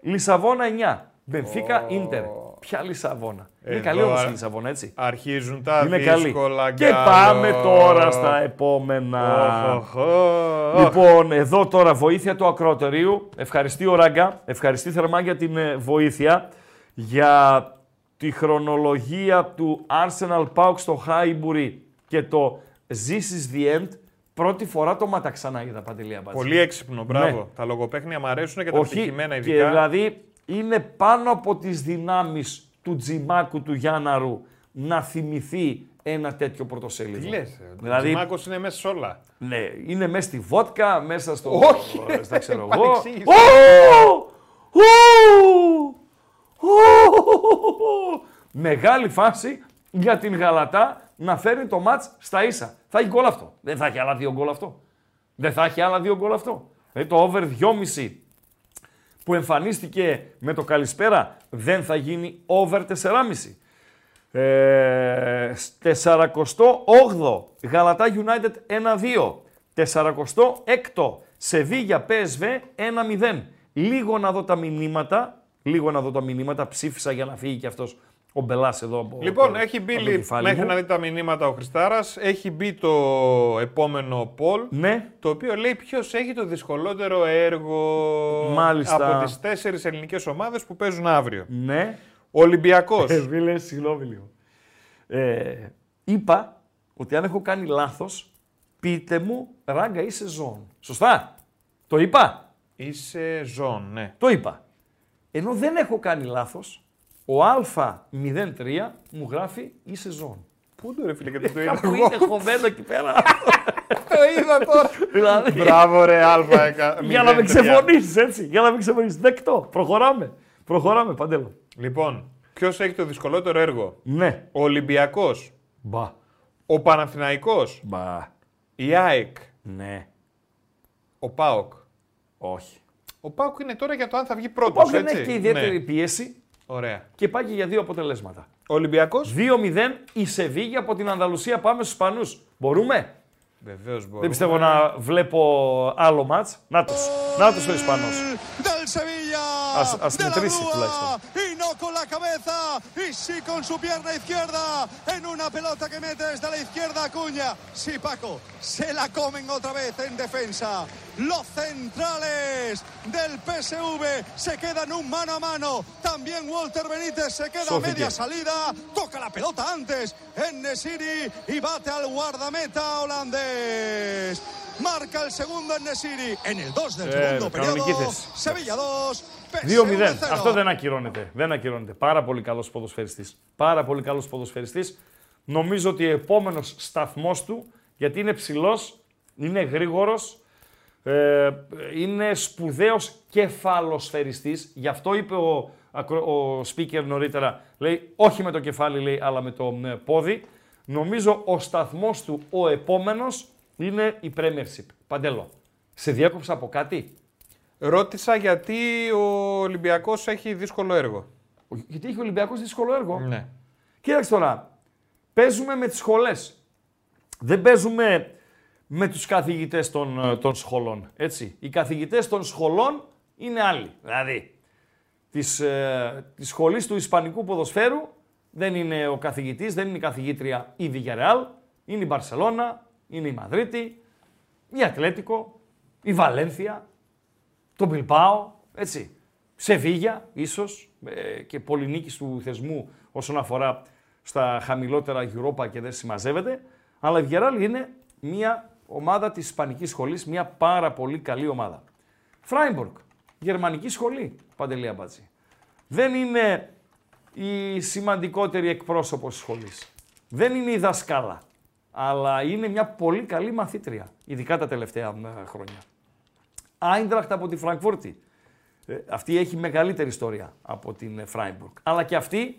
Λισαβόνα 9%. Μπενφίκα, Ίντερ. Ποια Λισαβόνα. Είναι Εδώ, καλή όμως α- η Λισαβόνα, έτσι. Αρχίζουν τα Είναι καλή. δύσκολα Και γκάλο. πάμε τώρα στα επόμενα. Οχ, οχ, οχ. Λοιπόν, εδώ τώρα βοήθεια του ακροατερίου. Ευχαριστεί ο Ράγκα. Ευχαριστεί θερμά για την ε, βοήθεια. Για τη χρονολογία του Arsenal Pauk στο Χάιμπουρι και το This is the end. Πρώτη φορά το μάτα ξανά είδα Παντελία Μπάτση. Πολύ έξυπνο, μπράβο. Ναι. Τα λογοπαίχνια μου αρέσουν και τα Όχι, πετυχημένα και ειδικά. δηλαδή είναι πάνω από τις δυνάμεις του Τζιμάκου του Γιάνναρου να θυμηθεί ένα τέτοιο πρωτοσέλιδο. Τι λες, ε, ο Δηλαδή, Τζιμάκος είναι μέσα σε όλα. ναι, είναι μέσα στη βότκα, μέσα στο. Όχι, στα ξέρω <laughs> εγώ. παρεξήγηση. Ω! Ω! Ω! Μεγάλη φάση για την Γαλατά να φέρει το μάτς στα ίσα. Θα έχει γκολ αυτό. Δεν θα έχει άλλα δύο γκολ αυτό. Δεν θα έχει άλλα δύο γκολ αυτό. Δηλαδή το over 2,5 που εμφανίστηκε με το καλησπέρα δεν θα γίνει over 4,5. Ε, 48 Γαλατά United 1-2. 46ο Σεβίγια PSV 1-0. Λίγο να δω τα μηνύματα. Λίγο να δω τα μηνύματα. Ψήφισα για να φύγει και αυτός ο Μπελάς εδώ από Λοιπόν, το- έχει μπει από το λι- κεφάλι μέχρι μου. να δει τα μηνύματα ο Χριστάρας. Έχει μπει το επόμενο poll. Ναι, Το οποίο λέει ποιος έχει το δυσκολότερο έργο Μάλιστα. από τις τέσσερις ελληνικές ομάδες που παίζουν αύριο. ναι. Ο Ολυμπιακός. Ε, φίλε, συγγνώμη λίγο. Ε, είπα ότι αν έχω κάνει λάθος, πείτε μου, ράγκα είσαι ζών. Σωστά. Το είπα. Είσαι ζών, ναι. Το είπα. Ενώ δεν έχω κάνει λάθος, ο Α03 μου γράφει είσαι ζών. Πού το ρε φίλε, γιατί το είδα Κάπου εγώ. είναι χωμένο εκεί πέρα. <laughs> Το είδα τώρα. δηλαδή, Μπράβο ρε Αλφα εκα- <laughs> για να με 03. ξεφωνήσεις έτσι. Για να με ξεφωνήσεις. Δεκτό. Προχωράμε. Προχωράμε, Παντέλο. Λοιπόν, ποιος έχει το δυσκολότερο έργο; Ναι. Ο Ολυμπιακός, Μπα. ο Παναθηναϊκός, Μπα. η ΑΕΚ, Ναι. ο ΠΑΟΚ. Όχι. Ο ΠΑΟΚ είναι τώρα για το αν θα βγει Ο πρώτος. Πάοκ δεν έχει και ιδιαίτερη Ναι. πίεση Ωραία. και πάει και για δύο αποτελέσματα. Ο Ολυμπιακό. 2-0 η Σεβίγια από την Ανδαλουσία. Πάμε στους Ισπανούς. Μπορούμε; Βεβαίως μπορεί. Δεν πιστεύω να βλέπω άλλο μάτς. Νάτος. Νάτος ο Ισπανός. del Sevilla. As- as de la metrήσει Rúa, τουλάχιστον. La cabeza. Y sí con su pierna izquierda. En una pelota que mete desde la izquierda Acuña. Sí, Paco. Se la comen otra vez en defensa. Los centrales del PSV se quedan un mano a mano. También Walter Benítez se queda a media salida. Toca la pelota antes en Nesiri y bate al guardameta holandés. Marca el segundo en Nesiri en el 2 del Eh, segundo κανονική periodo. θέση. Sevilla 2, 2-0. PSV 0. Αυτό δεν ακυρώνεται. Δεν ακυρώνεται. Πάρα πολύ καλός ποδοσφαιριστής. Πάρα πολύ καλός ποδοσφαιριστής. Νομίζω ότι ο επόμενος σταθμός του, γιατί είναι ψηλός, είναι γρήγορος, ε, είναι σπουδαίος κεφαλοσφαιριστής. Γι' αυτό είπε ο, ακρο- ο speaker νωρίτερα, λέει όχι με το κεφάλι λέει, αλλά με το ε, πόδι. Νομίζω ο σταθμός του ο επόμενος είναι η Premiership. Παντέλο, σε διάκοψα από κάτι; Ρώτησα γιατί ο Ολυμπιακός έχει δύσκολο έργο. Γιατί έχει ο Ολυμπιακός δύσκολο έργο; Ναι. Κοίταξε τώρα. Παίζουμε με τις σχολές. Δεν παίζουμε με τους καθηγητές των, ε, των σχολών. Έτσι. Οι καθηγητές των σχολών είναι άλλοι. Δηλαδή, της, ε, της σχολής του Ισπανικού ποδοσφαίρου δεν είναι ο καθηγητής, δεν είναι η καθηγήτρια η Villarreal, είναι η Μπαρσελώνα, είναι η Μαδρίτη, η Ατλέτικο, η Βαλένθια, το Μπιλπάο, έτσι. Σεβίγια, ίσως, ε, και πολυνίκης του θεσμού όσον αφορά στα χαμηλότερα Europa και δεν συμμαζεύεται. Αλλά η Villarreal είναι μια ομάδα της Ισπανικής σχολής, μια πάρα πολύ καλή ομάδα. Φράιμπορκ, γερμανική σχολή, Παντελή Αμπάτση. Δεν είναι η σημαντικότερη εκπρόσωπος της σχολής. Δεν είναι η δασκάλα. Αλλά είναι μια πολύ καλή μαθήτρια, ειδικά τα τελευταία ε, χρόνια. Άιντραχτ από τη Φραγκφούρτη. Ε, αυτή έχει μεγαλύτερη ιστορία από την Φράιμπουργκ. Αλλά και αυτή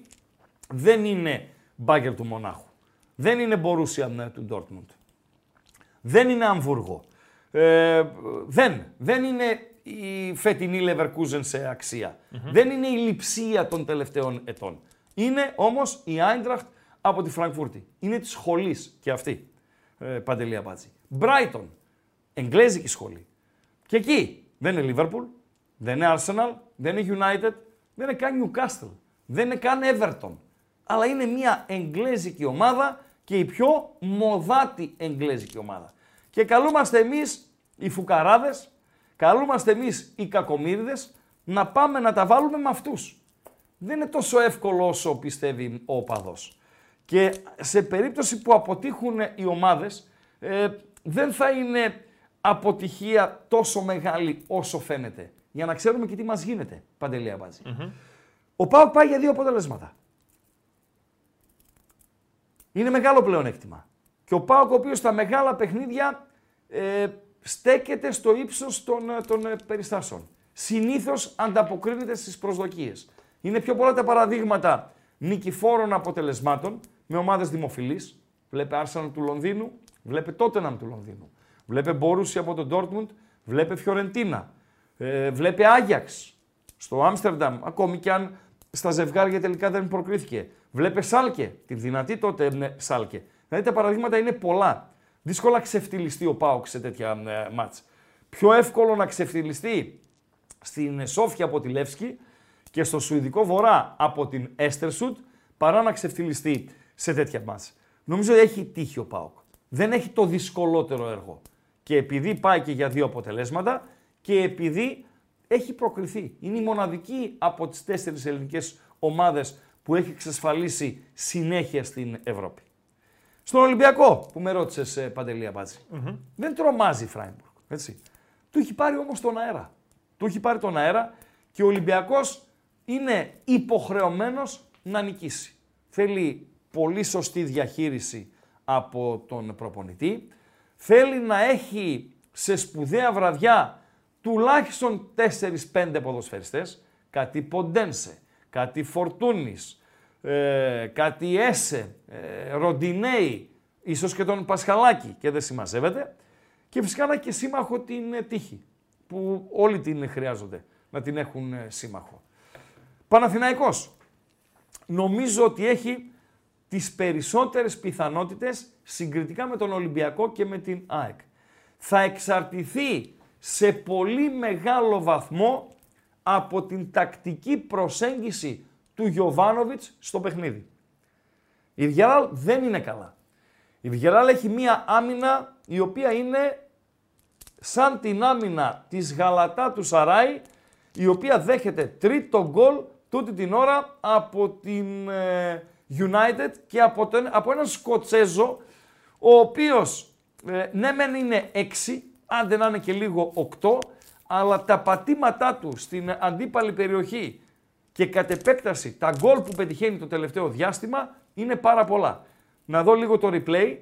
δεν είναι μπάγκερ του Μονάχου. Δεν είναι Μπορούσια του Ντόρτμουντ. Δεν είναι Αμβούργο. Ε, δεν. Δεν είναι η φετινή Leverkusen σε αξια Δεν είναι η λειψία των τελευταίων ετών. Είναι όμως η Άιντραχτ από τη Φραγκφούρτη. Είναι της σχολής και αυτή, ε, Παντελή Αμπάτζη. Brighton, εγγλέζικη σχολή. Και εκεί δεν είναι Liverpool, δεν είναι Arsenal, δεν είναι United, δεν είναι καν Newcastle, δεν είναι καν Everton. Αλλά είναι μια εγγλέζικη ομάδα και η πιο μοδάτη εγγλέζικη ομάδα. Και καλούμαστε εμείς οι φουκαράδες, καλούμαστε εμείς οι κακομύριδες να πάμε να τα βάλουμε με αυτούς. Δεν είναι τόσο εύκολο όσο πιστεύει ο οπαδός. Και σε περίπτωση που αποτύχουν οι ομάδες, ε, δεν θα είναι αποτυχία τόσο μεγάλη όσο φαίνεται. Για να ξέρουμε και τι μας γίνεται, Παντελή Αμπάτζη. Ο Πάοκ πάει για δύο αποτελέσματα. Είναι μεγάλο πλεονέκτημα. Και ο Πάοκ, ο οποίος στα μεγάλα παιχνίδια ε, στέκεται στο ύψος των, ε, των ε, περιστάσεων. Συνήθως ανταποκρίνεται στις προσδοκίες. Είναι πιο πολλά τα παραδείγματα νικηφόρων αποτελεσμάτων με ομάδες δημοφιλείς. Βλέπε Arsenal του Λονδίνου, βλέπε Tottenham του Λονδίνου. Βλέπε Borussia από τον Dortmund, βλέπε Φιωρεντίνα. Ε, βλέπε Άγιαξ στο Άμστερνταμ, ακόμη και αν στα ζευγάρια τελικά δεν προκρίθηκε. Βλέπε Σάλκε, τη δυνατή τότε ναι, Σάλκε. Δηλαδή τα παραδείγματα είναι πολλά. Δύσκολα ξεφτυλιστεί ο Πάοξ σε τέτοια ε, μάτς. Πιο εύκολο να ξεφτυλιστεί στην Σόφια από τη Λεύσκη και στο Σουηδικό Βορρά από την Έστερσουτ παρά να ξεφτυλιστεί σε τέτοια μάτς. Νομίζω ότι έχει τύχει ο Πάοκ. Δεν έχει το δυσκολότερο έργο. Και επειδή πάει και για δύο αποτελέσματα και επειδή έχει προκριθεί. Είναι η μοναδική από τις τέσσερις ελληνικές ομάδες που έχει εξασφαλίσει συνέχεια στην Ευρώπη. Στον Ολυμπιακό που με ρώτησες Παντελή Αμπάτζη, δεν τρομάζει η Φράιμπουργκ. Έτσι. Του έχει πάρει όμως τον αέρα. Του έχει πάρει τον αέρα και ο Ολυμπιακός είναι υποχρεωμένος να νικήσει. Θέλει πολύ σωστή διαχείριση από τον προπονητή. Θέλει να έχει σε σπουδαία βραδιά τουλάχιστον 4-5 ποδοσφαιριστές, κάτι Ποντένσε, κάτι Φορτούνης, ε, κάτι Έσε, ε, Ροντινέη, ίσως και τον Πασχαλάκη και δεν συμμαζεύεται. Και φυσικά να και σύμμαχο την ε, τύχη, που όλοι την χρειάζονται να την έχουν ε, σύμμαχο. Παναθηναϊκός. Νομίζω ότι έχει τις περισσότερες πιθανότητες συγκριτικά με τον Ολυμπιακό και με την ΑΕΚ. Θα εξαρτηθεί σε πολύ μεγάλο βαθμό από την τακτική προσέγγιση του Γιωβάνοβιτς στο παιχνίδι. Η Βιγεράλ δεν είναι καλά. Η Βιγεράλ έχει μία άμυνα η οποία είναι σαν την άμυνα της Γαλατά του Σαράι, η οποία δέχεται τρίτο γκολ τούτη την ώρα από την ε, United και από, τον, από έναν Σκοτσέζο, ο οποίος ε, ναι μεν είναι 6, αν δεν είναι και λίγο 8, αλλά τα πατήματά του στην αντίπαλη περιοχή και κατ' επέκταση τα γκολ που πετυχαίνει το τελευταίο διάστημα είναι πάρα πολλά. Να δω λίγο το replay.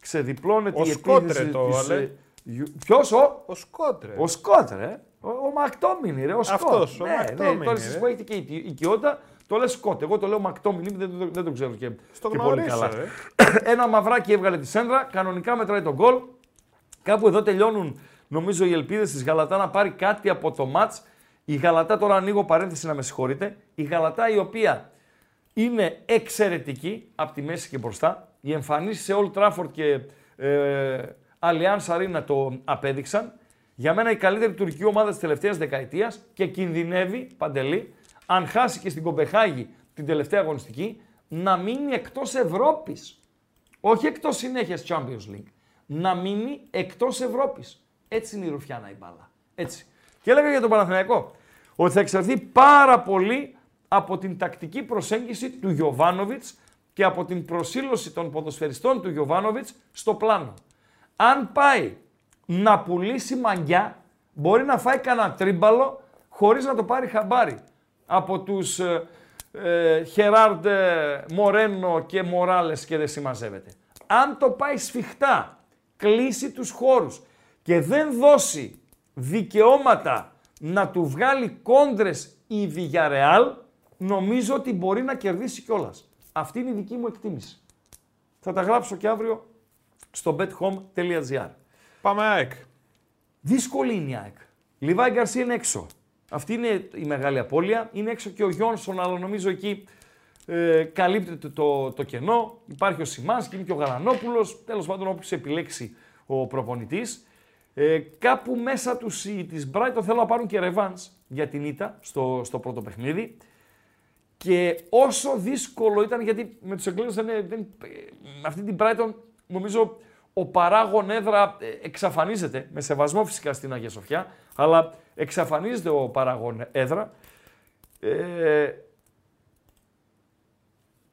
Ξεδιπλώνεται Ο η Σκότρε επίθεση το της... βάλε. Ποιος ο... Ο Σκότρε. Ο Σκότρε. Ο, ο Μακτόμινι, ρε. Ο Σκότ. Αυτός, ο ναι, ναι, Μακτόμινι, τώρα εσείς ρε. που έχετε και η οικειότητα, το λες Σκότ. Εγώ το λέω Μακτόμινι, δεν, το- δεν το ξέρω και, Στο και πολύ γνωρίζω, καλά. ρε. <clears throat> Ένα μαυράκι έβγαλε τη σέντρα, κανονικά μετράει τον γκολ. Κάπου εδώ τελειώνουν, νομίζω, οι ελπίδες της Γαλατά να πάρει κάτι από το μάτς. Η Γαλατά, τώρα ανοίγω παρένθεση να με συγχωρείτε, η Γαλατά η οποία είναι εξαιρετική από τη μέση και μπροστά. Οι εμφανίσεις σε Old Trafford και ε, Allianz Arena το απέδειξαν. Για μένα η καλύτερη τουρκική ομάδα της τελευταίας δεκαετίας και κινδυνεύει, Παντελή, αν χάσει και στην Κομπεχάγη την τελευταία αγωνιστική, να μείνει εκτός Ευρώπης. Όχι εκτός συνέχειας Champions League. Να μείνει εκτός Ευρώπης. Έτσι είναι η Ρουφιάνα η μπάλα. Έτσι. Και έλεγα για τον Παναθηναϊκό ότι θα εξαρθεί πάρα πολύ από την τακτική προσέγγιση του Γιωβάνοβιτς και από την προσήλωση των ποδοσφαιριστών του Γιωβάνοβιτς στο πλάνο. Αν πάει να πουλήσει μαγιά, μπορεί να φάει κανένα τρίμπαλο χωρίς να το πάρει χαμπάρι από τους ε, ε, Χεράρντ ε, Μορένο και Μοράλες και δεν συμμαζεύεται. Αν το πάει σφιχτά, κλείσει τους χώρους και δεν δώσει δικαιώματα να του βγάλει κόντρες η Villarreal, νομίζω ότι μπορεί να κερδίσει κιόλας. Αυτή είναι η δική μου εκτίμηση. Θα τα γράψω και αύριο στο bethome.gr. Πάμε ΑΕΚ. Δύσκολη είναι η ΑΕΚ. Λιβάη Γκαρσία είναι έξω. Αυτή είναι η μεγάλη απώλεια. Είναι έξω και ο Γιόνσον, αλλά νομίζω εκεί Ε, καλύπτεται το, το κενό. Υπάρχει ο Σιμάνσκι, είναι και ο Γαλανόπουλος. Τέλος πάντων, όποιος επιλέξει ο προπονητής. Ε, κάπου μέσα του της Brighton θέλω να πάρουν και ρεβάνς για την ήττα στο, στο πρώτο παιχνίδι. Και όσο δύσκολο ήταν, γιατί με τους Εγγλέζους δεν, δεν, με αυτή την Brighton νομίζω ο παράγων έδρα ε, εξαφανίζεται, με σεβασμό φυσικά στην Αγία Σοφιά, αλλά εξαφανίζεται ο παράγων έδρα. Ε,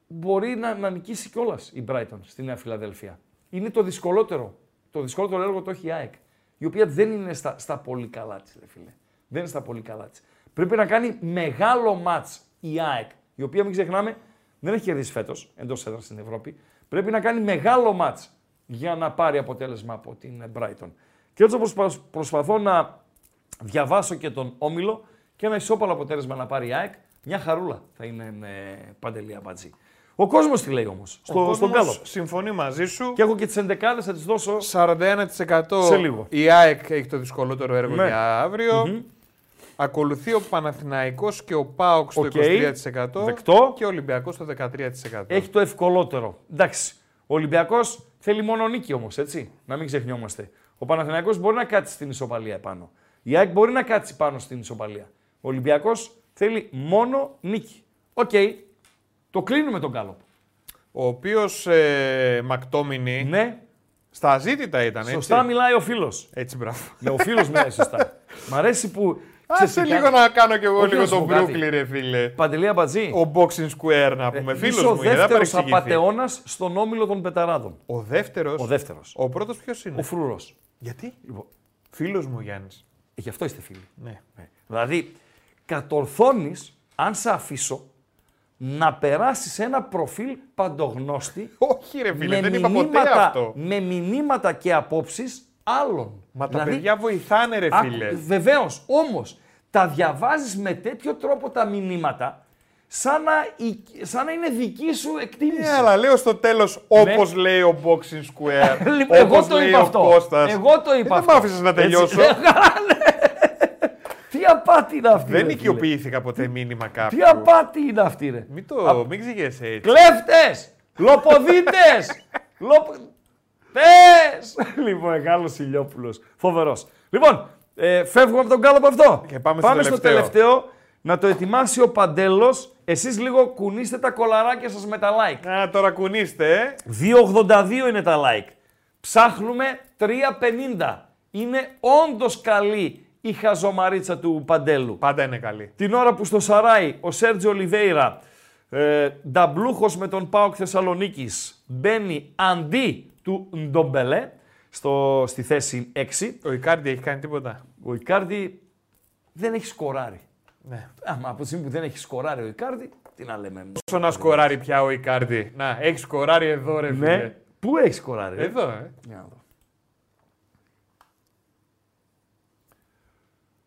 μπορεί να, να νικήσει κιόλας η Brighton στη Νέα Φιλαδέλφια. Είναι το δυσκολότερο. Το δυσκολότερο έργο το έχει η ΑΕΚ. Η οποία δεν είναι στα, στα πολύ καλά της, φίλε. Δεν είναι στα πολύ καλά της. Πρέπει να κάνει μεγάλο ματ η ΑΕΚ, η οποία μην ξεχνάμε δεν έχει κερδίσει φέτος εντός έδρας στην Ευρώπη. Πρέπει να κάνει μεγάλο ματ για να πάρει αποτέλεσμα από την Brighton. Και έτσι όπως προσπαθώ να διαβάσω και τον Όμιλο και ένα ισόπαλο αποτέλεσμα να πάρει η ΑΕΚ, μια χαρούλα θα είναι με παντελή αμπατζή. Ο κόσμος τι λέει όμως, στο, στον κάλο. Συμφωνεί μαζί σου. Και έχω και τις 11 θα τις δώσω 41% σε λίγο. η ΑΕΚ έχει το δυσκολότερο έργο Ναι. για αύριο. Ακολουθεί ο Παναθηναϊκός και ο ΠΑΟΚ στο Οκ. 23% Δεκτό. και ο Ολυμπιακός στο 13%. Έχει το ευκολότερο. Εντάξει. Ο Ολυμπιακός θέλει μόνο νίκη όμως, έτσι. Να μην ξεχνιόμαστε. Ο Παναθηναϊκός μπορεί να κάτσει στην ισοπαλία επάνω. Η ΑΕΚ μπορεί να κάτσει πάνω στην ισοπαλία. Ο Ολυμπιακός θέλει μόνο νίκη. Οκ. Το κλείνουμε τον κάλο. Ο οποίος ε, Μακτόμινι Ναι, στα αζήτητα ήταν, έτσι. σωστά μιλάει ο φίλος. Έτσι, μπράβο. Ναι, ο φίλος μιλάει σωστά. <laughs> Μ' αρέσει που. Άσε ξέρεις τι λίγο κάνει. να κάνω κι εγώ Όχι, λίγο να σου τον πω κάτι. Brooklyn, ρε φίλε. Παντελή Αμπατζή. Ο Boxing Square, να πούμε. Φίλος Είσαι ο μου, είναι, δεν θα δεύτερος παρεξηγηθεί. απαταιώνα στον όμιλο των πεταράδων. Ο δεύτερος; Ο δεύτερος. Ο πρώτος ποιος είναι; Ο Φρούρο. Γιατί; Λοιπόν, Φίλος μου ο Γιάννης. ε, γι' αυτό είστε φίλοι. Ναι. Ναι. Δηλαδή, κατορθώνεις, αν σε αφήσω, να περάσεις ένα προφίλ παντογνώστη Όχι ρε φίλε, με, δεν είπα ποτέ μηνύματα, αυτό. με μηνύματα και απόψεις άλλων. Μα τα Δηλαδή, παιδιά βοηθάνε ρε φίλε. Βεβαίως, όμως τα διαβάζεις με τέτοιο τρόπο τα μηνύματα, σαν να, η- σαν να είναι δική σου εκτίμηση. Ναι, αλλά λέω στο τέλος όπως λέει ο Boxing Square. <laughs> Λοιπόν, εγώ όπως το λέει είπα ο αυτό. Κώστας. Εγώ το Ε, είπα Δεν αυτό. με άφησες να τελειώσω. Έτσι. <laughs> Τι απάτη είναι αυτή. Δεν ρε, φίλε. οικειοποιήθηκα ποτέ μήνυμα κάποιου. Τι απάτη είναι αυτή, ρε. Μην το, μην ξηγέσαι έτσι. Κλέφτες! Λοποδίτες! <laughs> Λοπ... Πες! λοιπόν, μεγάλο Ηλιόπουλος. Φοβερός. Λοιπόν, ε, φεύγουμε από τον κάλο από αυτό. Και πάμε στο στο τελευταίο. τελευταίο. Να το ετοιμάσει ο Παντέλος. Εσείς λίγο κουνήστε τα κολαράκια σας με τα like. Α, τώρα κουνήστε, ε. 2,82 είναι τα like. Ψάχνουμε 3,50. Είναι όντως καλή η χαζομαρίτσα του Παντέλου. Πάντα είναι καλή. Την ώρα που στο Σαράι ο Σέρτζιο Ολιβέηρα, ε, νταμπλούχος με τον Πάοκ Θεσσαλονίκης, μπαίνει αντί του Ντομπελέ στο, στη θέση 6. Ο Ικάρντι έχει κάνει τίποτα; Ο Ικάρντι δεν έχει σκοράρει. Ναι. Άμα από τη στιγμή που δεν έχει σκοράρει ο Ικάρντι, τι να λέμε. Πόσο να σκοράρει πια ο Ικάρντι. Να, έχει σκοράρει εδώ ρε φίλε. Ναι. Πού έχει σκοράρει. ρε; Εδώ, ε. Για να δω.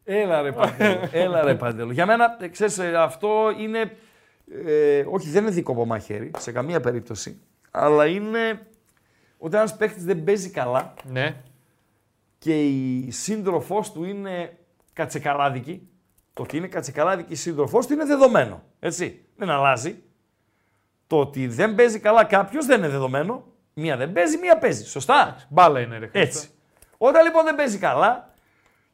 Έλα ρε Παντέλο, <laughs> έλα ρε Παντέλο. Για μένα, ε, ξέρεις, ε, αυτό είναι, ε, όχι δεν είναι δίκοπο μαχαίρι, σε καμία περίπτωση, αλλά είναι όταν ένας παίχτης δεν παίζει καλά Ναι. και η σύντροφός του είναι κατσεκαλάδικη, το ότι είναι κατσεκαλάδικη η σύντροφός του είναι δεδομένο, έτσι, δεν αλλάζει. Το ότι δεν παίζει καλά κάποιος δεν είναι δεδομένο, μία δεν παίζει, μία παίζει, σωστά; Μπάλα είναι ρε Χριστό. Έτσι. Όταν λοιπόν δεν παίζει καλά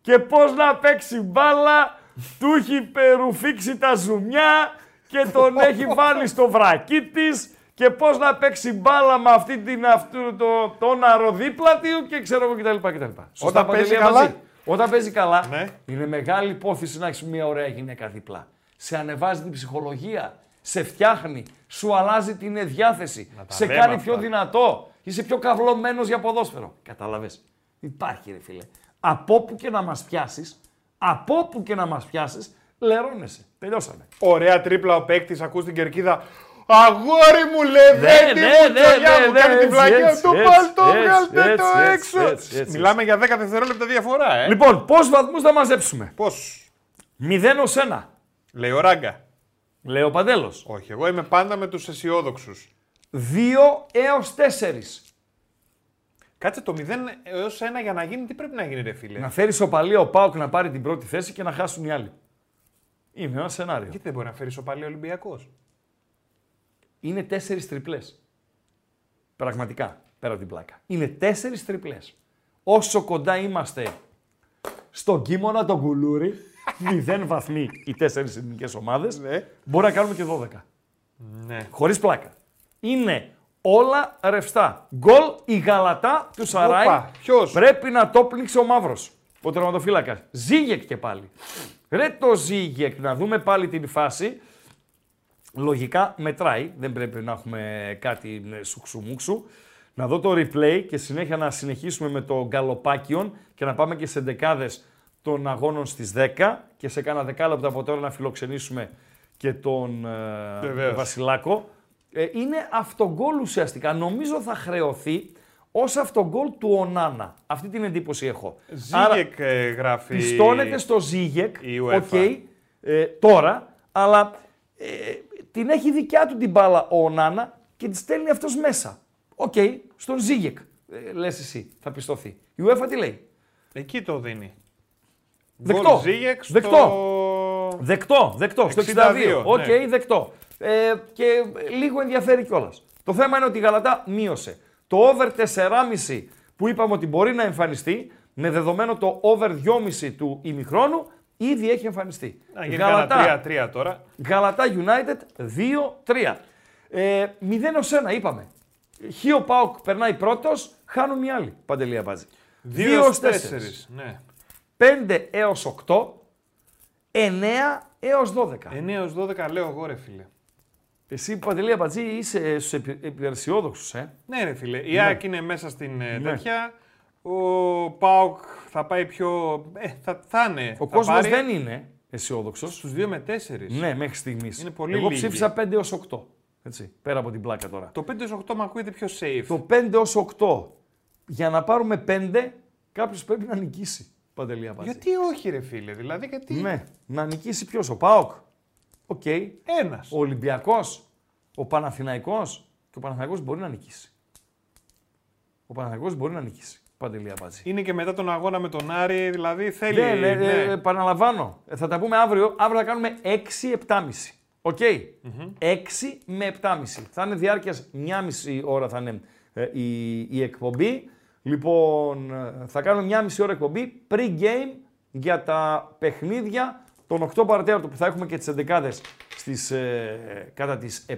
και πώς να παίξει μπάλα, του έχει περουφήξει τα ζουμιά και τον έχει <laughs> βάλει στο βρακί της και πώς να παίξει μπάλα με αυτή την αυτού, το, τον αεροδίπλα του και ξέρω εγώ κτλ. κτλ. Σωστά, Όταν παίζει Παντελή, καλά. Αμπατζή. Όταν παίζει καλά, Ναι. είναι μεγάλη υπόθεση να έχεις μια ωραία γυναίκα δίπλα. Σε ανεβάζει την ψυχολογία, σε φτιάχνει, σου αλλάζει την διάθεση, τα σε λέμε κάνει αυτά. πιο δυνατό, είσαι πιο καυλωμένος για ποδόσφαιρο. Κατάλαβες. Υπάρχει ρε φίλε. Από όπου και να μας πιάσεις, από όπου και να μας πιάσεις, λερώνεσαι. Τελειώσαμε. Ωραία τρίπλα ο παίκτης, ακούς την κερκίδα. Αγόρι μου λέει, Ναι, δεν ναι, μου, ναι, τσολιά ναι, μου, ναι, κάνει την έτσι, πλακιά έτσι, του, έτσι, πάλι το έτσι, βγάλτε το έτσι, έξω. έτσι, έτσι. Μιλάμε για 10 δευτερόλεπτα διαφορά, ε. Λοιπόν, πόσους βαθμούς θα μαζέψουμε; Πώς, 0 ως 1. λέει ο Ράγκα. Λέει ο Παντέλος. Όχι, εγώ είμαι πάντα με τους αισιόδοξους. 2 έως 4. Κάτσε το 0 έως 1 για να γίνει, τι πρέπει να γίνει, ρε φίλε; Να φέρει σοπαλία ο Πάουκ να πάρει την πρώτη θέση και να χάσουν οι άλλοι. Είναι ένα σενάριο. Γιατί δεν μπορεί να φέρεις σοπαλή Ολυμπιακός; Είναι τέσσερις τριπλές. Πραγματικά, πέρα από την πλάκα. Είναι τέσσερις τριπλές. Όσο κοντά είμαστε στον Κίμωνα, τον Κουλούρι, <laughs> μηδέν βαθμοί οι τέσσερις ελληνικέ ομάδες, Ναι. μπορεί να κάνουμε και 12. Ναι. Χωρίς πλάκα. Είναι όλα ρευστά. Γκολ η γαλατά του Σαράι. Όπα, ποιος; Πρέπει να το πνίξει ο μαύρος. Ο τερματοφύλακας. Ζήγεκ και πάλι. Ρε το Ζήγεκ, να δούμε πάλι την φάση. Λογικά μετράει, δεν πρέπει να έχουμε κάτι ε, σουξουμούξου. Να δω το replay και συνέχεια να συνεχίσουμε με το γκαλοπάκιον και να πάμε και σε δεκάδες των αγώνων στις 10 και σε κάνα δεκάλεπτο από τώρα να φιλοξενήσουμε και τον ε, Βεβαίως. Βασιλάκο. Ε, είναι αυτογκόλ ουσιαστικά. Νομίζω θα χρεωθεί ως αυτογκόλ του Ονάνα. Αυτή την εντύπωση έχω. Άρα- Ζήγεκ ε, γράφει. Πιστώνεται στο Ζίγεκ, η UEFA. OK, ε, τώρα, αλλά ε, την έχει δικιά του την μπάλα ο Ονάνα και τη στέλνει αυτός μέσα. Οκ, στον Ζίγεκ, ε, λες εσύ, θα πιστωθεί. Η UEFA τι λέει; Εκεί το δίνει. Δεκτό. Γκολ Ζήγεκ στο... Δεκτό. Δεκτό, δεκτό, στο 62. 62, Οκ, ναι. δεκτό. Ε, και λίγο ενδιαφέρει κιόλας. Το θέμα είναι ότι η Γαλατά μείωσε. Το over 4,5 που είπαμε ότι μπορεί να εμφανιστεί, με δεδομένο το over 2,5 του ημιχρόνου, ήδη έχει εμφανιστεί. Να γίνει κανένα 3-3 τώρα. Γαλατά United 2-3. Ε, 0 ως 1 είπαμε. Χίο Πάοκ περνάει πρώτος, χάνουν οι άλλοι. Παντελή Αμπάτζη. 2 2 ως 4. 4. Ναι. 5 έως 8, 9 έως 12. 9 έως 12 λέω εγώ ρε φίλε. Εσύ, Παντελή Αμπατζή, είσαι στους επι- υπεραισιόδοξους, ε. Ναι ρε φίλε. Η ΑΕΚ είναι μέσα στην ε, Ναι. τέτοια. Ο ΠΑΟΚ θα πάει πιο... Ε, θα, θα είναι. Ο θα κόσμος πάρει δεν είναι αισιόδοξος. Στους 2 με 4. Ναι, μέχρι στιγμής. Είναι πολύ Εγώ λίγοι. ψήφισα 5 έως 8. Έτσι, πέρα από την πλάκα τώρα. Το 5-8 με ακούγεται πιο safe. Το 5 έως 8. Για να πάρουμε 5, κάποιος πρέπει να νικήσει. Παντελή Αμπατζή. Γιατί όχι ρε φίλε. Δηλαδή γιατί Ναι, να νικήσει ποιος, ο ΠΑΟΚ. Οκ. ένας. Ο Ολυμπιακός, ο Παναθηναϊκός. Και ο Παναθηναϊκός μπορεί να νικήσει. Ο Παναθηναϊκός μπορεί να νικήσει. Παντελή Αμπατζή. Είναι και μετά τον αγώνα με τον Άρη, δηλαδή θέλει. Ναι, ναι, ναι. ε, επαναλαμβάνω. Ε, Θα τα πούμε αύριο. Αύριο θα κάνουμε 6-7,5. Οκ. 6 με 7,5. Θα είναι διάρκειας 1,5 ώρα θα είναι ε, η, η εκπομπή. Λοιπόν, ε, θα κάνουμε 1,5 ώρα εκπομπή pre-game για τα παιχνίδια των 8 παρατέταρτο που θα έχουμε και τις 11 στις, ε, κατά τις 7,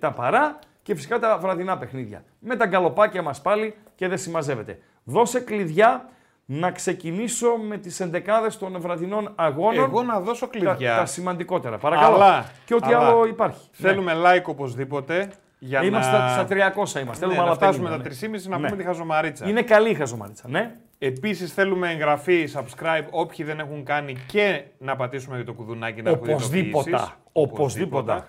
7 παρά και φυσικά τα βραδινά παιχνίδια. Με τα γκαλοπάκια μας πάλι και δεν συμμαζεύεται. Δώσε κλειδιά να ξεκινήσω με τις ενδεκάδες των βραδινών αγώνων. Εγώ να δώσω τα, κλειδιά. τα σημαντικότερα. Παρακαλώ. Αλλά, και ό,τι αλλά, άλλο υπάρχει. Θέλουμε like οπωσδήποτε. Για Ναι. Είμαστε να... στα 300 είμαστε. Ναι, Θέλουμε να άλλα φτάσουμε 50, τα ναι. 3,5 να Ναι. πούμε τη χαζομαρίτσα. Είναι καλή η χαζομαρίτσα, ναι. Επίσης θέλουμε εγγραφή, subscribe, όποιοι δεν έχουν κάνει και να πατήσουμε και το κουδουνάκι να έχουν Οπωσδήποτε.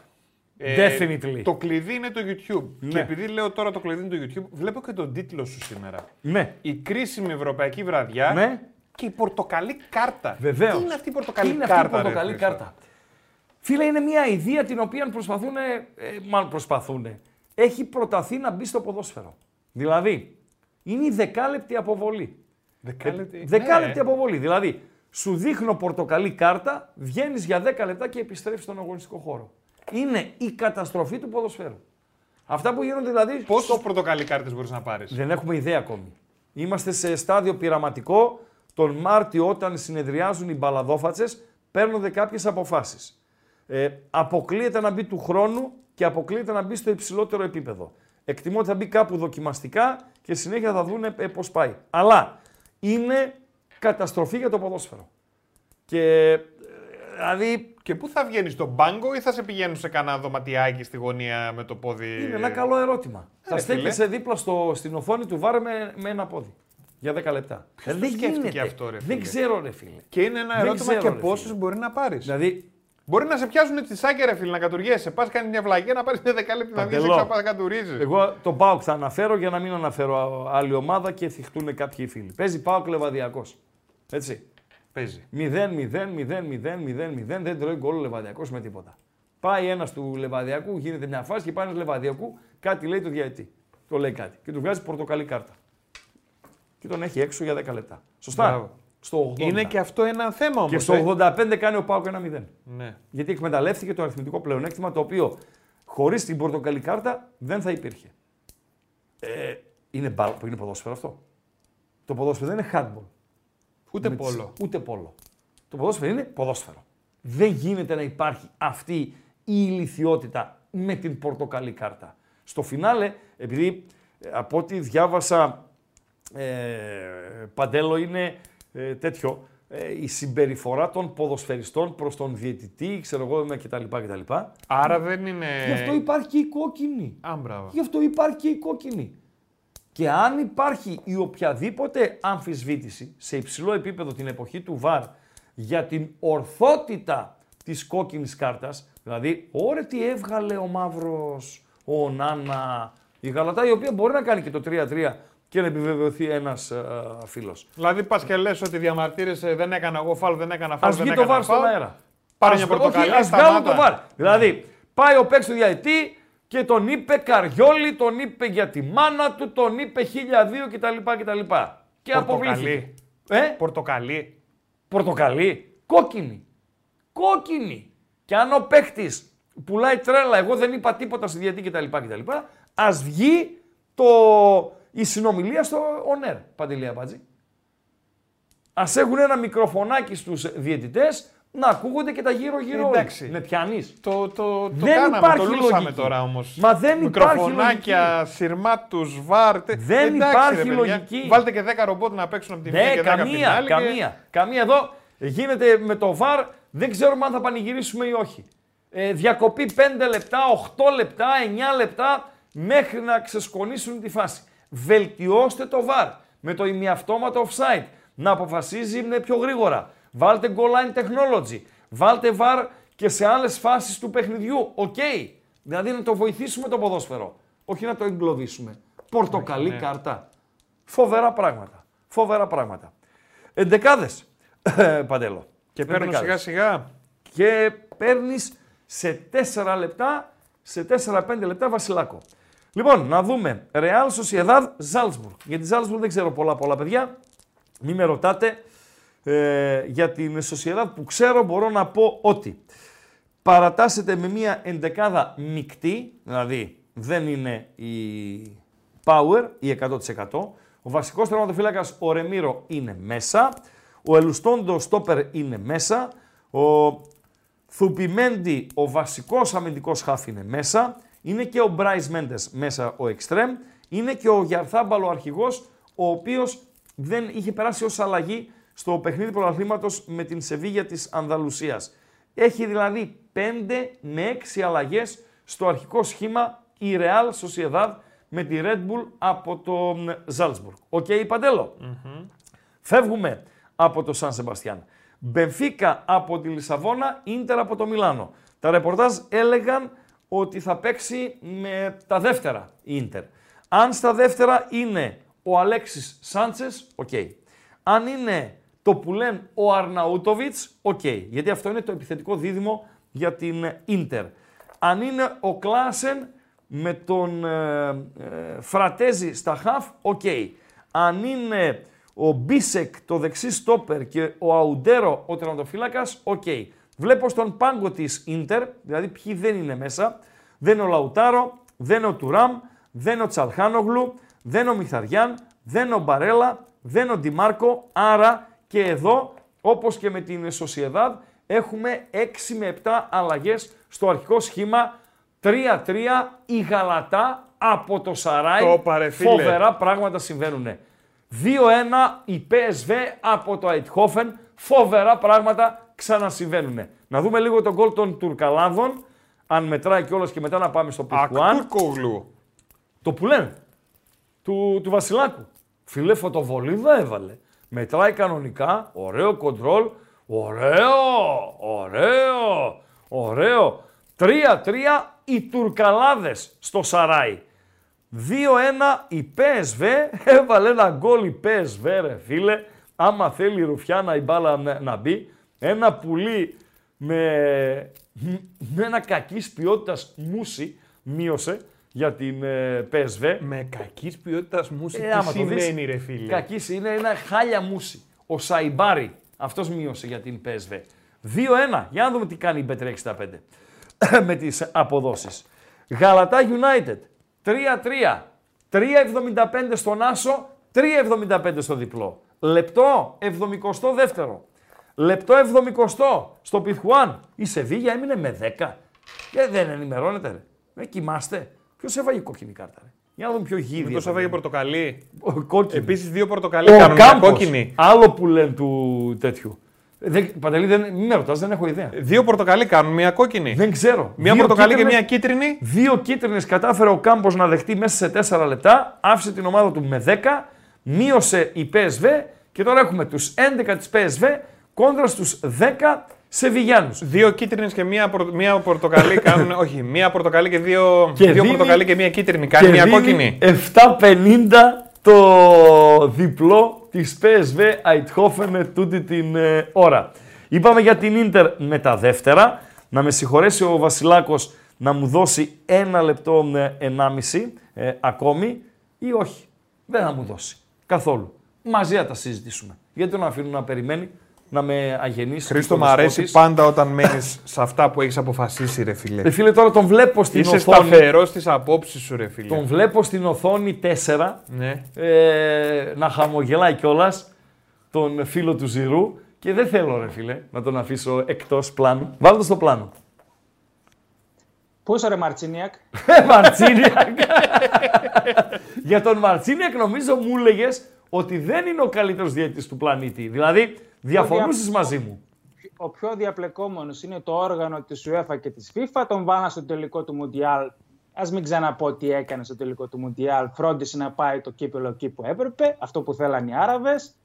Ειδοποιήσεις. Οπωσδήποτε. Ε, Definitely. Το κλειδί είναι το YouTube. Ναι. Και επειδή λέω τώρα το κλειδί είναι το YouTube, βλέπω και τον τίτλο σου σήμερα. Ναι. Η κρίσιμη ευρωπαϊκή βραδιά Ναι. και η πορτοκαλί κάρτα. Βεβαίως. Τι είναι αυτή η πορτοκαλί Τι είναι κάρτα. αυτή η πορτοκαλί ρε, Χρήστο; κάρτα. Φίλε, είναι μια ιδέα την οποία προσπαθούν, ε, μάλλον προσπαθούν, έχει προταθεί να μπει στο ποδόσφαιρο. Δηλαδή, είναι η δεκάλεπτη αποβολή. Δεκάλεπτη; Ε, Δεκάλεπτη Ναι. αποβολή. Δηλαδή, σου δείχνω πορτοκαλί κάρτα, βγαίνεις για 10 λεπτά και επιστρέφεις στον αγωνιστικό χώρο. Είναι η καταστροφή του ποδοσφαίρου. Αυτά που γίνονται δηλαδή. Πόσους πορτοκαλί κάρτες μπορείς να πάρεις; Δεν έχουμε ιδέα ακόμη. Είμαστε σε στάδιο πειραματικό. Τον Μάρτιο, όταν συνεδριάζουν οι μπαλαδόφατσες, παίρνονται κάποιες αποφάσεις. Ε, αποκλείεται να μπει του χρόνου και αποκλείεται να μπει στο υψηλότερο επίπεδο. Εκτιμώ ότι θα μπει κάπου δοκιμαστικά και συνέχεια θα δουν ε, πώς πάει. Αλλά είναι καταστροφή για το ποδόσφαιρο. Και ε, δηλαδή Και πού θα βγαίνεις στον μπάγκο ή θα σε πηγαίνουν σε κανένα δωματιάκι στη γωνία με το πόδι; είναι ένα καλό ερώτημα. θα ρε στέκεσαι φίλε. δίπλα στο, στην οθόνη του βάρ με, με ένα πόδι. Για 10 λεπτά. Ποιος Ε, το δεν σκέφτηκε γίνεται. αυτό, ρε Δεν φίλε. ξέρω, ρε φίλε. Και είναι ένα Δεν ερώτημα ξέρω, και ρε πόσε φίλε. μπορεί να πάρεις. Δηλαδή, Μπορεί να σε πιάσουν τη σάκια, ρε φίλε, να κατουργέσαι. Πας κάνεις μια βλαγία να πάρεις μια δεκάλεπτη να βγεις Παντελώ. έξω να πα κατουρίζει. εγώ τον Πάοκ θα αναφέρω για να μην αναφέρω άλλη ομάδα και θυχτούν κάποιοι φίλοι. Παίζει Πάοκ Λεβαδιακός. Έτσι. Παίζει. 0-0-0-0-0-0 δεν τρώει γκολ ο Λεβαδιακός με τίποτα. Πάει ένας του Λεβαδιακού, γίνεται μια φάση και πάει ένας Λεβαδιακού, κάτι λέει το διαετή. Το λέει κάτι. Και του βγάζει πορτοκαλί κάρτα. Και τον έχει έξω για 10 λεπτά. Σωστά. Μπράβο. Στο 80. Είναι και αυτό ένα θέμα όμως. Και στο 85 κάνει ο Πάοκ ένα 0. Ναι. Γιατί εκμεταλλεύτηκε το αριθμητικό πλεονέκτημα το οποίο Χωρίς την πορτοκαλί κάρτα δεν θα υπήρχε. Ε, είναι, μπάλ, είναι ποδόσφαιρο αυτό. Το ποδόσφαιρο δεν είναι handball. Ούτε Με τις- πόλο. Ούτε πόλο. Το ποδόσφαιρο είναι ποδόσφαιρο. Δεν γίνεται να υπάρχει αυτή η ηλικιότητα με την πορτοκαλί κάρτα. Στο φινάλε, επειδή ε, από ό,τι διάβασα ε, παντέλο είναι ε, τέτοιο, ε, η συμπεριφορά των ποδοσφαιριστών προς τον διαιτητή, ξέρω εγώ με κτλ. κτλ. Άρα δεν είναι. Γι' αυτό υπάρχει και η κόκκινη. Α, μπράβο. Γι' αυτό υπάρχει και η κόκκινη. Και αν υπάρχει η οποιαδήποτε αμφισβήτηση σε υψηλό επίπεδο την εποχή του ΒΑΡ για την ορθότητα της κόκκινης κάρτας, δηλαδή, ωρε τι έβγαλε ο Μαύρος, ο Νάνα, η Γαλατά, η οποία μπορεί να κάνει και το 3-3 και να επιβεβαιωθεί ένας ε, φίλος. Δηλαδή πας και λες ότι διαμαρτύρεσαι, δεν έκανα εγώ φάουλ, δεν έκανα φάουλ. Ας δεν βγει το έκανα ΒΑΡ στον φάουλ. αέρα. Πάρε Ας μια βγει- πορτοκαλί, όχι, ας βγάλουν σταμάτα. το ΒΑΡ. Δηλαδή, πάει ο παίκτη του διαετή και τον είπε Καριόλη, τον είπε για τη μάνα του, τον είπε 1002 κτλ. κτλ. Και αποβλήθηκε. Πορτοκαλί. Ε, Πορτοκαλί. πορτοκαλί, κόκκινη. Κόκκινη. Και αν ο παίκτη πουλάει τρέλα, εγώ δεν είπα τίποτα στη διαιτή κτλ. κτλ. Α βγει το... η συνομιλία στο ΟΝΕΡ, Παντελή Αμπάτζη. Α έχουν ένα μικροφωνάκι στους διαιτητές να ακούγονται και τα γύρω-γύρω. όλοι. Εντάξει. Με πιάνεις. Το, το, το Δεν κάναμε, υπάρχει το λούσαμε λογική. τώρα όμως. Μα δεν υπάρχει Μικροφωνάκια, σειρμάτου, βάρ. τε- Δεν Εντάξει, υπάρχει ρε παιδιά. λογική. Βάλτε και 10 ρομπότ να παίξουν από τη μία Ναι, και 10 από την καμία, άλλη. και- καμία. Καμία εδώ γίνεται με το VAR, δεν ξέρουμε αν θα πανηγυρίσουμε ή όχι. Ε, διακοπή 5 λεπτά, 8 λεπτά, 9 λεπτά μέχρι να ξεσκονίσουν τη φάση. Βελτιώστε το VAR με το ημιαυτόματο offside να αποφασίζει με πιο γρήγορα. Βάλτε goal line technology. Βάλτε VAR και σε άλλες φάσεις του παιχνιδιού. Οκ. Δηλαδή να το βοηθήσουμε το ποδόσφαιρο. Όχι να το εγκλωβίσουμε. Πορτοκαλί ναι. κάρτα. Φοβερά πράγματα. Φοβερά πράγματα. Εντεκάδες. <laughs> Παντέλο. Και παίρνω σιγά σιγά. Και παίρνεις σε 4 λεπτά, σε 4-5 λεπτά Βασιλάκο. Λοιπόν, να δούμε. Real Sociedad Salzburg. Για τη Salzburg δεν ξέρω πολλά πολλά παιδιά. Μην με ρωτάτε. Ε, για την Sociedad που ξέρω μπορώ να πω ότι παρατάσσεται με μια εντεκάδα μεικτή, δηλαδή δεν είναι η Power, η 100%. Ο βασικός τερματοφύλακας ο Ρεμίρο είναι μέσα. Ο Ελουστόντο Στόπερ είναι μέσα. Ο Θουπιμέντι, ο βασικός αμυντικός χάφ είναι μέσα. Είναι και ο Μπράις Μέντες μέσα ο Εκστρέμ. Είναι και ο Γιαρθάμπαλο αρχηγός, ο οποίος δεν είχε περάσει ως αλλαγή στο παιχνίδι πρωταθλήματος με την Σεβίγια της Ανδαλουσίας. Έχει δηλαδή 5 με 6 αλλαγές στο αρχικό σχήμα η Real Sociedad με τη Red Bull από το Salzburg. OK, Παντελο Φεύγουμε από το Σαν Σεμπαστιάν. Μπενφίκα από τη Λισαβόνα, Ίντερ από το Μιλάνο. Τα ρεπορτάζ έλεγαν ότι θα παίξει με τα δεύτερα η Ίντερ. Αν στα δεύτερα είναι ο Αλέξης Σάντσες, οκ. Αν είναι το που λένε ο Αρναούτοβιτς, οκ. Γιατί αυτό είναι το επιθετικό δίδυμο για την Ίντερ. Αν είναι ο Κλάσεν με τον ε, ε, Φρατέζη στα χαφ, οκ. Αν είναι ο Μπίσεκ το δεξί στόπερ και ο Αουντέρο ο τερματοφύλακας, οκ. Βλέπω στον πάγκο της Ίντερ, δηλαδή ποιοι δεν είναι μέσα, δεν είναι ο Λαουτάρο, δεν είναι ο Τουράμ, δεν είναι ο Τσαλχάνογλου, δεν είναι ο Μχιταριάν, δεν είναι ο Μπαρέλα, δεν είναι ο Ντιμάρκο, άρα και εδώ, όπως και με την Σοσιεδάδ, έχουμε 6 με 7 αλλαγές στο αρχικό σχήμα 3-3 η Γαλατά από το Σαράι. Το είπα, ρε φίλε. Φοβερά πράγματα συμβαίνουν. 2-1 η PSV από το Αιτχόφεν. Φοβερά πράγματα ξανασυμβαίνουν. Να δούμε λίγο τον γκολ των Τουρκαλάδων. Αν μετράει κιόλας και μετά να πάμε στο Πιχουάν. Ακτούρκογλου. Το που λένε. Του, του Βασιλάκου. Φίλε, φωτοβολίδα έβαλε. Μετράει κανονικά. Ωραίο κοντρόλ. Ωραίο. Ωραίο. Ωραίο. 3-3 οι Τουρκαλάδες στο Σαράι. 2-1 η PSV. Έβαλε ένα γκολ η PSV ρε φίλε. Άμα θέλει η Ρουφιάνα η μπάλα να, να μπει. Ένα πουλί με, με ένα κακής ποιότητας μουσι μείωσε για την ε, PSV. Με κακής ποιότητας μουσικής. Ε, τι άμα το δεις, σημαίνει, ρε φίλε; Κακής είναι ένα χάλια μουσι. Ο Σαϊμπάρη, αυτός μείωσε για την PSV. 2-1. Για να δούμε τι κάνει η Bet365 <coughs> με τις αποδόσεις. Γαλατά United 3-3. 3-75 στον Άσο, 3-75 στο διπλό. Λεπτό 72. Λεπτό 70 στο Πιθουάν. Η Σεβίγια έμεινε με 10. Και δεν ενημερώνεται. Ρε. Με κοιμάστε. Ποιος έβαγε κόκκινη κάρτα. Ρε; Για να δούμε ποιο γίδι. Μήπως έφαγε πορτοκαλί. Κόκκινη. Επίσης δύο πορτοκαλί Ο κάνουν μια Κάμπος, κόκκινη. Άλλο που λένε του τέτοιου. Δεν, Παντελή, δεν, μην με ρωτάς, δεν έχω ιδέα. Δύο πορτοκαλί κάνουν μια κόκκινη. Δεν ξέρω. Μια Δύο πορτοκαλί και κίτρινες- μια κίτρινη. Δύο κίτρινες κατάφερε ο Κάμπος να δεχτεί μέσα σε 4 λεπτά. Άφησε την ομάδα του με 10. Μείωσε η PSV και τώρα έχουμε τους 11 της PSV κόντρα στους 10 Σεβιγιάνου. Δύο κίτρινες και μία, πορ- μία πορτοκαλί <laughs> κάνουν. όχι, μία πορτοκαλί και δύο, Και δύο δίνει- πορτοκαλί και μία κίτρινη. Κάνει μία κόκκινη. 7.50 το διπλό της PSV Eindhoven τούτη την ε, ώρα. Είπαμε για την Ίντερ με τα δεύτερα. Να με συγχωρέσει ο Βασιλάκος να μου δώσει ένα λεπτό ε, ενάμιση ε, ακόμη ή όχι. Δεν θα μου δώσει. Καθόλου. Μαζί θα τα συζητήσουμε. Γιατί τον αφήνουν να περιμένει, να με αγενήσει. Χρήστο, στο μου αρέσει της. πάντα όταν μένεις σε αυτά που έχεις αποφασίσει, ρε φίλε. Ρε φίλε, τώρα τον βλέπω στην Είσαι οθόνη. σταθερός στις απόψεις σου, ρε φίλε. Τον βλέπω στην οθόνη 4 Ναι. ε, να χαμογελάει κιόλας τον φίλο του Ζηρού και δεν θέλω ρε φίλε να τον αφήσω εκτός πλάνου. Βάλτε το στο πλάνο. Πού είσαι ρε Μαρτσίνιακ; Ε, Μαρτσίνιακ. Για τον Μαρτσίνιακ νομίζω μου έλεγες ότι δεν είναι ο καλύτερος διαιτητής του πλανήτη. Δηλαδή διαφωνούσες μαζί μου. Ο πιο διαπλεκόμενος είναι το όργανο της UEFA και της FIFA. Τον βάλα στο τελικό του Μουντιάλ. Ας μην ξαναπώ τι έκανε στο τελικό του Μουντιάλ. Φρόντισε να πάει το κύπελο εκεί που έπρεπε. Αυτό που θέλαν οι Άραβες.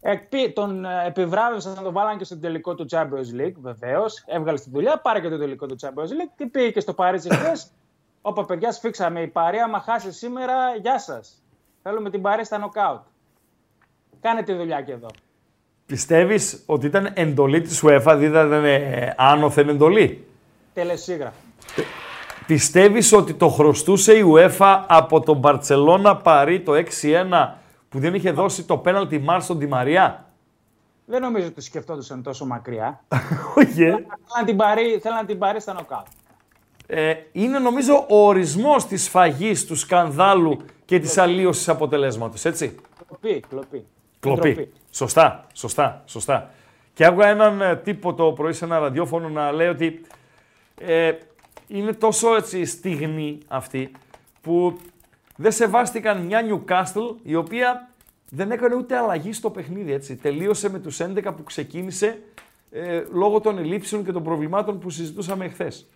Εκπί, τον ε, επιβράβευσαν να τον βάλαν και στο τελικό του Champions League, βεβαίως. Έβγαλε στη δουλειά, πάρε και το τελικό του Champions League και πήγε και στο Παρίσι χθε. Όπα, παιδιά, σφίξαμε η παρέα. Άμα χάσει σήμερα, γεια σας. Θέλουμε την παρέα στα νοκάουτ. Κάνε τη δουλειά και εδώ. Πιστεύεις ότι ήταν εντολή της UEFA, δηλαδή ήταν ε, άνωθεν εντολή; Τελεσίγραφο. Πιστεύεις ότι το χρωστούσε η UEFA από τον Μπαρτσελώνα Παρί το 6-1 που δεν είχε δώσει το πέναλτι Μάρ στον Τη Μαρία; Δεν νομίζω ότι σκεφτόντουσαν τόσο μακριά. <laughs> Όχι, ε. Θέλαν να την πάρει, θέλαν να την πάρει στα νοκάουτ. Ε, είναι νομίζω ο ορισμός της φαγής, του σκανδάλου και της αλλίωσης αποτελέσματος, έτσι; Κλοπή, κλοπή. Κλοπή. Ντροπή. Σωστά, σωστά, σωστά. Και άκουγα έναν ε, τύπο το πρωί σε ένα ραδιόφωνο να λέει ότι ε, είναι τόσο έτσι στιγμή αυτή που δεν σεβάστηκαν μια Newcastle η οποία δεν έκανε ούτε αλλαγή στο παιχνίδι, έτσι. Τελείωσε με τους 11 που ξεκίνησε ε, λόγω των ελλείψεων και των προβλημάτων που συζητούσαμε εχθές.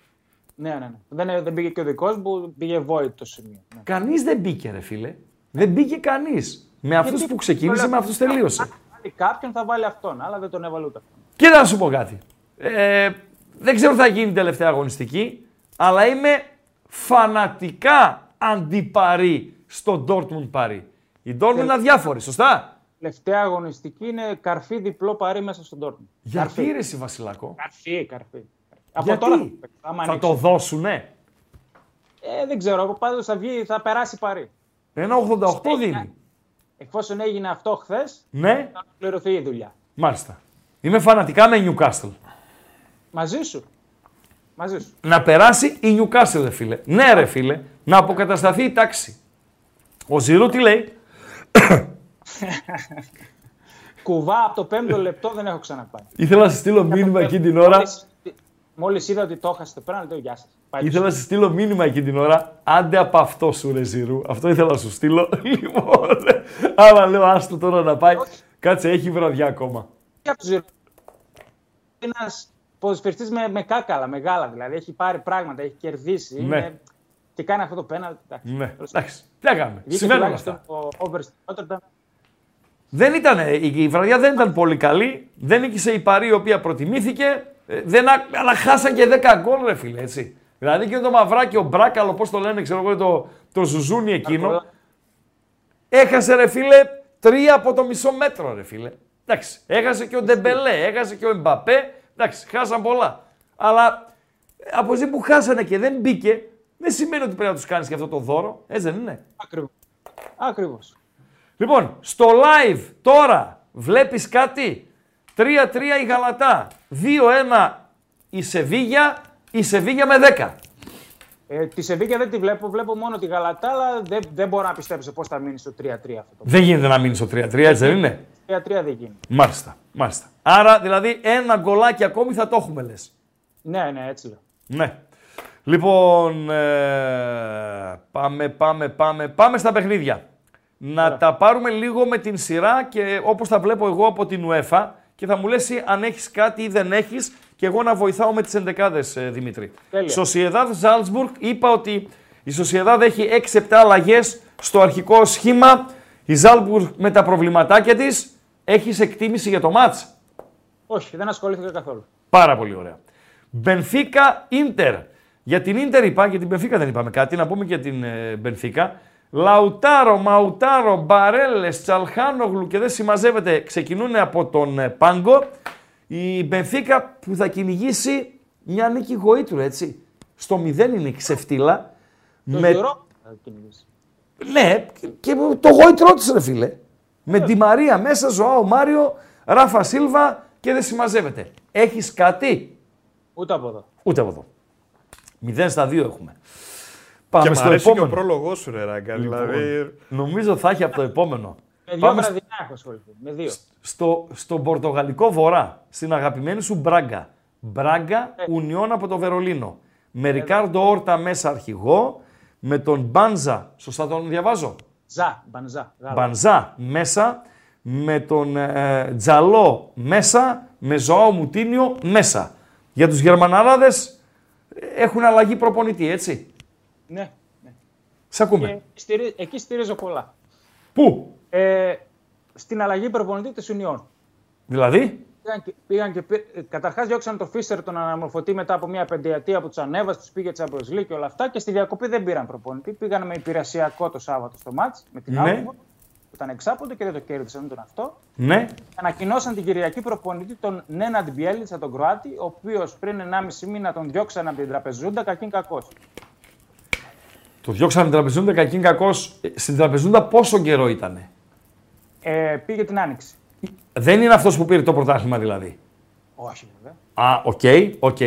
Ναι, ναι, ναι. Δεν, δεν πήγε και ο δικός μου, πήγε void το σημείο. Ναι. Κανείς δεν μπήκε ρε φίλε. Δεν μπήκε κανείς. Με αυτούς Γιατί- που ξεκίνησε, με αυτούς τελείωσε. Αν βάλει κάποιον θα βάλει αυτόν, αλλά δεν τον έβαλε ούτε αυτόν. Κοίτα να σου πω κάτι. Ε, δεν ξέρω τι θα γίνει τελευταία αγωνιστική, αλλά είμαι φανατικά αντιπαρή στο Dortmund Παρί. Η Dortmund είναι αδιάφορη, σωστά; Τελευταία αγωνιστική είναι καρφί διπλό παρή μέσα στον Dortmund. Γιατί ρε εσύ Βασιλάκο; Καρφί, καρφί. Από Γιατί; τώρα θα, παίξει, άμα θα ανοίξει. το δώσουνε; Ε, δεν ξέρω, εγώ πάντως θα, βγει, θα περάσει παρή. Ένα 88 δίνει. Εφόσον έγινε αυτό χθες, Ναι, θα ολοκληρωθεί η δουλειά. μάλιστα. Είμαι φανατικά με Newcastle. Μαζί σου. Μαζί σου. Να περάσει η Newcastle, ρε φίλε. Ναι, ρε φίλε. Να αποκατασταθεί η τάξη. Ο Ζηρού τι λέει; <coughs> Κουβά από το πέμπτο λεπτό δεν έχω ξαναπάει. Ήθελα να σα στείλω μήνυμα εκείνη την ώρα. Μόλις είδα ότι το έχασε το πέναλτι, λέω γεια σας. Ήθελα να σα στείλω μήνυμα εκείνη την ώρα. Άντε από αυτό σου, ρε Ζηρού. Αυτό ήθελα να σου στείλω. <laughs> Λοιπόν, άμα λέω άστο τώρα να πάει. Κάτσε, έχει βραδιά ακόμα. Ένας ποδοσφαιριστής με, με κάκαλα, μεγάλα δηλαδή. Έχει πάρει πράγματα, έχει κερδίσει. Ναι. Είναι... Και κάνει αυτό το πέναλτι. εντάξει. Ναι, Τέλος εντάξει. Τι να κάνουμε. Βγήκε Συμβαίνουν τουλάχιστον αυτά. Ο over στην Rotterdam. Δεν ήταν, η η βραδιά δεν ήταν πολύ καλή. Δεν νίκησε η Παρή η οποία προτιμήθηκε. Ε, Δεν, α- αλλά χάσαν και 10 γκολ, ρε φίλε, έτσι. Δηλαδή και το μαυράκι, ο Μπράκαλο, πώς το λένε, ξέρω εγώ, το, το ζουζούνι εκείνο. Έχασε, ρε φίλε, τρία από το μισό μέτρο, ρε φίλε. Εντάξει, έχασε και ο Ντεμπελέ, έχασε και ο Εμπαπέ. Εντάξει, χάσαν πολλά. Αλλά ε, από εκεί που χάσανε και δεν μπήκε, δεν σημαίνει ότι πρέπει να τους κάνεις και αυτό το δώρο. Έτσι δεν είναι. Ακριβώς. Ακριβώς. Λοιπόν, στο live τώρα βλέπεις κάτι; 3-3 η Γαλατά. 2-1 η Σεβίγια. Η Σεβίγια με 10. Ε, τη Σεβίγια δεν τη βλέπω, βλέπω μόνο τη Γαλατά, αλλά δεν, δεν μπορώ να πιστέψω πώς θα μείνει στο 3-3 αυτό το Δεν γίνεται να μείνει στο 3-3, έτσι δεν είναι; 3-3 δεν γίνεται. Μάλιστα, μάλιστα. Άρα δηλαδή ένα γκολάκι ακόμη θα το έχουμε λες. Ναι, ναι, έτσι λέω. Ναι. Λοιπόν, ε, πάμε, πάμε, πάμε, πάμε στα παιχνίδια. Να τα πάρουμε λίγο με την σειρά και όπως τα βλέπω εγώ από την UEFA και θα μου λες εσύ αν έχεις κάτι ή δεν έχεις και εγώ να βοηθάω με τις ενδεκάδες, ε, Δημήτρη. Τέλεια. Σοσιεδάδ Ζάλτσμπουργκ, είπα ότι η Σοσιεδάδ έχει 6-7 αλλαγές στο αρχικό σχήμα. Η Ζάλτσμπουργκ με τα προβληματάκια της, έχεις εκτίμηση για το μάτς; Όχι, δεν ασχολήθηκα καθόλου. Πάρα πολύ ωραία. Μπενφίκα Ίντερ. Για την Ίντερ είπα, για την Μπενφίκα δεν είπαμε κάτι, να πούμε και για την ε, Μπενφίκα. Λαουτάρο, Μαουτάρο, Μπαρέλε, Τσαλχάνογλου και δεν συμμαζεύεται, ξεκινούν από τον ε, Πάγκο. Η Μπενφίκα που θα κυνηγήσει μια νίκη γοήτρου, έτσι. Στο μηδέν είναι η ξεφτύλα. Το Με... Γιώργο θα κυνηγήσει. Ναι, και το γόητρό τη, ρε φίλε. Με τη Μαρία μέσα, Ζωάο Μάριο, Ράφα Σίλβα και δεν συμμαζεύεται. Έχεις κάτι; Ούτε από εδώ. Ούτε από εδώ. 0 στα 2 έχουμε. Και Πάμε μ' στο αρέσει και ο επόμενο. πρόλογος σου, ρε Ράγκα. Δηλαδή. Νομίζω θα έχει από το επόμενο. Με δύο Πάμε βραδινά έχω ασχοληθεί. Με δύο. στο, στον Πορτογαλικό Βορρά, στην αγαπημένη σου Μπράγκα. Μπράγκα, Ουνιόν από το Βερολίνο. Με Ρικάρντο Όρτα μέσα αρχηγό, με τον Μπάνζα, σωστά τον διαβάζω, Ζα, μπανζά. γάλα. Μπανζά μέσα, με τον ε, Τζαλό μέσα, με Ζωάο Μουτίνιο μέσα. Για τους Γερμανάραδες ε, έχουν αλλαγή προπονητή, έτσι. Ναι. ναι. Σ' ακούμε. Και στηρί- εκεί στηρίζω πολλά. Πού, Ε, στην αλλαγή προπονητή της Ουνιών. δηλαδή, Πήγαν και, πήγαν και πή- ε, καταρχάς διώξαν τον Φίστερ τον αναμορφωτή μετά από μια πενταετία που τους ανέβασε, τους πήγε Champions League και όλα αυτά και στη διακοπή δεν πήραν προπονητή. Πήγαν με υπηρεσιακό το Σάββατο στο μάτς με την Ναι. ναι. που ήταν εξάποντο και δεν το κέρδισαν τον αυτό. ναι, Ανακοινώσαν την Κυριακή προπονητή τον Νέναντ Μπιέλιτσα, τον Κροάτη, ο οποίος πριν 1,5 μήνα τον διώξαν από την τραπεζούντα, κακήν κακός. Το διώξανε την τραπεζούντα κακήν κακός. Ε, Στην τραπεζούντα πόσο καιρό ήτανε; Ε, πήγε την άνοιξη. Δεν είναι αυτός που πήρε το πρωτάθλημα δηλαδή. Όχι, βέβαια. Α, OK, OK.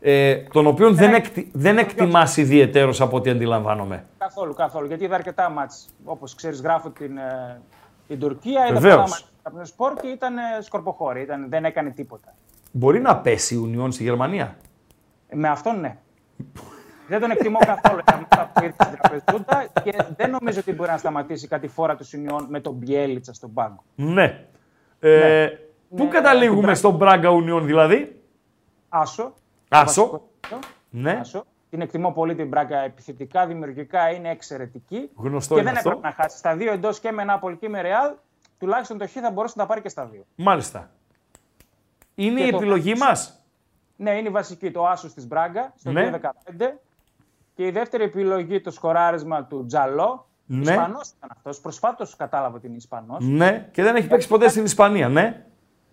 Ε, τον οποίον δεν, εκτι, δεν εκτιμάς ιδιαιτέρως από ό,τι αντιλαμβάνομαι. Καθόλου, καθόλου. Γιατί είδα αρκετά μάτς. Όπως ξέρεις, γράφω την, ε, την Τουρκία. Είδα Βεβαίως. πολλά μάτς από τον σπορ και ήταν ε, σκορποχώρη. Ήταν, δεν έκανε τίποτα. Μπορεί να πέσει η Ουνιόν στη Γερμανία; Ε, με αυτόν ναι. <laughs> δεν τον εκτιμώ καθόλου για αυτά που ήρθε στην Τραπεζούντα και δεν νομίζω ότι μπορεί να σταματήσει κατηφόρα της Ουνιόν με τον Μπιέλιτσα στον πάγκο. Ναι. Ε, Πού Ναι, καταλήγουμε την στον Μπράγκα Ουνιόν δηλαδή; Άσο. Άσο. Το βασικό. Ναι. Άσο. Την εκτιμώ πολύ την Μπράγκα επιθετικά, δημιουργικά είναι εξαιρετική. Γνωστό και είναι δεν αυτό. έπρεπε να χάσει. Στα δύο εντός και με Νάπολη και με Ρεάλ, τουλάχιστον το Χ θα μπορούσε να τα πάρει και στα δύο. Μάλιστα. Είναι Και η το- επιλογή μας; Ναι, είναι η βασική το άσο της Μπράγκα στο Ναι. 2015. Και η δεύτερη επιλογή το σκοράρισμα του Τζαλό. Ναι. Ισπανός ήταν αυτός. Προσφάτως κατάλαβα ότι είναι Ισπανός. Ναι. Και δεν έχει παίξει ποτέ στην Ισπανία, ναι.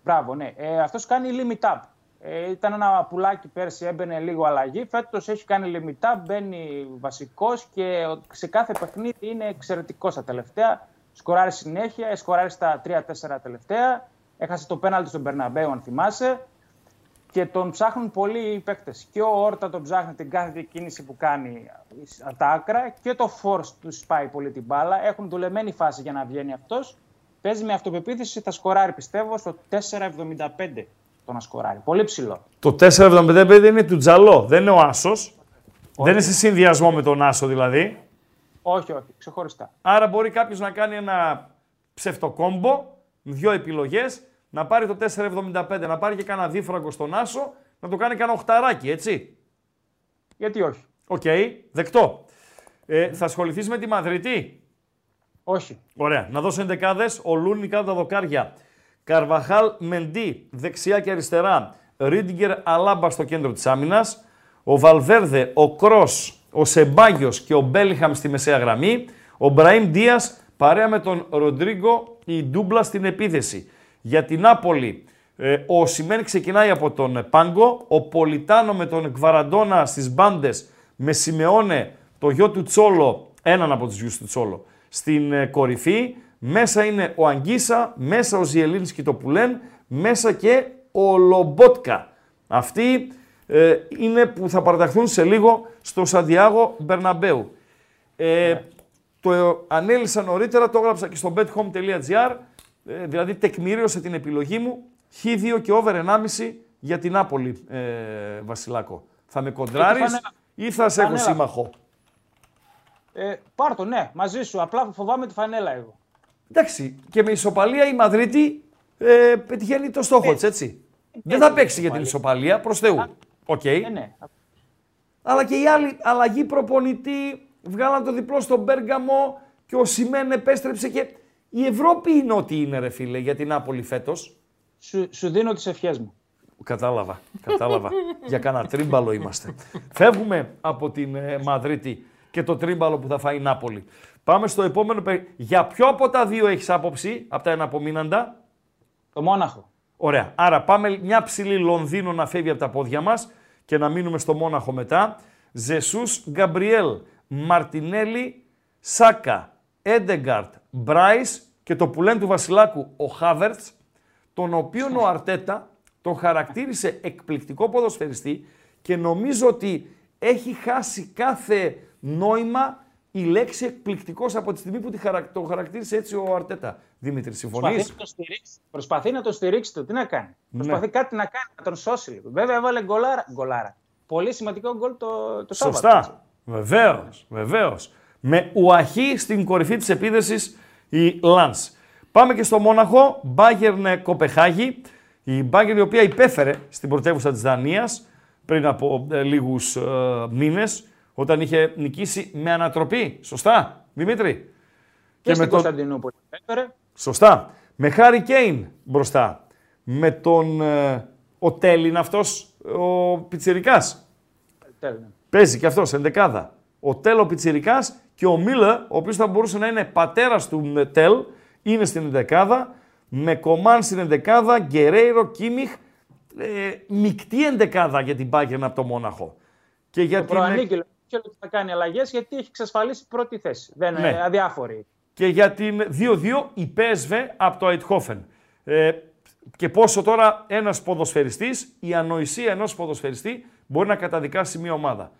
Μπράβο, ναι. Ε, αυτός κάνει limit up. Ε, ήταν ένα πουλάκι πέρσι, έμπαινε λίγο αλλαγή. Φέτος έχει κάνει limit up, μπαίνει βασικός και σε κάθε παιχνίδι είναι εξαιρετικό στα τελευταία. Σκοράρει συνέχεια, ε, σκοράρει στα 3-4 τελευταία. Έχασε το πέναλτι στον Περναμπέου, αν θυμάσαι. Και τον ψάχνουν πολλοί οι παίκτες. Και ο Όρτα τον ψάχνει την κάθε κίνηση που κάνει από τα άκρα και το Force του σπάει πολύ την μπάλα. Έχουν δουλεμένη φάση για να βγαίνει αυτός. Παίζει με αυτοπεποίθηση, θα σκοράρει πιστεύω στο 4,75 το να σκοράρει. Πολύ ψηλό. Το 4,75 είναι του Τζαλό, δεν είναι ο Άσος. Δεν είναι σε συνδυασμό με τον Άσο δηλαδή. Όχι, όχι, ξεχωριστά. Άρα μπορεί κάποιος να κάνει ένα ψευτοκόμπο, δύο επιλογές, να πάρει το 4,75, να πάρει και κάνα δίφραγκο στον Άσο, να το κάνει κάνα οχταράκι, έτσι. Γιατί όχι; Οκ, δεκτό. Ε, θα ασχοληθείς με τη Μαδρίτη; Όχι. Ωραία. Να δώσω εντεκάδες. Ο Λούνιν κάτω τα δοκάρια. Καρβαχάλ Μεντί δεξιά και αριστερά. Ρίντιγκερ Αλάμπα στο κέντρο της άμυνας. Ο Βαλβέρδε, ο Κρός, ο Σεμπάγιος και ο Μπέλιγχαμ στη μεσαία γραμμή. Ο Μπραήμ Δίας παρέα με τον Ροντρίγκο η ντούμπλα στην επίθεση. Για την Νάπολη, ε, ο Σιμέν ξεκινάει από τον Πάγκο. Ο Πολιτάνο με τον Γβαραντόνα στις μπάντες με Σιμεώνε το γιο του Τσόλο, έναν από τους γιους του Τσόλο, στην ε, κορυφή. Μέσα είναι ο Αγγίσα, μέσα ο Ζιελίνσκι το Πουλέν, μέσα και ο Λομπότκα. Αυτοί ε, είναι που θα παραταχθούν σε λίγο στο Σαντιάγο Μπερναμπέου. Ε, Το ανέλυσα νωρίτερα, το έγραψα και στο bethome.gr, ε, δηλαδή τεκμηρίωσε την επιλογή μου, χ2 και over 1,5 για την Νάπολη, ε, Βασιλάκο. Θα με κοντράρεις φανέλα. ή θα σε έχω Φανέλα. σύμμαχο; Ε, πάρ' το, ναι, μαζί σου. Απλά φοβάμαι τη φανέλα εγώ. Εντάξει, και με ισοπαλία η Μαδρίτη ε, πετυχαίνει το στόχο της, έτσι. Δεν θα παίξει για την ισοπαλία, προς Θεού. Οκ. Ε, ναι. Αλλά και η άλλη αλλαγή προπονητή, βγάλαν το διπλό στον Μπέργαμο και ο Σιμέν επέστρεψε και η Ευρώπη είναι ό,τι είναι ρε φίλε για την Νάπολη φέτος. Σου, σου δίνω τις ευχές μου. Κατάλαβα, κατάλαβα. για κάνα τρίμπαλο είμαστε. Φεύγουμε από την ε, Μαδρίτη και το τρίμπαλο που θα φάει η Νάπολη. Πάμε στο επόμενο. περι- Για ποιο από τα δύο έχεις άποψη, από τα εναπομείναντα. Το Μόναχο. Ωραία. Άρα πάμε μια ψηλή Λονδίνο να φεύγει από τα πόδια μας και να μείνουμε στο Μόναχο μετά. Ζεσούς, Γκαμπριέλ, Μαρτινέλη, Σάκα, Έντεγκαρτ, Μπράις και το πουλέν του Βασιλάκου, ο Χάβερτς, τον οποίον ο Αρτέτα τον χαρακτήρισε εκπληκτικό ποδοσφαιριστή και νομίζω ότι έχει χάσει κάθε νόημα η λέξη εκπληκτικός από τη στιγμή που τη χαρα- τον χαρακτήρισε έτσι ο Αρτέτα. Δημήτρη, Προσπαθεί συμφωνείς; να, τον στηρίξει. Προσπαθεί να τον στηρίξει το. Τι να κάνει; Ναι. Προσπαθεί κάτι να κάνει, να τον σώσει λίγο. Βέβαια έβαλε γκολάρα. γκολάρα. Πολύ σημαντικό γκολ το, το Σάββατο. έτσι. Σωστά. Βεβαίως, βεβαίως. Με ουαχή στην κορυφή της επίδεσης η Λανς. Πάμε και στο Μόναχο, Bayern Κοπεχάγη. Η Bayern η οποία υπέφερε στην πρωτεύουσα της Δανίας πριν από ε, λίγους ε, μήνες όταν είχε νικήσει με ανατροπή. Σωστά, Δημήτρη; Και, στην Κωνσταντινούπολη. Έφερε. Σωστά. Με Χάρη Κέιν μπροστά. Με τον... Ε, ο Τέλ είναι αυτός ο Πιτσιρικάς. Τέλεια. Παίζει και αυτός ενδεκάδα. Ο Τέλο Πιτσιρικάς και ο Μίλε, ο οποίος θα μπορούσε να είναι πατέρας του ε, Τελ, είναι στην ενδεκάδα. Με Κομάν στην ενδεκάδα, Γκερέιρο, Κίμιχ. Ε, μεικτή ενδεκάδα για την Bayern από το Μόναχο. Και για Το την, προανίκηλο. Ξέρω ότι θα κάνει αλλαγές γιατί έχει εξασφαλίσει πρώτη θέση. Δεν είναι Ναι. αδιάφορη. και για την 2-2 η PSV από το Αιτχόφεν. Ε, και πόσο τώρα ένας ποδοσφαιριστής, η ανοησία ενός ποδοσφαιριστή μπορεί να καταδικάσει μια ομάδα.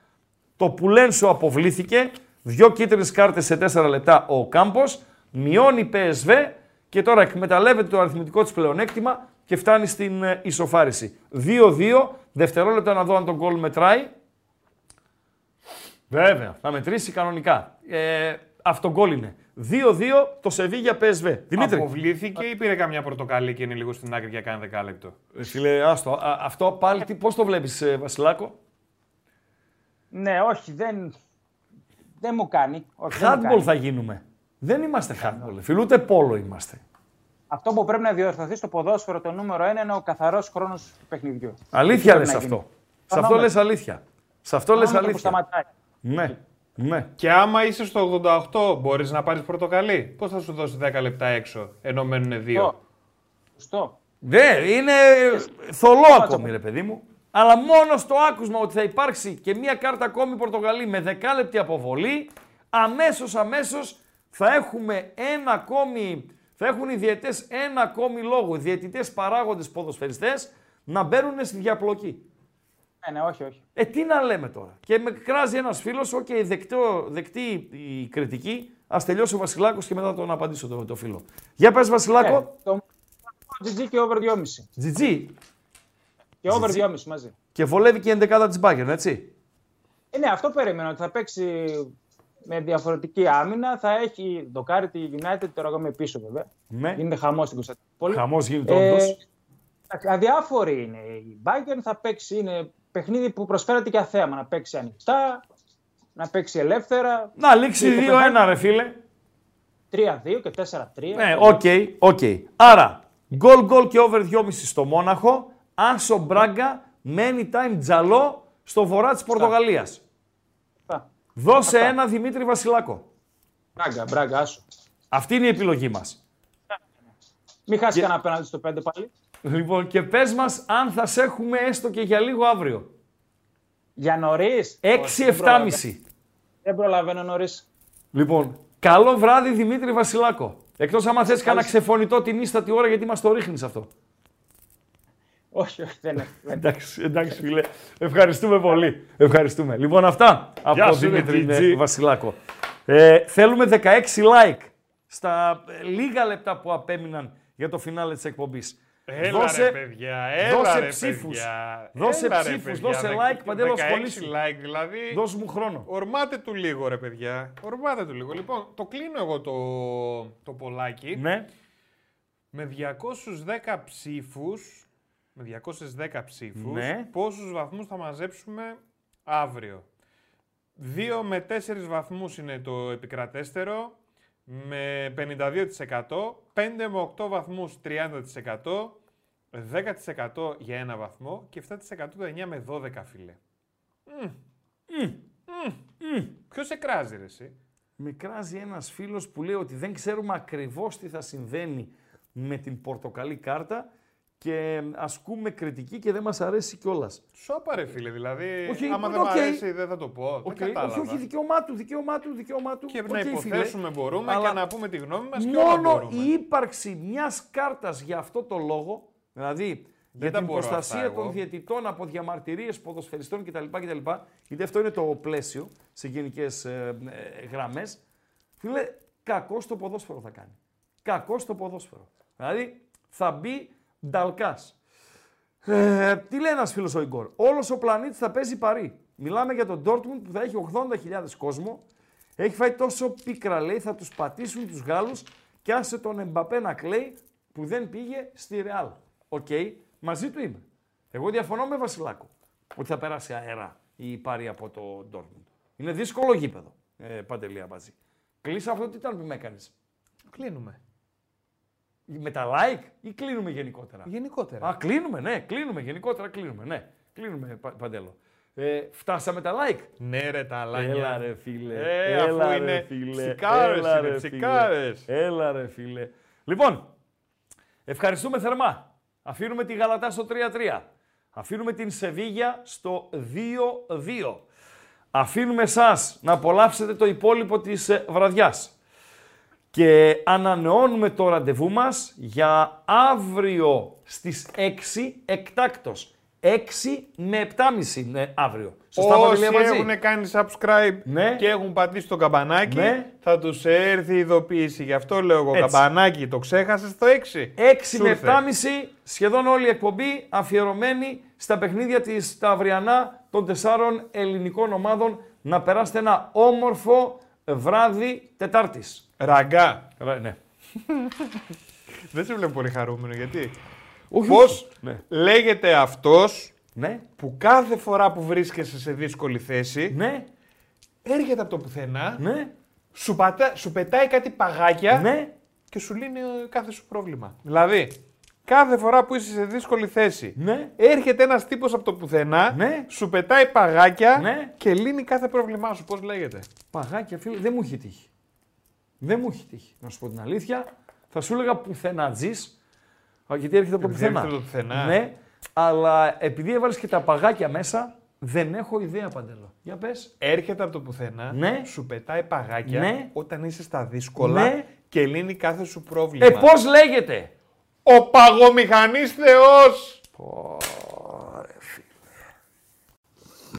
Το Πουλένσο αποβλήθηκε, δυο κίτρινες κάρτες σε 4 λεπτά ο Κάμπος, μειώνει η PSV και τώρα εκμεταλλεύεται το αριθμητικό της πλεονέκτημα και φτάνει στην ε, ισοφάριση. 2-2, δευτερόλεπτα να δω αν τον γκολ μετράει. Βέβαια, θα μετρήσει κανονικά. Ε, αυτό γκολ είναι. 2-2 το Σεβίγια PSV. Δημήτρη. Αποβλήθηκε ή πήρε καμιά πορτοκαλί και είναι λίγο στην άκρη για κάνα δεκάλεπτο; Ε, Φίλε, άστο. Α, αυτό πάλι τι, πώς το βλέπεις, ε, Βασιλάκο; Ναι, όχι, δεν, δεν μου κάνει. Όχι, δεν μου Handball κάνει. θα γίνουμε. Δεν είμαστε handball, φίλε, ούτε πόλο είμαστε. Αυτό που πρέπει να διορθωθεί στο ποδόσφαιρο το νούμερο ένα είναι ο καθαρός χρόνος του παιχνιδιού. Αλήθεια Τι λες πρέπει να αυτό. γίνει. Σε αυτό Χρονόμετρο. λες αλήθεια. Σε αυτό λες Χρονόμετρο που αλήθεια. σταματάει. Ναι, ναι. Και άμα είσαι στο 88, μπορείς να πάρεις πορτοκαλί. Πώς θα σου δώσει 10 λεπτά έξω, ενώ μένουν δύο; Σωστό. Σωστό. Ναι, είναι θολό ακόμη ρε παιδί μου. Αλλά μόνο στο άκουσμα ότι θα υπάρξει και μία κάρτα ακόμη Πορτογαλή με δεκάλεπτη αποβολή, αμέσως αμέσως θα έχουμε ένα ακόμη, θα έχουν οι διαιτές ένα ακόμη λόγο, οι διαιτητές παράγοντες ποδοσφαιριστές να μπαίνουν στη διαπλοκή. Ναι, ναι, όχι, όχι. Ε, τι να λέμε τώρα. Και με κράζει ένας φίλος, οκ, δεκτό, δεκτή η κριτική, ας τελειώσει ο Βασιλάκος και μετά τον απαντήσω το, το φίλο. Για πες Βασιλάκο, Ε, το GG και over 2,5. GG, Και over 2,5 μαζί. και βολεύει και η ενδεκάδα της Bayern, έτσι. Ε, ναι, αυτό περίμενα ότι θα παίξει με διαφορετική άμυνα. Θα έχει δοκάρι η United, τώρα εγώ είμαι πίσω βέβαια. Ναι. Γίνεται χαμός στην Κωνσταντινούπολη. Χαμός γίνεται Ε, όντως. Αδιάφορη είναι. Η Bayern θα παίξει, είναι παιχνίδι που προσφέρεται και θέαμα. Να παίξει ανοιχτά, να παίξει ελεύθερα. Να λήξει η 2-1 ρε φίλε. 3-2 και 4-3. Ναι, ok, ok. Άρα, γκολ γκολ και over 2,5 στο Μόναχο. Άσο Μπράγκα, μένει time τζαλό στο βορρά της Πορτογαλίας. Αυτά. Δώσε Αυτά. ένα Δημήτρη Βασιλάκο. Μπράγκα, μπράγκα, άσο. Αυτή είναι η επιλογή μας. Μην χάσει κανένα απέναντι στο 5 πάλι. Λοιπόν, και πες μας αν θα σε έχουμε έστω και για λίγο αύριο. Για νωρίς; 6-7,5. Δεν προλαβαίνω νωρίς. Λοιπόν, καλό βράδυ Δημήτρη Βασιλάκο. Εκτός άμα θες κανένα ξεφωνητό την ίστατη ώρα γιατί μας το ρίχνεις αυτό. Όχι, όχι, δεν είναι. δεν είναι. Εντάξει, εντάξει φίλε. Ευχαριστούμε πολύ. Ευχαριστούμε. Λοιπόν, αυτά Γεια από σου, ρε, Δημήτρη GG. Βασιλάκο. Ε, θέλουμε 16 like στα ε, λίγα λεπτά που απέμειναν για το φινάλε της εκπομπής. Έλα ρε παιδιά, έλα δώσε ρε ψήφους. παιδιά. Δώσε Έλα, ρε, ψήφους, παιδιά. δώσε Δεκα- like, Παντέλο, 16 ασχολήσου. like δηλαδή. Δώσ' μου χρόνο. Ορμάτε του λίγο ρε παιδιά. Ορμάτε του λίγο. Λοιπόν, το κλείνω εγώ το, το πολλάκι. Ναι. Με 210 ψήφους, με 210 ψήφους, Ναι. πόσους βαθμούς θα μαζέψουμε αύριο. 2 με 4 βαθμούς είναι το επικρατέστερο, με 52%, 5 με 8 βαθμούς 30%, 10% για ένα βαθμό και 7% το 9 με 12 φίλε. Μμ. Μμ. Ποιος σε κράζει ρε εσύ; Με κράζει ένας φίλος που λέει ότι δεν ξέρουμε ακριβώς τι θα συμβαίνει με την πορτοκαλί κάρτα και ασκούμε κριτική και δεν μας αρέσει κιόλας. Σώπα ρε φίλε, δηλαδή Όχι, άμα δεν οκ. μ' αρέσει δεν θα το πω. Okay, δεν κατάλαβα. όχι, όχι, δικαίωμά του, δικαίωμά του, δικαίωμά του. Και Οκ, να φίλε. υποθέσουμε μπορούμε Αλλά και να πούμε τη γνώμη μας και όλα Μόνο μπορούμε. η ύπαρξη μιας κάρτας για αυτό το λόγο, δηλαδή για τα την μπορώ προστασία αυτά εγώ. των διαιτητών από διαμαρτυρίες ποδοσφαιριστών κτλ. κτλ γιατί αυτό είναι το πλαίσιο σε γενικές ε, ε, γραμμές, φίλε, κακό στο ποδόσφαιρο θα κάνει. Κακό στο ποδόσφαιρο. Δηλαδή θα μπει νταλκάς. Ε, τι λέει ένας φίλος ο Ιγκόρ; Όλος ο πλανήτης θα παίζει Παρί. Μιλάμε για τον Dortmund που θα έχει 80.000 κόσμο. Έχει φάει τόσο πίκρα, λέει, θα τους πατήσουν τους Γάλλους και άσε τον Εμπαπέ να κλαίει που δεν πήγε στη Ρεάλ. Οκ, μαζί του είμαι. Εγώ διαφωνώ με Βασιλάκο ότι θα περάσει αέρα η Παρί από το Dortmund. Είναι δύσκολο γήπεδο, ε, Παντελή Αμπατζή. Κλείσα αυτό τι ήταν που με έκανες; Κλείνουμε. Με τα like ή κλείνουμε γενικότερα; Γενικότερα. Α, κλείνουμε, ναι, κλείνουμε. Γενικότερα κλείνουμε, ναι. Κλείνουμε, Πα- Παντέλο. Ε, φτάσαμε τα like. Ναι ρε τα αλάνια. Έλα ρε φίλε. Ε, Έλα, αφού ρε, είναι φίλε. ψικάρες Έλα, είναι, ρε, ψικάρες. φίλε. Έλα ρε φίλε. Λοιπόν, ευχαριστούμε θερμά. Αφήνουμε τη Γαλατά στο 3-3. Αφήνουμε την Σεβίγια στο 2-2. Αφήνουμε εσάς να απολαύσετε το υπόλοιπο της ε, βραδιάς. Και ανανεώνουμε το ραντεβού μας για αύριο στις 6 εκτάκτος. 6 με 7.30 είναι αύριο. Σωστά, Όσοι Παντελή Αμπατζή; έχουν κάνει subscribe Ναι. και έχουν πατήσει το καμπανάκι, Ναι. θα τους έρθει η ειδοποίηση. Γι' αυτό λέω εγώ, Έτσι. καμπανάκι το ξέχασες το 6. 6 Σου με ήρθε. 7.30 σχεδόν όλη η εκπομπή αφιερωμένη στα παιχνίδια της τα αυριανά των τεσσάρων ελληνικών ομάδων να περάσετε ένα όμορφο βράδυ Τετάρτης. Ραγκά. Ναι. <laughs> Δεν σε βλέπω πολύ χαρούμενο, γιατί. Όχι, Πώς Ναι. λέγεται αυτός Ναι. που κάθε φορά που βρίσκεσαι σε δύσκολη θέση, Ναι. έρχεται από το πουθενά, Ναι. σου, πατά, σου πετάει κάτι παγάκια Ναι. και σου λύνει ε, κάθε σου πρόβλημα. Δηλαδή, κάθε φορά που είσαι σε δύσκολη θέση, Ναι. έρχεται ένας τύπος από το πουθενά, Ναι. σου πετάει παγάκια Ναι. και λύνει κάθε πρόβλημά σου. Πώς λέγεται; Παγάκια, φίλε, δεν μου έχει τύχει. Δεν μου έχει τύχει. Να σου πω την αλήθεια. Θα σου έλεγα πουθενατζής, α, γιατί έρχεται από το Επειδή πουθενά. έρχεται από το πουθενά. Ναι, αλλά επειδή έβαλες και τα παγάκια μέσα, δεν έχω ιδέα, Παντελό. Για πες. Έρχεται από το πουθενά, Ναι. σου πετάει παγάκια Ναι. όταν είσαι στα δύσκολα Ναι. και λύνει κάθε σου πρόβλημα. Ε, πώς λέγεται; Ο παγομηχανής Θεός!